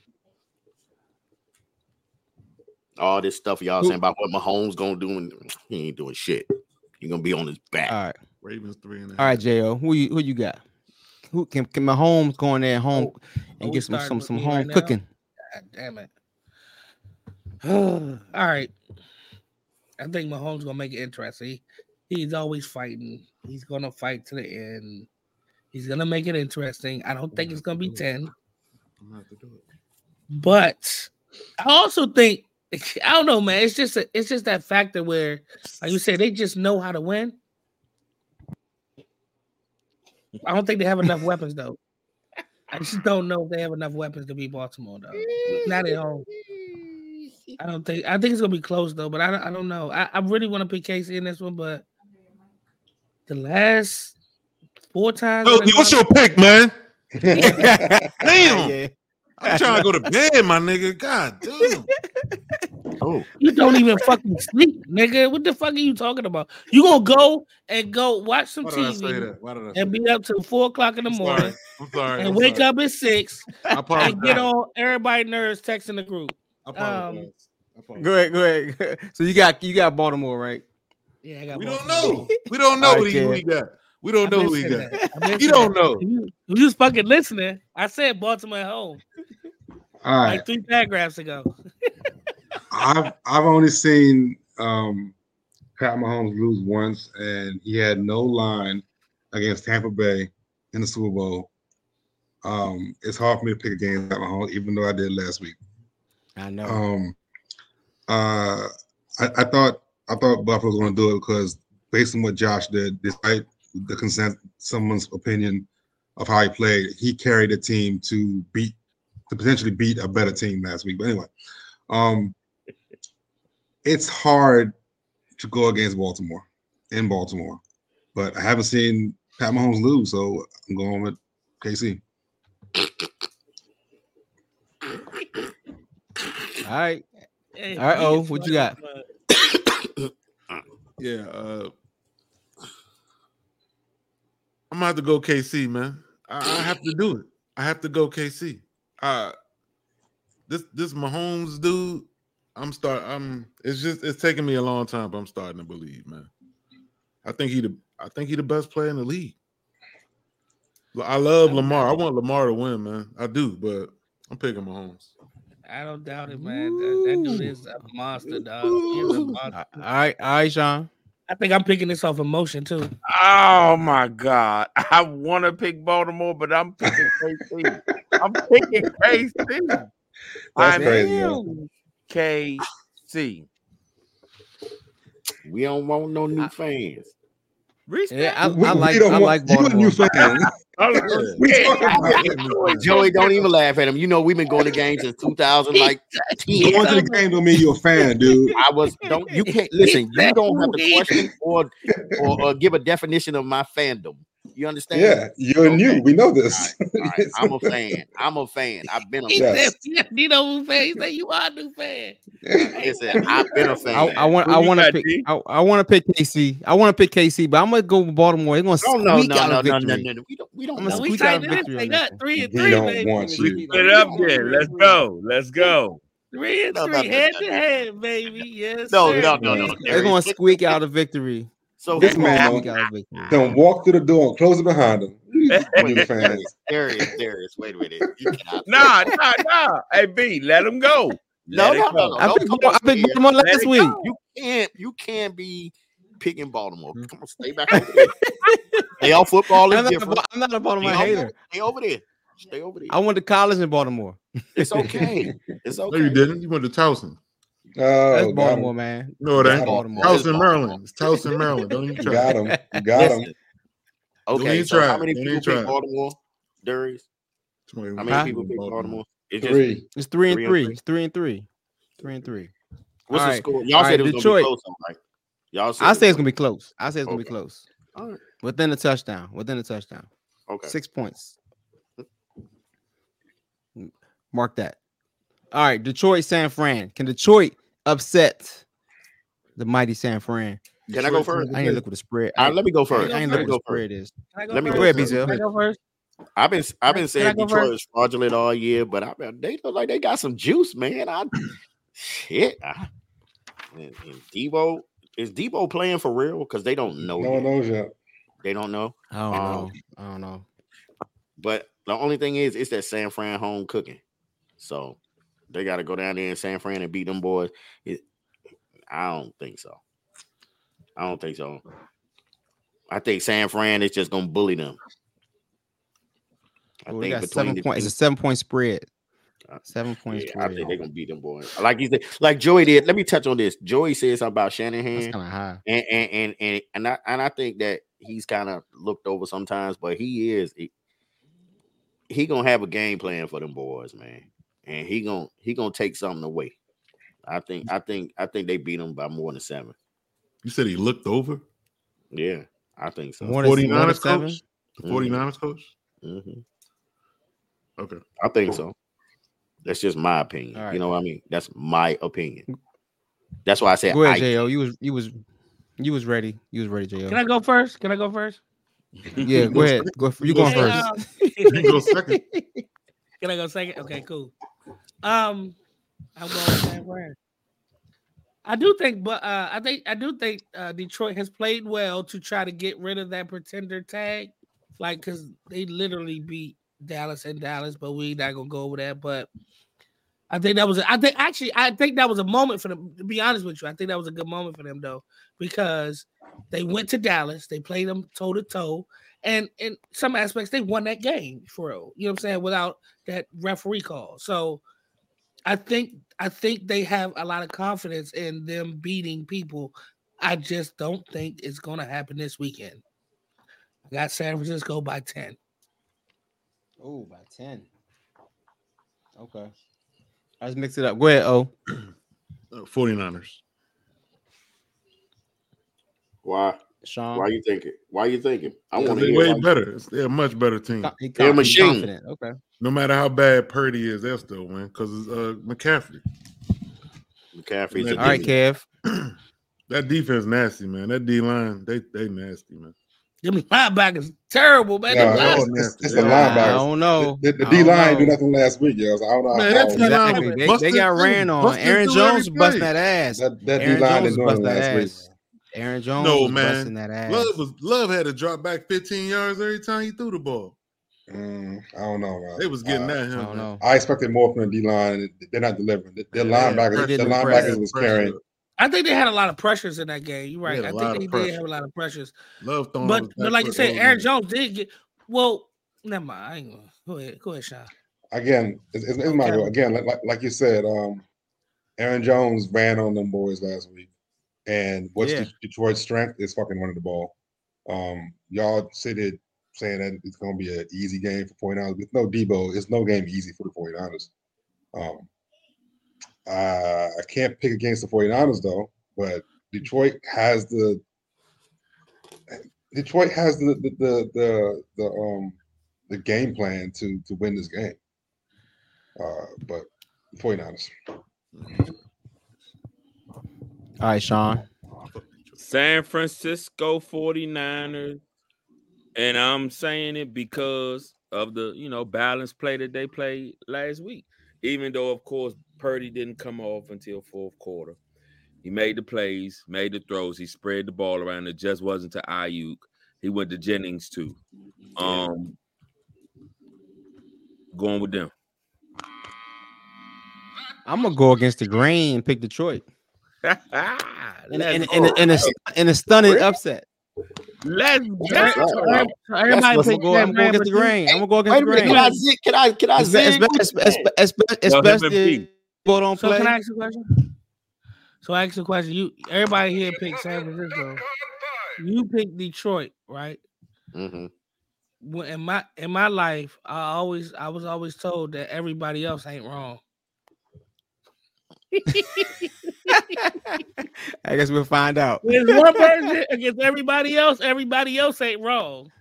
All this stuff y'all saying about what Mahomes gonna do, and he ain't doing shit. He gonna be on his back. All right, Ravens three and a half. all right, Jo. Who you who you got? Who can can Mahomes go in there at home Oh, and oh, get some some some home right cooking? God damn it. *sighs* All right. I think Mahomes gonna make it interesting. He, he's always fighting. He's gonna fight to the end. He's gonna make it interesting. I don't think it's gonna be 10. I'm gonna have to do it. But I also think *laughs* I don't know, man. It's just a, it's just that factor where, like you said, they just know how to win. I don't think they have enough weapons though. I just don't know if they have enough weapons to beat Baltimore though. Not at home. I don't think. I think it's gonna be close though, but I don't, I don't know. I, I really want to pick KC in this one, but the last four times. Yo, that they what's your pick, man? *laughs* Damn. Yeah. I'm trying to go to bed, my nigga. God damn. *laughs* Oh. You don't even fucking sleep, nigga. What the fuck are you talking about? You gonna go and go watch some Why did I say TV that? Why did I say and be up till four o'clock in the I'm morning sorry. I'm sorry. and I'm wake sorry. up at six I and get on everybody nerves texting the group. I Um, apologize. Go ahead, go ahead. *laughs* So you got you got Baltimore, right? yeah, I got We one don't know. We don't know All right, who, he, he got. We don't know who he got. that. I've been You don't know. You, you was fucking listening. I said Baltimore at home All right. like three paragraphs ago. *laughs* I've I've only seen um, Pat Mahomes lose once, and he had no line against Tampa Bay in the Super Bowl. Um, it's hard for me to pick against Pat Mahomes, even though I did last week. I know. Um, uh, I, I thought I thought Buffalo was going to do it because based on what Josh did, despite the consent someone's opinion of how he played, he carried the team to beat to potentially beat a better team last week. But anyway, um, it's hard to go against Baltimore in Baltimore, but I haven't seen Pat Mahomes lose, so I'm going with KC. All right. All right, oh, what you got? *coughs* Yeah, uh I'm gonna have to go KC, man. I, I have to do it. I have to go KC. Uh this this Mahomes dude, I'm start I'm it's just it's taking me a long time, but I'm starting to believe, man. I think he the I think he the best player in the league. I love Lamar. I want Lamar to win, man. I do, but I'm picking Mahomes. I don't doubt it, man. That, that dude is a monster, dog. He's a monster. All right, all right, Sean. I think I'm picking this off emotion too. Oh my God. I want to pick Baltimore, but I'm picking KC. I'm picking KC. That's I crazy, am KC. We don't want no new fans. Yeah, I, We- I like don't I want- like you a new Baltimore. fan. *laughs* *laughs* Joey, don't even laugh at him. You know we've been going to games since 2000, like 10. Going to the game don't mean you're a fan, dude. *laughs* I was don't you can't listen. You don't have to question or or, or give a definition of my fandom. You understand? Yeah, you're new. We know this. All right, I'm a fan. I'm a fan. I've been a He fan. Yes. said, "You know fan?" He said, "You are a new fan." Listen, I've been a *laughs* I, fan. I want Who I want to got, pick D? I, I want to pick KC. I want to pick KC, but I'm gonna go with Baltimore. They're gonna No, no, squeak no, out no, a no, no, victory. no, no. We don't. We don't I'm know. we out tighten a this. victory. They got three and He three, don't baby. want you. Get up there. Let's go. Let's go. Three and No, no, three, no, head no, to head, baby. Yes, No, sir. no, no, no. They're gonna squeak out a victory. So This man gonna- don't- Squeak out a victory. Then walk through the door and close it behind him. *laughs* New fans. Darius, Darius, wait a minute. You cannot. Nah, nah, nah. Hey, B, let him go. No, Let no, it no, go. no. I Don't picked come Baltimore, I picked. Baltimore Let last week. go. You can't. You can't be picking Baltimore. Hmm. Come on, stay back over there. *laughs* They all football I'm is not, a, different. Ba- I'm not a Baltimore Stay over, hater. stay over there. Stay over there. I went to college in Baltimore. It's okay. *laughs* It's No, okay. you didn't. You went to Towson. Oh, That's Baltimore, him. man. No, it ain't. Baltimore. Towson, Maryland. It's Towson, Maryland. Don't even *laughs* You try. got him. You got him. Listen. Don't Okay, so try how many Don't people pick try. Baltimore, Darius? How many Huh? people pick Baltimore. Baltimore? It's just Three. It's three and Three three. three. It's three and three. Three and three. what's All the right. score? Y'all All said right, it was gonna Detroit. be close, all right? Y'all said I it say it's gonna be close. I say it's gonna be close. All right. Within a touchdown. Within a touchdown. Okay. Six points. Mark that. All right, Detroit, San Fran. Can Detroit upset the mighty San Fran? Can I go first? I ain't look what the spread. All right, let me go first. I ain't look me what go the spread is. Can I go Let me first? go Go ahead, first. Bizel. Can I go first? I've been I've been saying Detroit is fraudulent all year, but I they look like they got some juice, man. I shit. I, and, and Deebo is Deebo playing for real? Because they don't know. No yet. one knows yet. They don't know. I don't Um, know. I don't know. But the only thing is, it's that San Fran home cooking. So they got to go down there in San Fran and beat them boys. It, I don't think so. I don't think so. I think San Fran is just gonna bully them. I they think between seven point. It's a seven point spread. Uh, Seven points. yeah, I think they're gonna beat them boys. Like you said, like Joey did. Let me touch on this. Joey said something about That's Shanahan, kind of high. and and and and and I, and I think that he's kind of looked over sometimes, but he is he, he gonna have a game plan for them boys, man, and he gonna he gonna take something away. I think I think I think they beat him by more than seven. You said he looked over Yeah, I think so. More than, 49ers seven. coach. The Mhm. 49ers coach. Mhm. Okay. I think so. That's just my opinion. All right. You know what I mean? That's my opinion. That's why I said Go ahead, I. Jo. You was you was you was ready. You was ready, Jo. Can I go first? Can I go first? Yeah, go ahead. Go. You going first? You go second. *laughs* Can I go second? Okay, cool. Um, I'm going San Fran. I do think, but uh, I think I do think uh, Detroit has played well to try to get rid of that pretender tag, like because they literally beat Dallas and Dallas, but we not gonna go over that. But I think that was, a, I think actually, I think that was a moment for them. To be honest with you, I think that was a good moment for them though, because they went to Dallas, they played them toe to toe, and in some aspects they won that game for real. You know what I'm saying? Without that referee call, so. I think I think they have a lot of confidence in them beating people. I just don't think it's going to happen this weekend. I got San Francisco by 10. Oh, by 10. Okay. Let's mix it up. Go ahead, O. Uh, 49ers. Why? Sean. Why you thinking? Why you thinking? I want to they're hear. way better. They're a much better team. He They're a machine. confident. Okay. No matter how bad Purdy is, they'll still win because it's uh, McCaffrey. McCaffrey's That a All right, demon. Kev. *clears throat* That defense nasty, man. That D line, they they nasty, man. Them linebackers terrible, man. No, Them it's, linebackers- it's, it's the Yeah. linebackers. I don't know. The, the I D don't line do nothing last week, yo. So I don't know Man, how. that Exactly. They, they got ran on. busted Aaron Jones was busting that ass. That, that D line is didn't was do busting nothing that last week. Ass. Aaron Jones No was man, busting that ass. Love was Love had to drop back 15 yards every time he threw the ball. Mm, I don't know, man. They was getting Uh, at I him. don't know. I expected more from the D line. They're not delivering. The- Their Yeah, linebackers, they their linebackers was Pressure. carrying. I think they had a lot of pressures in that game. You're right. had a I lot think they pressure. did have a lot of pressures. Love throwing. But but like you said, Aaron. Jones did get well. Never mind. I ain't gonna go ahead. Go ahead, Sean. Again, it's, it's, it's my Okay. again, like, like like you said, um, Aaron Jones ran on them boys last week, and what's Yeah. Detroit's strength is fucking running the ball. Um, y'all said it saying that it's going to be an easy game for 49ers. With no Deebo, it's no game easy for the 49ers. Um, uh, I can't pick against the 49ers though, but Detroit has the Detroit has the the the the, the um the game plan to to win this game. Uh, but 49ers. All right, Sean. San Francisco 49ers. And I'm saying it because of the, you know, balanced play that they played last week. Even though, of course, Purdy didn't come off until fourth quarter. He made the plays, made the throws, he spread the ball around. It just wasn't to Aiyuk. He went to Jennings too. Um going with them. I'm gonna go against the grain and pick Detroit. *laughs* in, Let's in, a, in, a, in a stunning upset. Let's That's go. right. So Right. everybody I'm gonna go, that I'm gonna man, go against the but you- grain. I'm gonna go against Wait the a minute. grain. Can I zig? Can I? Can I Espe- zig? and Especially P. people don't So can I play. ask you a question? So I ask you a question. You everybody here picked San Francisco. You picked Detroit, right? Mhm. When in my in my life, I always I was always told that everybody else ain't wrong. *laughs* *laughs* I guess we'll find out. There's one person against everybody else. Everybody else ain't wrong.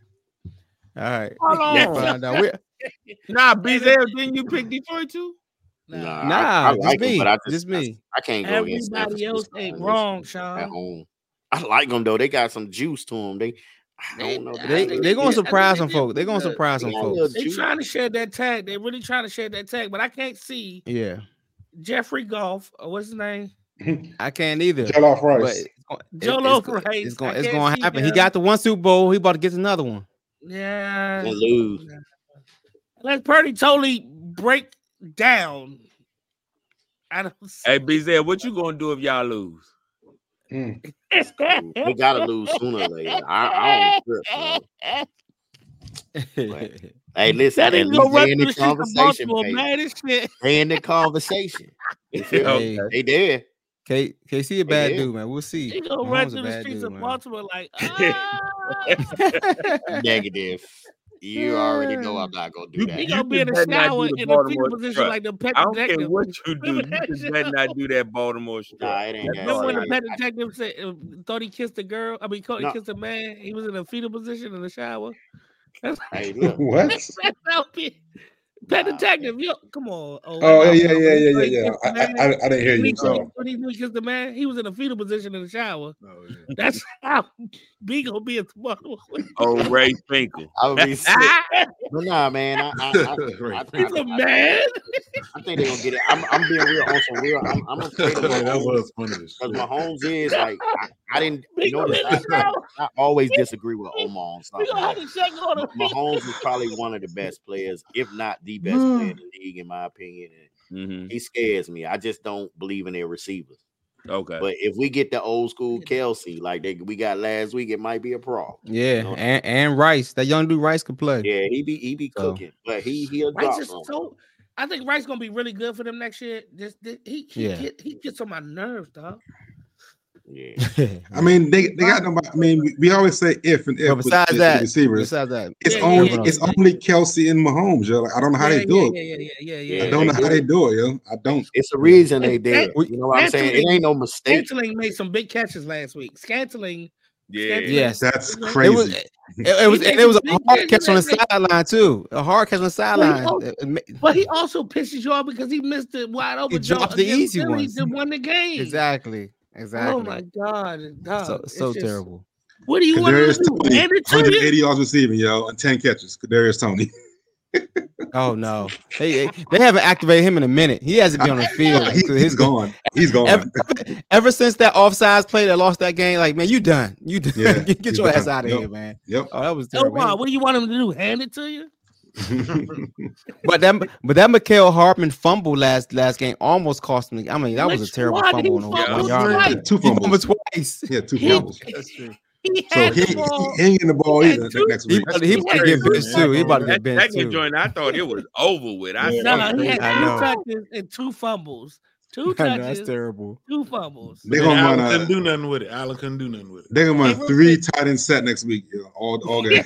All right. Hold We'll on. find out. We- *laughs* Nah, *laughs* Bizel, didn't you pick Detroit too? Nah, Nah, I, I just like him, me. but I just, Just me. I, I can't go against Everybody else ain't at wrong, at Sean. home. I like them though. They got some juice to them. They, I They- don't know. I They think they gonna did- I think surprise some folks. They're gonna surprise some folks. They Juice. trying to shed that tag. They really trying to shed that tag, but I can't see Yeah, Jeffrey Golf. Or what's his name? *laughs* I can't either. Jell off But Rice. it's gonna, it's, Rice. it's gonna it's gonna see happen. He got the one Super Bowl. He about to get another one. Yeah. And lose. Let Purdy totally break down. I don't *laughs* see. Hey, BZ, what you gonna do if y'all lose? Mm. They gotta lose sooner or later. I, I don't trip, bro. Hey, *laughs* listen, That at nigga least go run they in the the streets of conversation, Baltimore, baby. man. This shit. They in the conversation. You feel me? Hey, They there. K KC a bad did. dude, man. We'll see. He gonna run Mahomes a through the streets dude, of man. Baltimore like, *laughs* ah. Negative. You already know I'm not gonna do You- that. he you gonna be in the just better not shower the in a fetal position strut. like the pet I don't care what you do. *laughs* You just better not do that Baltimore strut. Nah, it ain't That's that. Remember when the got. pet detective said uh, thought he kissed a girl? I mean, he No. kissed a man. He was in a fetal position in the shower. *laughs* That's, Hey, look. what? that's how pe- Pet detective, yo, come on. Oh, oh yeah, yeah, yeah, yeah, yeah, yeah. I- I- I- I didn't hear you, When he- so. When he, when he kissed the man, he was in a fetal position in the shower. Oh, That's how *laughs* B gonna be a tomorrow. *laughs* Oh, Ray Finkel. I would be *laughs* sick. But nah, man. I, I, I, I, He's a I, man. I think they're gonna get it. I'm, I'm being real on some real. I'm, I'm afraid of That was funny as because Mahomes is like I, I didn't We gonna notice. let I. I always disagree with Omar on We something. gonna have check on him. Mahomes is probably one of the best players, if not the best player in the league, in my opinion. And Mm-hmm. he scares me. I just don't believe in their receivers. Okay. But if we get the old school Kelce like they we got last week, it might be a problem. Yeah, and, and Rice. That young dude Rice could play. Yeah, he be he be So- cooking, but he he'll Rice drop so. I think Rice gonna be really good for them next year. Just he he, Yeah. get, he gets on my nerves, dog. *laughs* Yeah. I mean, they, they got nobody. I mean, we, we always say if and if But with besides the- with that, receivers. besides that, it's Yeah, only yeah, it's yeah. only Kelce and Mahomes. Yo. Like, I don't know how yeah, they do yeah, it. yeah, yeah, yeah, yeah, I don't know how they do it, yo. I don't. It's a reason they did it. You know what I'm saying? It ain't no mistake. Scantling made some big catches last week. Scantling. Yeah. Yes, That's It was, crazy. it, it was, and it was a hard catch on the sideline too. A hard catch on the sideline. also- It- it ma- But he also pisses you off because he missed the wide open. He dropped the easy Philly ones. to win the game. Exactly. Oh exactly. Oh my god, dog. So so just- terrible. What do you want to do? Toney, Hand it to 180 yards receiving, yo, and 10 catches. Kadarius Toney. Oh no, *laughs* they they haven't activated him in a minute. He hasn't been on the *laughs* field. He- he's gone. He's gone. Ever, ever since that offsides play that lost that game, like man, you done. You done. Yeah, *laughs* get, he's your ass out of Yep. here, man. Yep. Oh, that was Oh, terrible. wow, what do you want him to do? Hand it to you? *laughs* But that but that Mecole Hardman fumble last last game almost cost me. I mean, that was a terrible one? fumble. He on the fumbled one yard twice. line. Two He fumbles. fumbled twice. Yeah, two He- fumbles. He So had he, the he, ball. he ain't getting the ball He either two- next He week. about, to- he about to get benched too. He about to get benched second too. joint, I thought it was over with. I Yeah. saw No, he had I two know. touches and two fumbles. Two *laughs* I know, touches, that's terrible. two fumbles. They're Man, gonna Allen run couldn't a do nothing with it. Allen couldn't do nothing with it. they're gonna run three tight end set next week, yo, all all *laughs* game.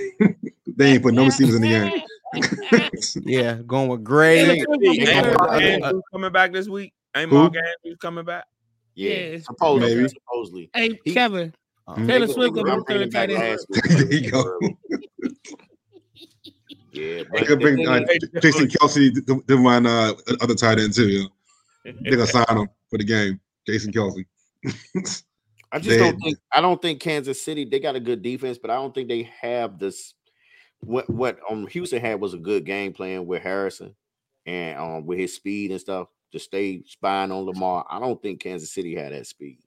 they ain't put no receivers in the game. Yeah, going with *laughs* Gray. Hey, look, Ain't Yeah. Mark Andrews coming back this week? Ain't Who? Mark Andrews coming back? Yeah, Yeah. supposedly. Maybe. Supposedly. Hey, He- Kevin, Mhm. Taylor Swift go- gonna be third tight end. *laughs* there you go. Yeah, They could bring uh, Jason Kelce to, to run uh, other tight end too. Yo. They're gonna sign him for the game. Jason Kelce. I *laughs* just They- don't think I don't think Kansas City they got a good defense, but I don't think they have this. What what um Houston had was a good game plan with Harrison and um with his speed and stuff to stay spying on Lamar. I don't think Kansas City had that speed.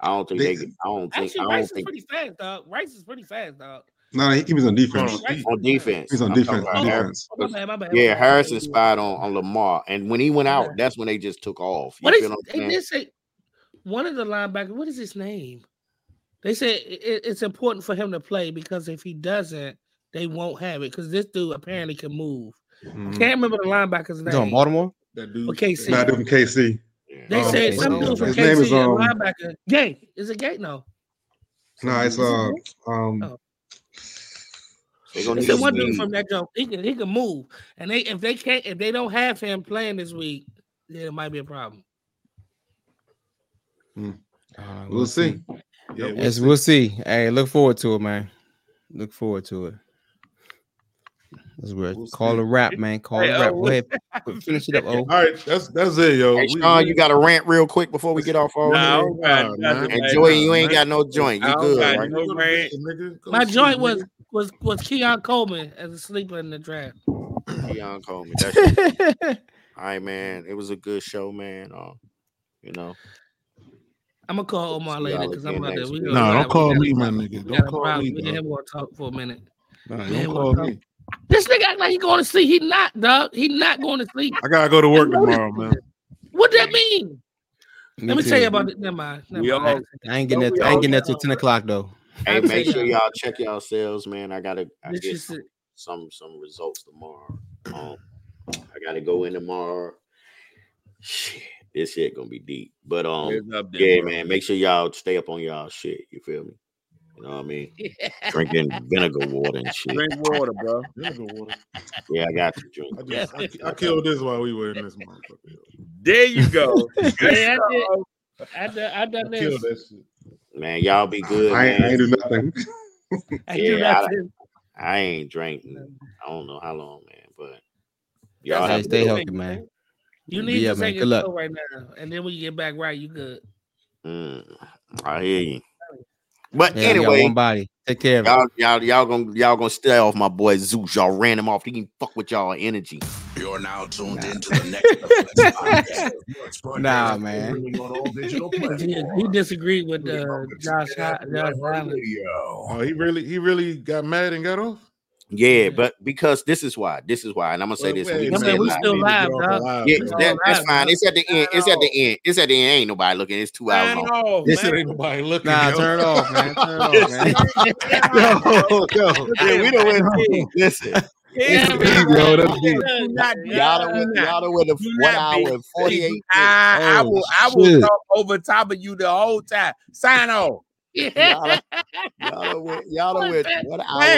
I don't think they. They- I don't think. Actually, I Rice don't is think pretty fast, dog. Rice is pretty fast, dog. No, he, he was on defense. on defense. He's on I'm defense. about Defense. Oh, my bad, my bad. my Yeah. Harrison spied on, on Lamar, and when he went out, that's when they just took off. You What is? feel what I'm They saying? did say one of the linebackers. What is his name? They said it, it's important for him to play because if he doesn't, they won't have it. Because this dude apparently can move. Mhm. I can't remember the linebacker's name. on name. Baltimore. That dude. Okay, see, Nah, dude from KC. they Um, said what's some dude from name? His name is, a um, linebacker. Gay is it Gay? No, No, it's uh um Oh. They gonna they need said one dude from that jump. He can he can move, and they if they can't if they don't have him playing this week, then it might be a problem. Uh, we'll see. Yeah, we'll Yes, see. we'll see. Hey, look forward to it, man. Look forward to it. That's good. We'll Call see. a rap, man. Call Hey, a rap. oh, Go ahead. *laughs* Finish it up. Oh, All right, that's that's it, yo. Hey, Sean, we- you got a rant real quick before we get off all Nah, I here? don't Nah, nothing, man. And man. You Nah, ain't man. got no joint. You good, right? no Go rant. bed, nigga. Go My joint was was was Keon Coleman as a sleeper in the draft. Keon Coleman. That's *laughs* all right, man. It was a good show, man. Uh, you know, I'm gonna call Omar See later because I'm again about to. next We week. gonna- Nah, we don't call me, my nigga. Don't call me, Me and dog. him gonna talk for a minute. Nah, don't call me. This nigga act like he going to sleep. He not, dog. He not going to sleep. I gotta go to work tomorrow, man. *laughs* What that mean? me Let me too. tell you about it. Never mind. Never We all- mind. I ain't getting that. I ain't getting that till ten o'clock though. hey, make sure you. y'all check yourselves, man. I gotta I This get is some, some some results tomorrow. Um, I gotta go in tomorrow. Shit, this shit gonna be deep. But um, Heads yeah, bro. man. Make sure y'all stay up on y'all shit. You feel me? You know what I mean? *laughs* Drinking vinegar water and shit. Drink water, bro. Vinegar water. Yeah, I got you. drink. I just I, I killed this while we were in this motherfucker. There you go. Yeah, I did. I done, I done I this. killed that shit. Man, y'all be good, I ain't, I ain't do nothing. *laughs* I do Yeah, I, nothing. I ain't drinking. I don't know how long, man. But Y'all Stay, have a stay healthy, one. man. You need yeah, to man. take Good it luck. right now, and then when you get back right, you good. Mm, I hear you. But Yeah, anyway, one body. Take care of y'all, y'all, y'all gonna y'all gonna stay off my boy Zeus. Y'all ran him off. He can fuck with y'all energy. You're now tuned into the next podcast. *laughs* Nah, man. *laughs* He, he disagreed with uh, Josh, Josh Allen. Oh, he really he really got mad and got off. Yeah, but because this is why. This is why, and I'm gonna say Wait, this. and we wait, can I say mean, it we live. still live, get off dog. the live, Yeah, We bro. all that, that's live, fine. dog. It's at the end. It's at the end. It's at the end. Ain't nobody looking. It's two hours long. off, This ain't nobody looking. Nah, yo. turn it off, man. Turn it off, man. *laughs* yo, yo, yeah, we don't win. Listen, Yeah, Listen, man. yo, that's deep. Do not- y'all don't win. do not- Y'all don't win the do one not be- hour and *laughs* forty eight. minutes. I, I Oh, will. I will shit. talk over top of you the whole time. Sign off. Y'all don't- y'all don't win. Y'all don't win one hour Man,